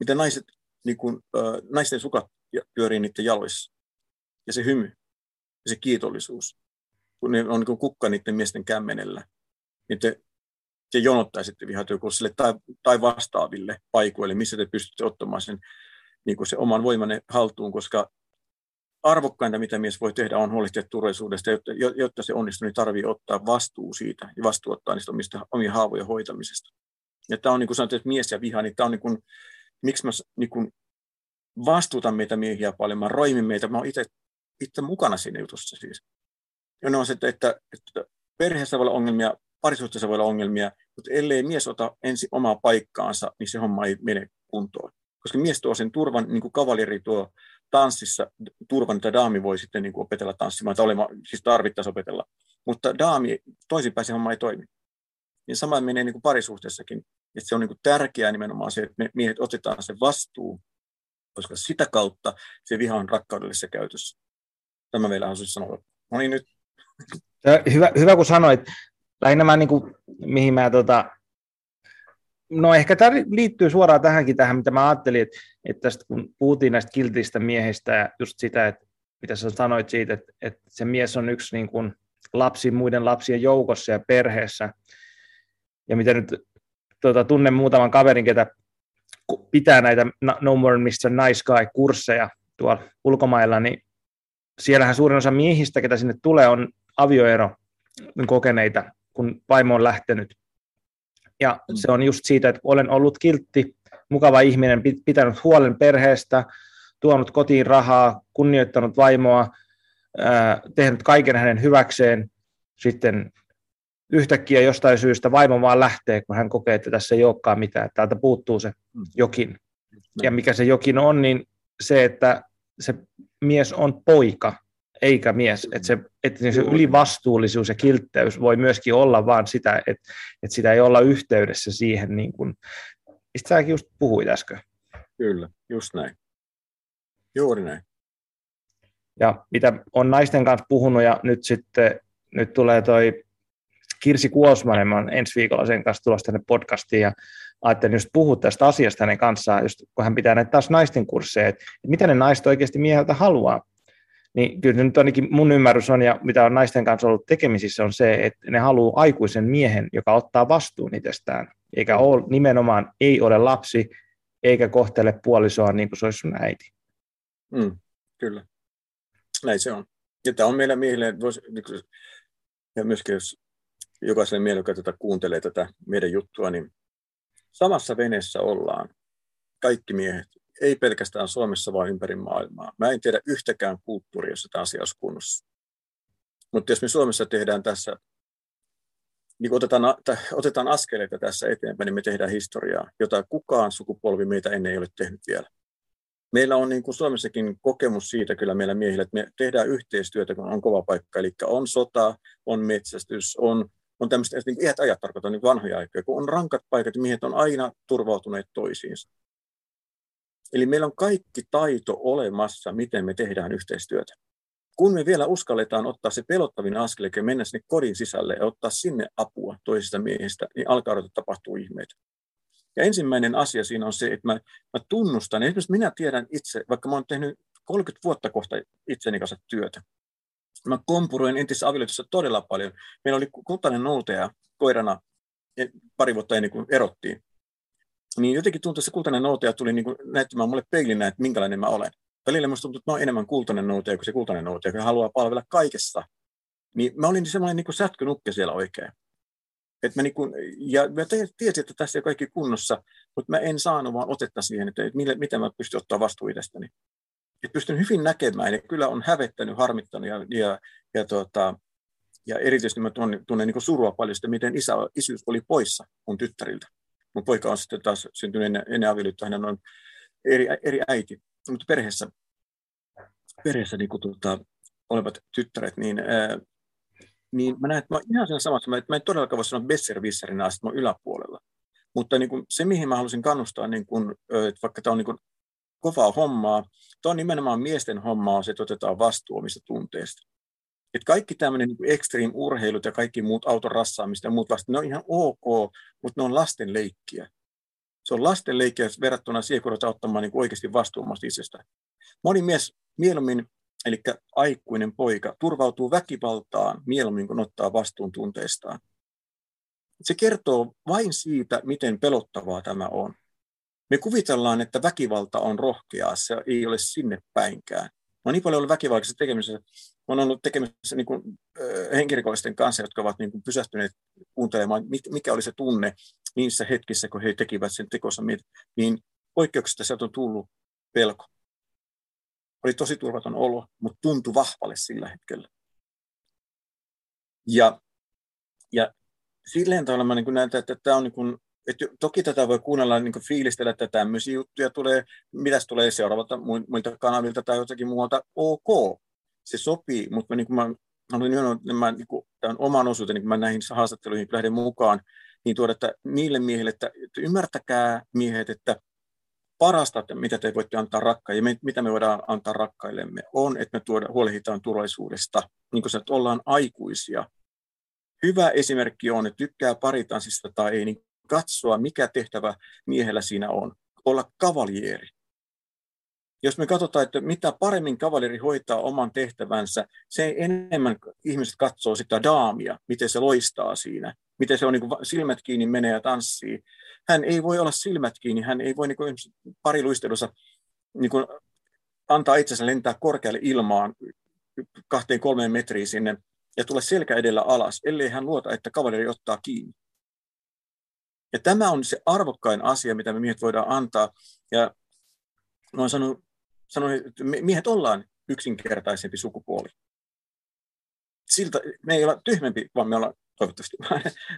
Miten naiset, niin kuin, äh, naisten sukat pyörii niiden jaloissa. Ja se hymy ja se kiitollisuus, kun ne on niin kuin kukka niiden miesten kämmenellä, niin te, te jonottaisitte vihatyökurssille tai, tai vastaaville paikoille, missä te pystytte ottamaan sen, niin kuin se oman voimanne haltuun, koska arvokkainta, mitä mies voi tehdä, on huolehtia turvallisuudesta. Jotta, jotta se onnistuu, niin tarvii ottaa vastuu siitä ja vastuu ottaa niistä omista, omia haavoja hoitamisesta. Ja tämä on niin kuin sanottu, että mies ja viha, niin tämä on niin kuin, miksi mä niin kuin vastuutan meitä miehiä paljon, mä roimin meitä, mä oon itse, itse mukana siinä jutussa siis. Ja ne on se, että, että, että perheessä voi olla ongelmia, parisuhteessa voi olla ongelmia, mutta ellei mies ota ensin omaa paikkaansa, niin se homma ei mene kuntoon. Koska mies tuo sen turvan, niin kuin kavaleri tuo tanssissa turvan, että daami voi sitten niin kuin opetella tanssimaan, tai olema, siis tarvittaisiin opetella. Mutta daami, toisinpäin se homma ei toimi. Niin sama menee niin kuin parisuhteessakin. Että se on niin kuin tärkeää nimenomaan se, että me miehet otetaan se vastuu, koska sitä kautta se viha on rakkaudellisessa käytössä. Tämä meillä on siis sanoa. No niin nyt. Hyvä, hyvä kun sanoit. Lähinnä mä, niin kuin, mihin mä tota, No ehkä tämä liittyy suoraan tähänkin tähän, mitä mä ajattelin, että, että tästä, kun puhuttiin näistä kiltistä miehistä ja just sitä, että mitä sä sanoit siitä, että, että se mies on yksi niin kuin lapsi muiden lapsien joukossa ja perheessä, ja mitä nyt tuota, tunnen muutaman kaverin, ketä pitää näitä No More Mr. Nice Guy-kursseja tuolla ulkomailla, niin siellähän suurin osa miehistä, ketä sinne tulee, on avioero kokeneita, kun vaimo on lähtenyt. Ja mm. se on just siitä, että olen ollut kiltti, mukava ihminen, pitänyt huolen perheestä, tuonut kotiin rahaa, kunnioittanut vaimoa, tehnyt kaiken hänen hyväkseen. Sitten yhtäkkiä jostain syystä vaimo vaan lähtee, kun hän kokee, että tässä ei olekaan mitään, että täältä puuttuu se mm. jokin. Ja mikä se jokin on, niin se, että se mies on poika, eikä mies. Että se, että se ylivastuullisuus ja kiltteys voi myöskin olla vaan sitä, että, että sitä ei olla yhteydessä siihen, niin kuin, mistä säkin just puhuit äsken. Kyllä, just näin. Juuri näin. Ja mitä on naisten kanssa puhunut ja nyt sitten nyt tulee toi Kirsi Kuosmanen, mä ensi viikolla sen kanssa tulossa tänne podcastiin ja ajattelin just puhua tästä asiasta hänen kanssaan, just kun hän pitää näitä taas naisten kursseja, että mitä ne naiset oikeasti mieheltä haluaa. Niin kyllä nyt ainakin mun ymmärrys on, ja mitä on naisten kanssa ollut tekemisissä, on se, että ne haluaa aikuisen miehen, joka ottaa vastuun itsestään, eikä ole, nimenomaan ei ole lapsi, eikä kohtele puolisoa niin kuin se olisi sun äiti. Mm, kyllä, näin se on. Ja tämä on meillä miehille, niin ja myöskin jos jokaiselle miehelle, joka tätä kuuntelee tätä meidän juttua, niin samassa veneessä ollaan, kaikki miehet, ei pelkästään Suomessa, vaan ympäri maailmaa. Mä en tiedä yhtäkään kulttuuria, jossa tämä asia olisi kunnossa. Mutta jos me Suomessa tehdään tässä, niin otetaan, otetaan askeleita tässä eteenpäin, niin me tehdään historiaa, jota kukaan sukupolvi meitä ennen ei ole tehnyt vielä. Meillä on niin kuin Suomessakin kokemus siitä kyllä meillä miehillä, että me tehdään yhteistyötä, kun on kova paikka. Eli on sota, on metsästys, on, on tämmöistä, niin iät ajat tarkoitan niin vanhoja aikoja. Kun on rankat paikat, niin miehet on aina turvautuneet toisiinsa. Eli meillä on kaikki taito olemassa, miten me tehdään yhteistyötä. Kun me vielä uskalletaan ottaa se pelottavin askel, eli mennä sinne kodin sisälle ja ottaa sinne apua toisista miehistä, niin alkaa tapahtua ihmeitä. Ja ensimmäinen asia siinä on se, että mä, mä tunnustan, esimerkiksi minä tiedän itse, vaikka mä oon tehnyt 30 vuotta kohta itseni kanssa työtä, mä kompuroin entisessä avioliitossa todella paljon. Meillä oli kultainen noutaja koirana pari vuotta ennen kuin erottiin. Niin jotenkin tuntui, että se kultainen noutaja tuli niin kuin näyttämään mulle peilinä, että minkälainen mä olen. Välillä musta tuntuu, että mä oon enemmän kultainen noutaja kuin se kultainen noutaja, joka haluaa palvella kaikessa. Niin mä olin semmoinen niin sätkynukke siellä oikein. Et mä niin kun, ja mä tiesin, että tässä ei kaikki kunnossa, mutta mä en saanut vaan otetta siihen, että millä, miten mä pystyn ottaa vastuun itsestäni. Et pystyn hyvin näkemään, ja kyllä on hävettänyt, harmittanut, ja, ja, ja, tota, ja erityisesti mä tunnen, tunnen niin surua paljon sitä, miten isä, isyys oli poissa mun tyttäriltä. Mun poika on sitten taas syntynyt ennen, ennen avioliittoa, hän on eri, eri äiti, mutta perheessä, perheessä niin kuin, tota, olevat tyttäret, niin ää, niin mä näen, että mä ihan siinä samassa, että mä en todellakaan voi sanoa besservisserina että mä yläpuolella. Mutta niin kuin se, mihin mä halusin kannustaa, niin kuin, että vaikka tämä on niin kuin kovaa hommaa, tämä on nimenomaan miesten hommaa, se, että otetaan vastuu omista tunteista. Että kaikki tämmöinen niin extreme urheilut ja kaikki muut auton rassaamista ja muut vasta, ne on ihan ok, mutta ne on lasten leikkiä. Se on lasten leikkiä verrattuna siihen, kun ottamaan niin oikeasti vastuun itsestä. Moni mies mieluummin eli aikuinen poika, turvautuu väkivaltaan mieluummin kuin ottaa vastuun tunteistaan. Se kertoo vain siitä, miten pelottavaa tämä on. Me kuvitellaan, että väkivalta on rohkeaa, se ei ole sinne päinkään. Mä oon niin paljon ollut väkivaltaisessa tekemisessä, oon ollut tekemisessä niin kuin, henkirikollisten kanssa, jotka ovat niin kuin pysähtyneet kuuntelemaan, mikä oli se tunne niissä hetkissä, kun he tekivät sen tekossa, niin poikkeuksesta sieltä on tullut pelko. Oli tosi turvaton olo, mutta tuntui vahvalle sillä hetkellä. Ja, ja silleen tavalla mä niin näen, että tämä on niin kuin, että toki tätä voi kuunnella, niin kuin fiilistellä, että tämmöisiä juttuja tulee, mitäs tulee seuraavalta muilta kanavilta tai jotakin muualta, ok, se sopii, mutta niin kuin mä haluan että mä, niin kuin, tämän oman osuuteni, kun mä näihin haastatteluihin lähden mukaan, niin tuoda että niille miehille, että, että ymmärtäkää miehet, että parasta, mitä te voitte antaa rakkaille, mitä me voidaan antaa rakkaillemme, on, että me tuoda, huolehditaan turvallisuudesta, niin kuin että ollaan aikuisia. Hyvä esimerkki on, että tykkää paritanssista tai ei, niin katsoa, mikä tehtävä miehellä siinä on. Olla kavaljeeri. Jos me katsotaan, että mitä paremmin kavalieri hoitaa oman tehtävänsä, se enemmän ihmiset katsoo sitä daamia, miten se loistaa siinä, miten se on niin silmät kiinni menee ja tanssii. Hän ei voi olla silmät kiinni, hän ei voi niin kuin pariluistelussa niin kuin antaa itsensä lentää korkealle ilmaan kahteen kolmeen metriin sinne ja tulla selkä edellä alas, ellei hän luota, että kaveri ottaa kiinni. Ja tämä on se arvokkain asia, mitä me miehet voidaan antaa. Ja oon sanonut, sanonut että miehet ollaan yksinkertaisempi sukupuoli. Siltä me ei olla tyhmempi, vaan me ollaan toivottavasti,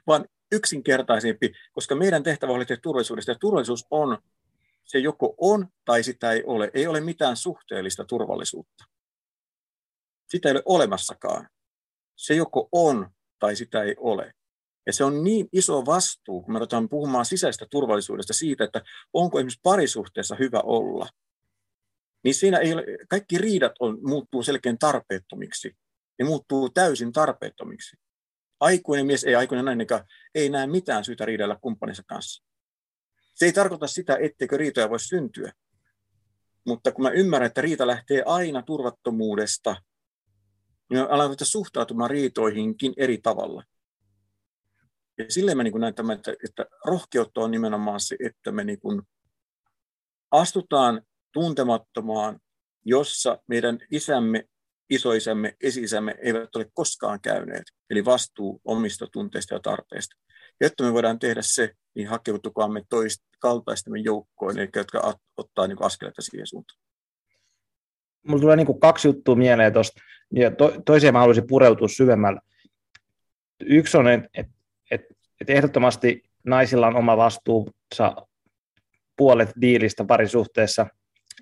vaan yksinkertaisempi, koska meidän tehtävä on turvallisuudesta, ja turvallisuus on, se joko on tai sitä ei ole. Ei ole mitään suhteellista turvallisuutta. Sitä ei ole olemassakaan. Se joko on tai sitä ei ole. Ja se on niin iso vastuu, kun me ruvetaan puhumaan sisäistä turvallisuudesta siitä, että onko esimerkiksi parisuhteessa hyvä olla. Niin siinä ei ole, kaikki riidat on, muuttuu selkeän tarpeettomiksi. Ne muuttuu täysin tarpeettomiksi. aikuinen mies, ei aikuinen nainen, ei näe mitään syytä riidellä kumppaninsa kanssa. Se ei tarkoita sitä, etteikö riitoja voi syntyä. Mutta kun mä ymmärrän, että riita lähtee aina turvattomuudesta, niin mä alan suhtautumaan riitoihinkin eri tavalla. Ja silleen mä niin näen tämän, että, että rohkeutta on nimenomaan se, että me niin astutaan tuntemattomaan, jossa meidän isämme, isoisämme, esisämme eivät ole koskaan käyneet, eli vastuu omista tunteista ja tarpeista. Jotta me voidaan tehdä se, niin hakeutukaamme toista kaltaistamme joukkoon, eli jotka ottaa niin askeleita siihen suuntaan. Mulla tulee niin kaksi juttua mieleen tuosta, ja to, toiseen mä haluaisin pureutua syvemmällä. Yksi on, että et, et, et ehdottomasti naisilla on oma vastuunsa puolet diilistä parisuhteessa,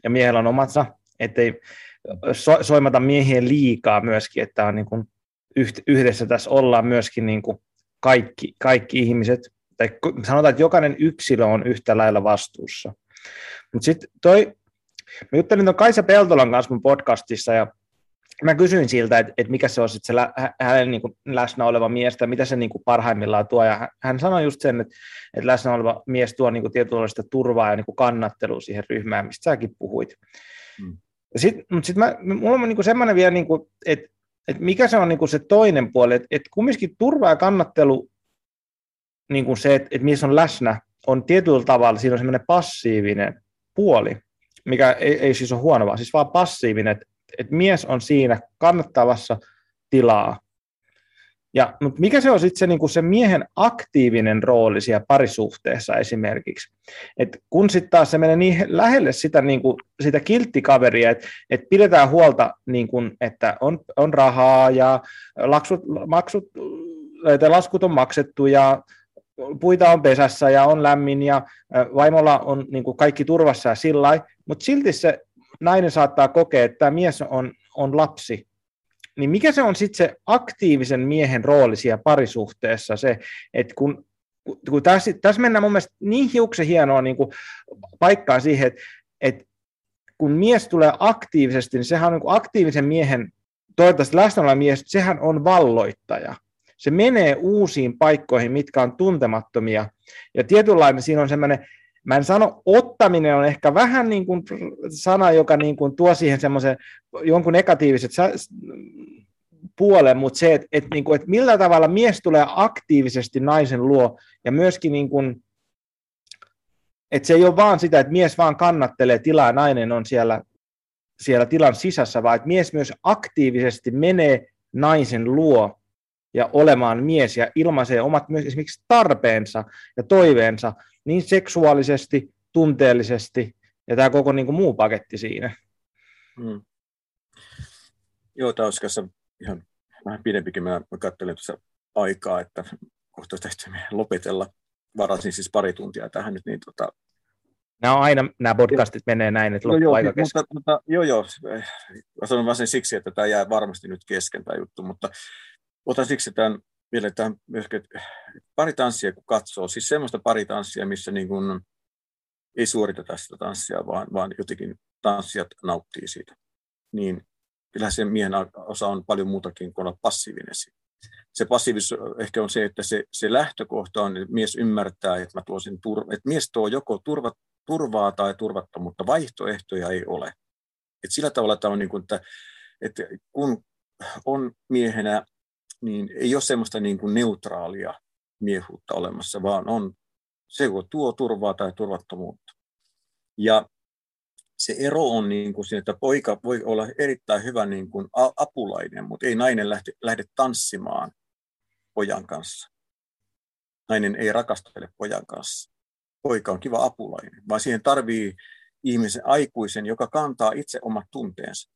ja miehellä on omatsa, ettei so, soimata miehien liikaa myöskin, että on niin kuin yhdessä tässä ollaan myöskin niin kuin kaikki, kaikki ihmiset, tai sanotaan, että jokainen yksilö on yhtä lailla vastuussa. Mutta sitten toi, mä juttelin tuon Kaisa Peltolan kanssa mun podcastissa, ja mä kysyin siltä, että, että mikä se on sit se lä, hänen niin kuin läsnä oleva mies, tai mitä se niin kuin parhaimmillaan tuo, ja hän sanoi just sen, että, että läsnä oleva mies tuo niin kuin tietynlaista turvaa ja niin kuin kannattelua siihen ryhmään, mistä säkin puhuit. Hmm. Sitten, mutta sitten mä, mulla on niin kuin semmoinen vielä, niin kuin, että, että mikä se on niin kuin se toinen puoli, että, että kumminkin turva ja kannattelu, niin kuin se, että, että mies on läsnä, on tietyllä tavalla, siinä on semmoinen passiivinen puoli, mikä ei, ei siis ole huono, vaan siis vaan passiivinen, että, että mies on siinä kannattavassa tilaa. Ja, mutta mikä se on sitten se, niin se miehen aktiivinen rooli siellä parisuhteessa esimerkiksi? Et kun sitten taas se menee niin lähelle sitä, niin kuin, sitä kilttikaveria, että et pidetään huolta, niin kuin, että on, on rahaa ja laksut, maksut, laskut on maksettu ja puita on pesässä ja on lämmin ja vaimolla on niin kuin kaikki turvassa ja sillä mutta silti se nainen saattaa kokea, että tämä mies on, on lapsi. Niin mikä se on sitten se aktiivisen miehen rooli siellä parisuhteessa, se, että kun, kun tässä, tässä mennään mun mielestä niin hiuksen hienoa niin paikkaa siihen, että, että kun mies tulee aktiivisesti, niin sehän on niin aktiivisen miehen, toivottavasti läsnä mies, sehän on valloittaja se menee uusiin paikkoihin, mitkä on tuntemattomia. Ja tietynlainen siinä on semmoinen, mä en sano, ottaminen on ehkä vähän niin kuin sana, joka niin kuin tuo siihen semmoisen jonkun negatiiviset puolen, mutta se, että, että, niin kuin, että millä tavalla mies tulee aktiivisesti naisen luo ja myöskin niin kuin, että se ei ole vaan sitä, että mies vaan kannattelee tilaa ja nainen on siellä, siellä tilan sisässä, vaan että mies myös aktiivisesti menee naisen luo ja olemaan mies ja ilmaisee omat myös esimerkiksi tarpeensa ja toiveensa niin seksuaalisesti, tunteellisesti ja tämä koko niin kuin muu paketti siinä. Hmm. Joo, tämä olisi ihan vähän pidempikin. Mä katselin tuossa aikaa, että kohta tästä lopetella. Varasin siis pari tuntia tähän nyt, niin tota, Nämä on aina, nämä podcastit menee näin, että loppuu aika kesken. Mutta, mutta, joo, joo. Mä sanon vaan sen siksi, että tämä jää varmasti nyt kesken tämä juttu, mutta otan siksi tämän, vielä tämän myöskin, että pari tanssia kun katsoo, siis semmoista pari tanssia, missä niin kuin ei suoriteta sitä tanssia, vaan, vaan jotenkin tanssijat nauttii siitä, niin kyllä se miehen osa on paljon muutakin kuin olla passiivinen Se passiivisuus ehkä on se, että se, se lähtökohta on, että mies ymmärtää, että, mä tuosin turva, että mies tuo joko turva, turvaa tai turvattomuutta, vaihtoehtoja ei ole. Et sillä tavalla tämä on niin kuin, että, että kun on miehenä niin ei ole semmoista niin kuin neutraalia miehuutta olemassa, vaan on se joko tuo turvaa tai turvattomuutta. Ja se ero on niin kuin siinä, että poika voi olla erittäin hyvä niin kuin apulainen, mutta ei nainen lähde, lähde tanssimaan pojan kanssa. Nainen ei rakastele pojan kanssa. Poika on kiva apulainen, vaan siihen tarvii ihmisen aikuisen, joka kantaa itse omat tunteensa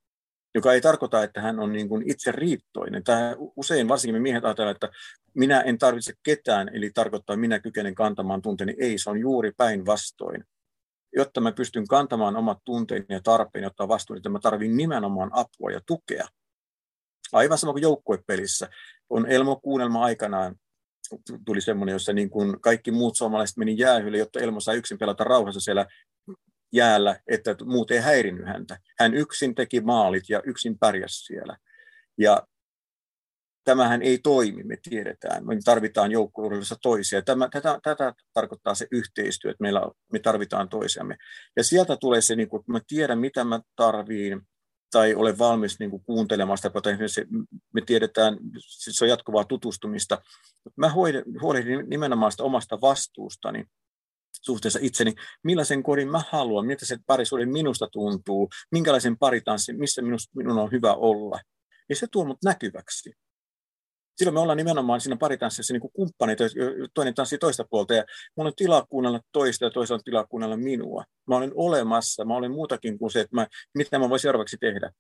joka ei tarkoita, että hän on niin kuin itse riittoinen. Tämä usein, varsinkin me miehet ajatellaan, että minä en tarvitse ketään, eli tarkoittaa, että minä kykenen kantamaan tunteeni. Ei, se on juuri päinvastoin. Jotta mä pystyn kantamaan omat tunteeni ja tarpeeni, ottaa vastuun, että mä tarvitsen nimenomaan apua ja tukea. Aivan sama kuin joukkuepelissä. On Elmo-kuunnelma aikanaan, tuli semmoinen, jossa niin kuin kaikki muut suomalaiset meni jäähylle, jotta Elmo sai yksin pelata rauhassa siellä jäällä, että muut ei häirinnyt häntä. Hän yksin teki maalit ja yksin pärjäsi siellä. Ja tämähän ei toimi, me tiedetään. Me tarvitaan joukkueurheilussa toisia. Tämä, tätä, tätä tarkoittaa se yhteistyö, että meillä, me tarvitaan toisiamme. Ja sieltä tulee se, niin kuin, että mä tiedän, mitä mä tarviin, tai ole valmis niin kuuntelemaan sitä, se, me tiedetään, siis se on jatkuvaa tutustumista. Mä huolehdin nimenomaan sitä omasta vastuustani suhteessa itseni, millaisen kodin mä haluan, miltä se parisuuden minusta tuntuu, minkälaisen paritanssin, missä minusta, minun on hyvä olla. Ja se tuo mut näkyväksi silloin me ollaan nimenomaan siinä paritanssissa niin kumppaneita, toinen tanssii toista puolta ja mulla on tilaa kuunnella toista ja toisella on tilaa kuunnella minua. Mä olen olemassa, mä olen muutakin kuin se, että mä, mitä mä voisin seuraavaksi tehdä.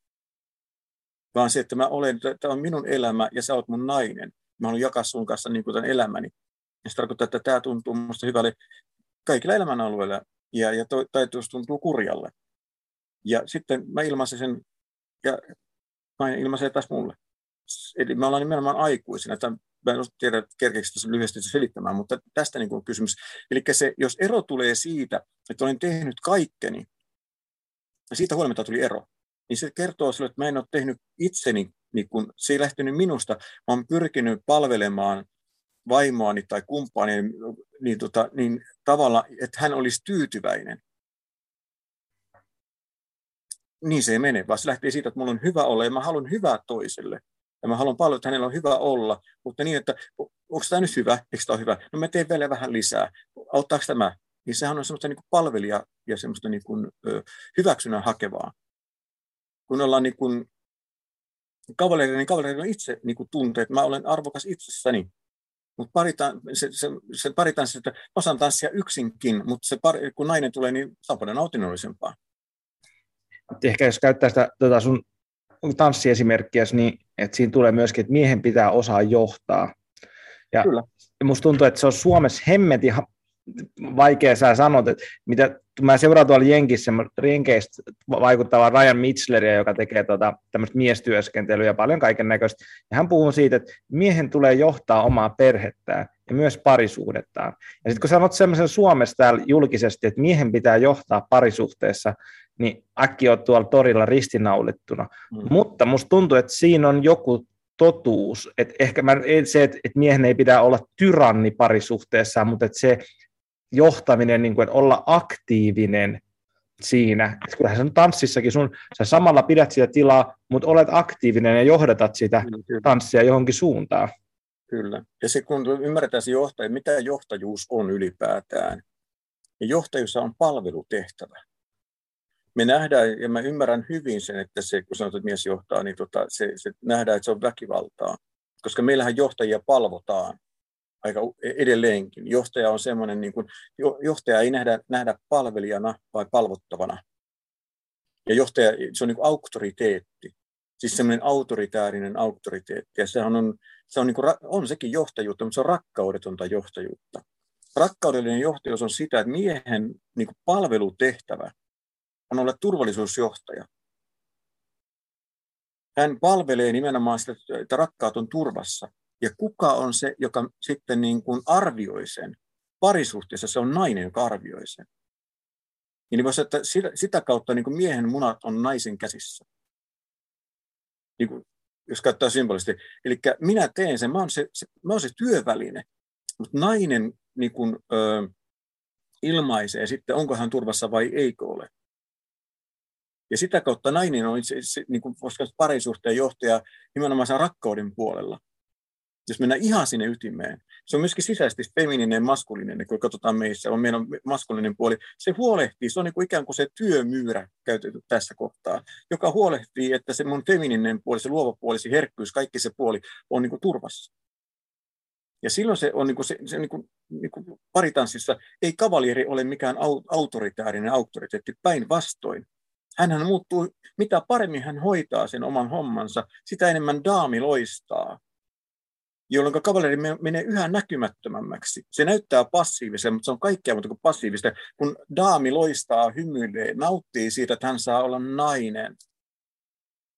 Vaan se, että mä olen, tämä on minun elämä ja sä oot mun nainen. Mä haluan jakaa sun kanssa niin kuin tämän elämäni. Ja se tarkoittaa, että tämä tuntuu minusta hyvälle kaikilla elämän alueilla ja, ja toi, tai tuntuu kurjalle. Ja sitten mä ilmaisen sen ja nainen ilmaisee taas mulle eli me ollaan nimenomaan aikuisina. Tämä, mä en tiedä, kerkeekö tässä lyhyesti selittämään, mutta tästä niin kuin kysymys. Eli se, jos ero tulee siitä, että olen tehnyt kaikkeni, ja siitä huolimatta tuli ero, niin se kertoo sille, että mä en ole tehnyt itseni, niin kun, se ei lähtenyt minusta, mä olen pyrkinyt palvelemaan vaimoani tai kumppani niin, tota, niin tavalla, että hän olisi tyytyväinen niin se ei mene, vaan se lähtee siitä, että mulla on hyvä olla ja mä haluan hyvää toiselle. Ja mä haluan paljon, että hänellä on hyvä olla, mutta niin, että onko tämä nyt hyvä, eikö tämä ole hyvä? No mä teen vielä vähän lisää. Auttaako tämä? Niin sehän on semmoista niin palvelija ja semmoista niin kuin, hyväksynnän hakevaa. Kun ollaan niin kuin kavaleria, niin kavaleria itse niin kuin että mä olen arvokas itsessäni. Mutta paritaan, se, se, se paritaan se, että osaan tanssia yksinkin, mutta se pari, kun nainen tulee, niin se on paljon nautinnollisempaa. Ehkä jos käyttää sitä tuota sun tanssiesimerkkiä, niin että siinä tulee myöskin, että miehen pitää osaa johtaa. Ja Kyllä. musta tuntuu, että se on Suomessa hemmetin vaikea sä sanot, että mitä, mä seuraan tuolla Jenkissä, Jenkeistä vaikuttavaa Ryan Mitchleria, joka tekee tota, tämmöistä miestyöskentelyä ja paljon kaiken näköistä. Ja hän puhuu siitä, että miehen tulee johtaa omaa perhettään ja myös parisuhdettaan. Ja sitten kun sanot semmoisen Suomessa täällä julkisesti, että miehen pitää johtaa parisuhteessa, niin äkki on tuolla torilla ristinaulittuna. Mm. Mutta musta tuntuu, että siinä on joku totuus. Että ehkä mä, se, että, että miehen ei pidä olla tyranni parisuhteessa, mutta että se johtaminen, niin kuin, että olla aktiivinen siinä. Kyllähän se tanssissakin, sun, sä samalla pidät sitä tilaa, mutta olet aktiivinen ja johdatat sitä mm, tanssia johonkin suuntaan. Kyllä. Ja se kun ymmärretään se johtaja, mitä johtajuus on ylipäätään, niin johtajuus on palvelutehtävä me nähdään, ja mä ymmärrän hyvin sen, että se, kun sanotaan, että mies johtaa, niin tota, se, se nähdään, että se on väkivaltaa. Koska meillähän johtajia palvotaan aika edelleenkin. Johtaja on semmoinen, niin kuin, johtaja ei nähdä, nähdä palvelijana vai palvottavana. Ja johtaja, se on niin kuin auktoriteetti. Siis semmoinen autoritäärinen auktoriteetti. Ja sehän on, se on, niin kuin, on sekin johtajuutta, mutta se on rakkaudetonta johtajuutta. Rakkaudellinen johtajuus on sitä, että miehen niin kuin palvelutehtävä – on olla turvallisuusjohtaja. Hän palvelee nimenomaan sitä, että rakkaat on turvassa. Ja kuka on se, joka sitten niin kuin arvioi sen? Parisuhteessa se on nainen, joka arvioi sen. Niin voisi, että sitä kautta niin kuin miehen munat on naisen käsissä. Niin kuin, jos käyttää symbolisesti. Eli minä teen sen, mä oon se, se, mä oon se työväline, mutta nainen niin kuin, ö, ilmaisee sitten, onko hän turvassa vai eikö ole. Ja sitä kautta nainen on itse, se, niin kuin parisuhteen johtaja nimenomaan sen rakkauden puolella. Jos mennään ihan sinne ytimeen, se on myöskin sisäisesti femininen ja maskuliininen, kun katsotaan meissä, on meidän maskuliininen puoli. Se huolehtii, se on niin kuin ikään kuin se työmyyrä käytetty tässä kohtaa, joka huolehtii, että se mun femininen puoli, se luova puoli, se herkkyys, kaikki se puoli on niin kuin turvassa. Ja silloin se on niin kuin se, se niin kuin, niin kuin paritanssissa, ei kavalieri ole mikään autoritäärinen auktoriteetti, päinvastoin hänhän muuttuu, mitä paremmin hän hoitaa sen oman hommansa, sitä enemmän daami loistaa, jolloin kavaleri menee yhä näkymättömämmäksi. Se näyttää passiivisen, mutta se on kaikkea muuta kuin passiivista. Kun daami loistaa, hymyilee, nauttii siitä, että hän saa olla nainen.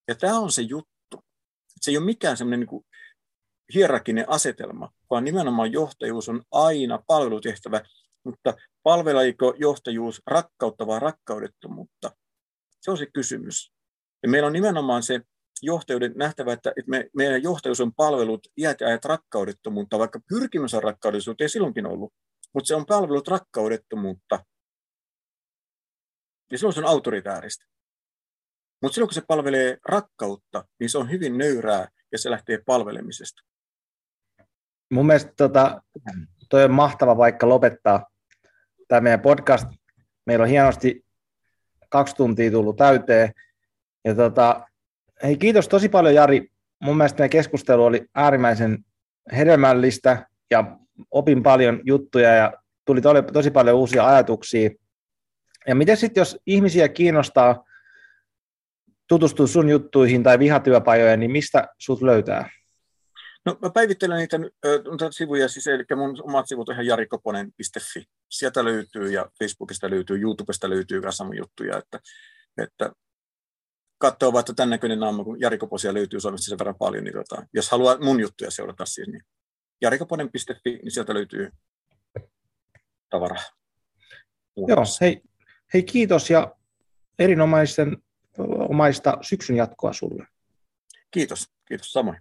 Ja tämä on se juttu. Se ei ole mikään semmoinen niin hierarkinen asetelma, vaan nimenomaan johtajuus on aina palvelutehtävä, mutta palvelaiko johtajuus rakkautta vai rakkaudettomuutta? Se on se kysymys. Ja meillä on nimenomaan se johtajuuden nähtävä, että, me, meidän johtajuus on palvelut iät ja ajat rakkaudettomuutta, vaikka pyrkimys on rakkaudellisuuteen silloinkin ollut, mutta se on palvelut rakkaudettomuutta, niin silloin se on autoritääristä. Mutta silloin kun se palvelee rakkautta, niin se on hyvin nöyrää ja se lähtee palvelemisesta. Mun mielestä tota, toi on mahtava paikka lopettaa tämä meidän podcast. Meillä on hienosti kaksi tuntia tullut täyteen. Ja tota, hei, kiitos tosi paljon Jari. Mun mielestä meidän keskustelu oli äärimmäisen hedelmällistä ja opin paljon juttuja ja tuli tosi paljon uusia ajatuksia. Ja miten sitten, jos ihmisiä kiinnostaa tutustua sun juttuihin tai vihatyöpajoja, niin mistä sut löytää? No mä päivittelen niitä äh, sivuja, siis, eli mun omat sivut on ihan jarikoponen.fi. Sieltä löytyy ja Facebookista löytyy, YouTubesta löytyy kanssa mun juttuja, että, että katsoo vaikka tämän näköinen naama, kun Jari Koposia löytyy Suomessa sen verran paljon, niin tota, jos haluaa mun juttuja seurata siis, niin jarikoponen.fi, niin sieltä löytyy tavaraa. Joo, hei, hei kiitos ja erinomaisen omaista syksyn jatkoa sulle. Kiitos, kiitos samoin.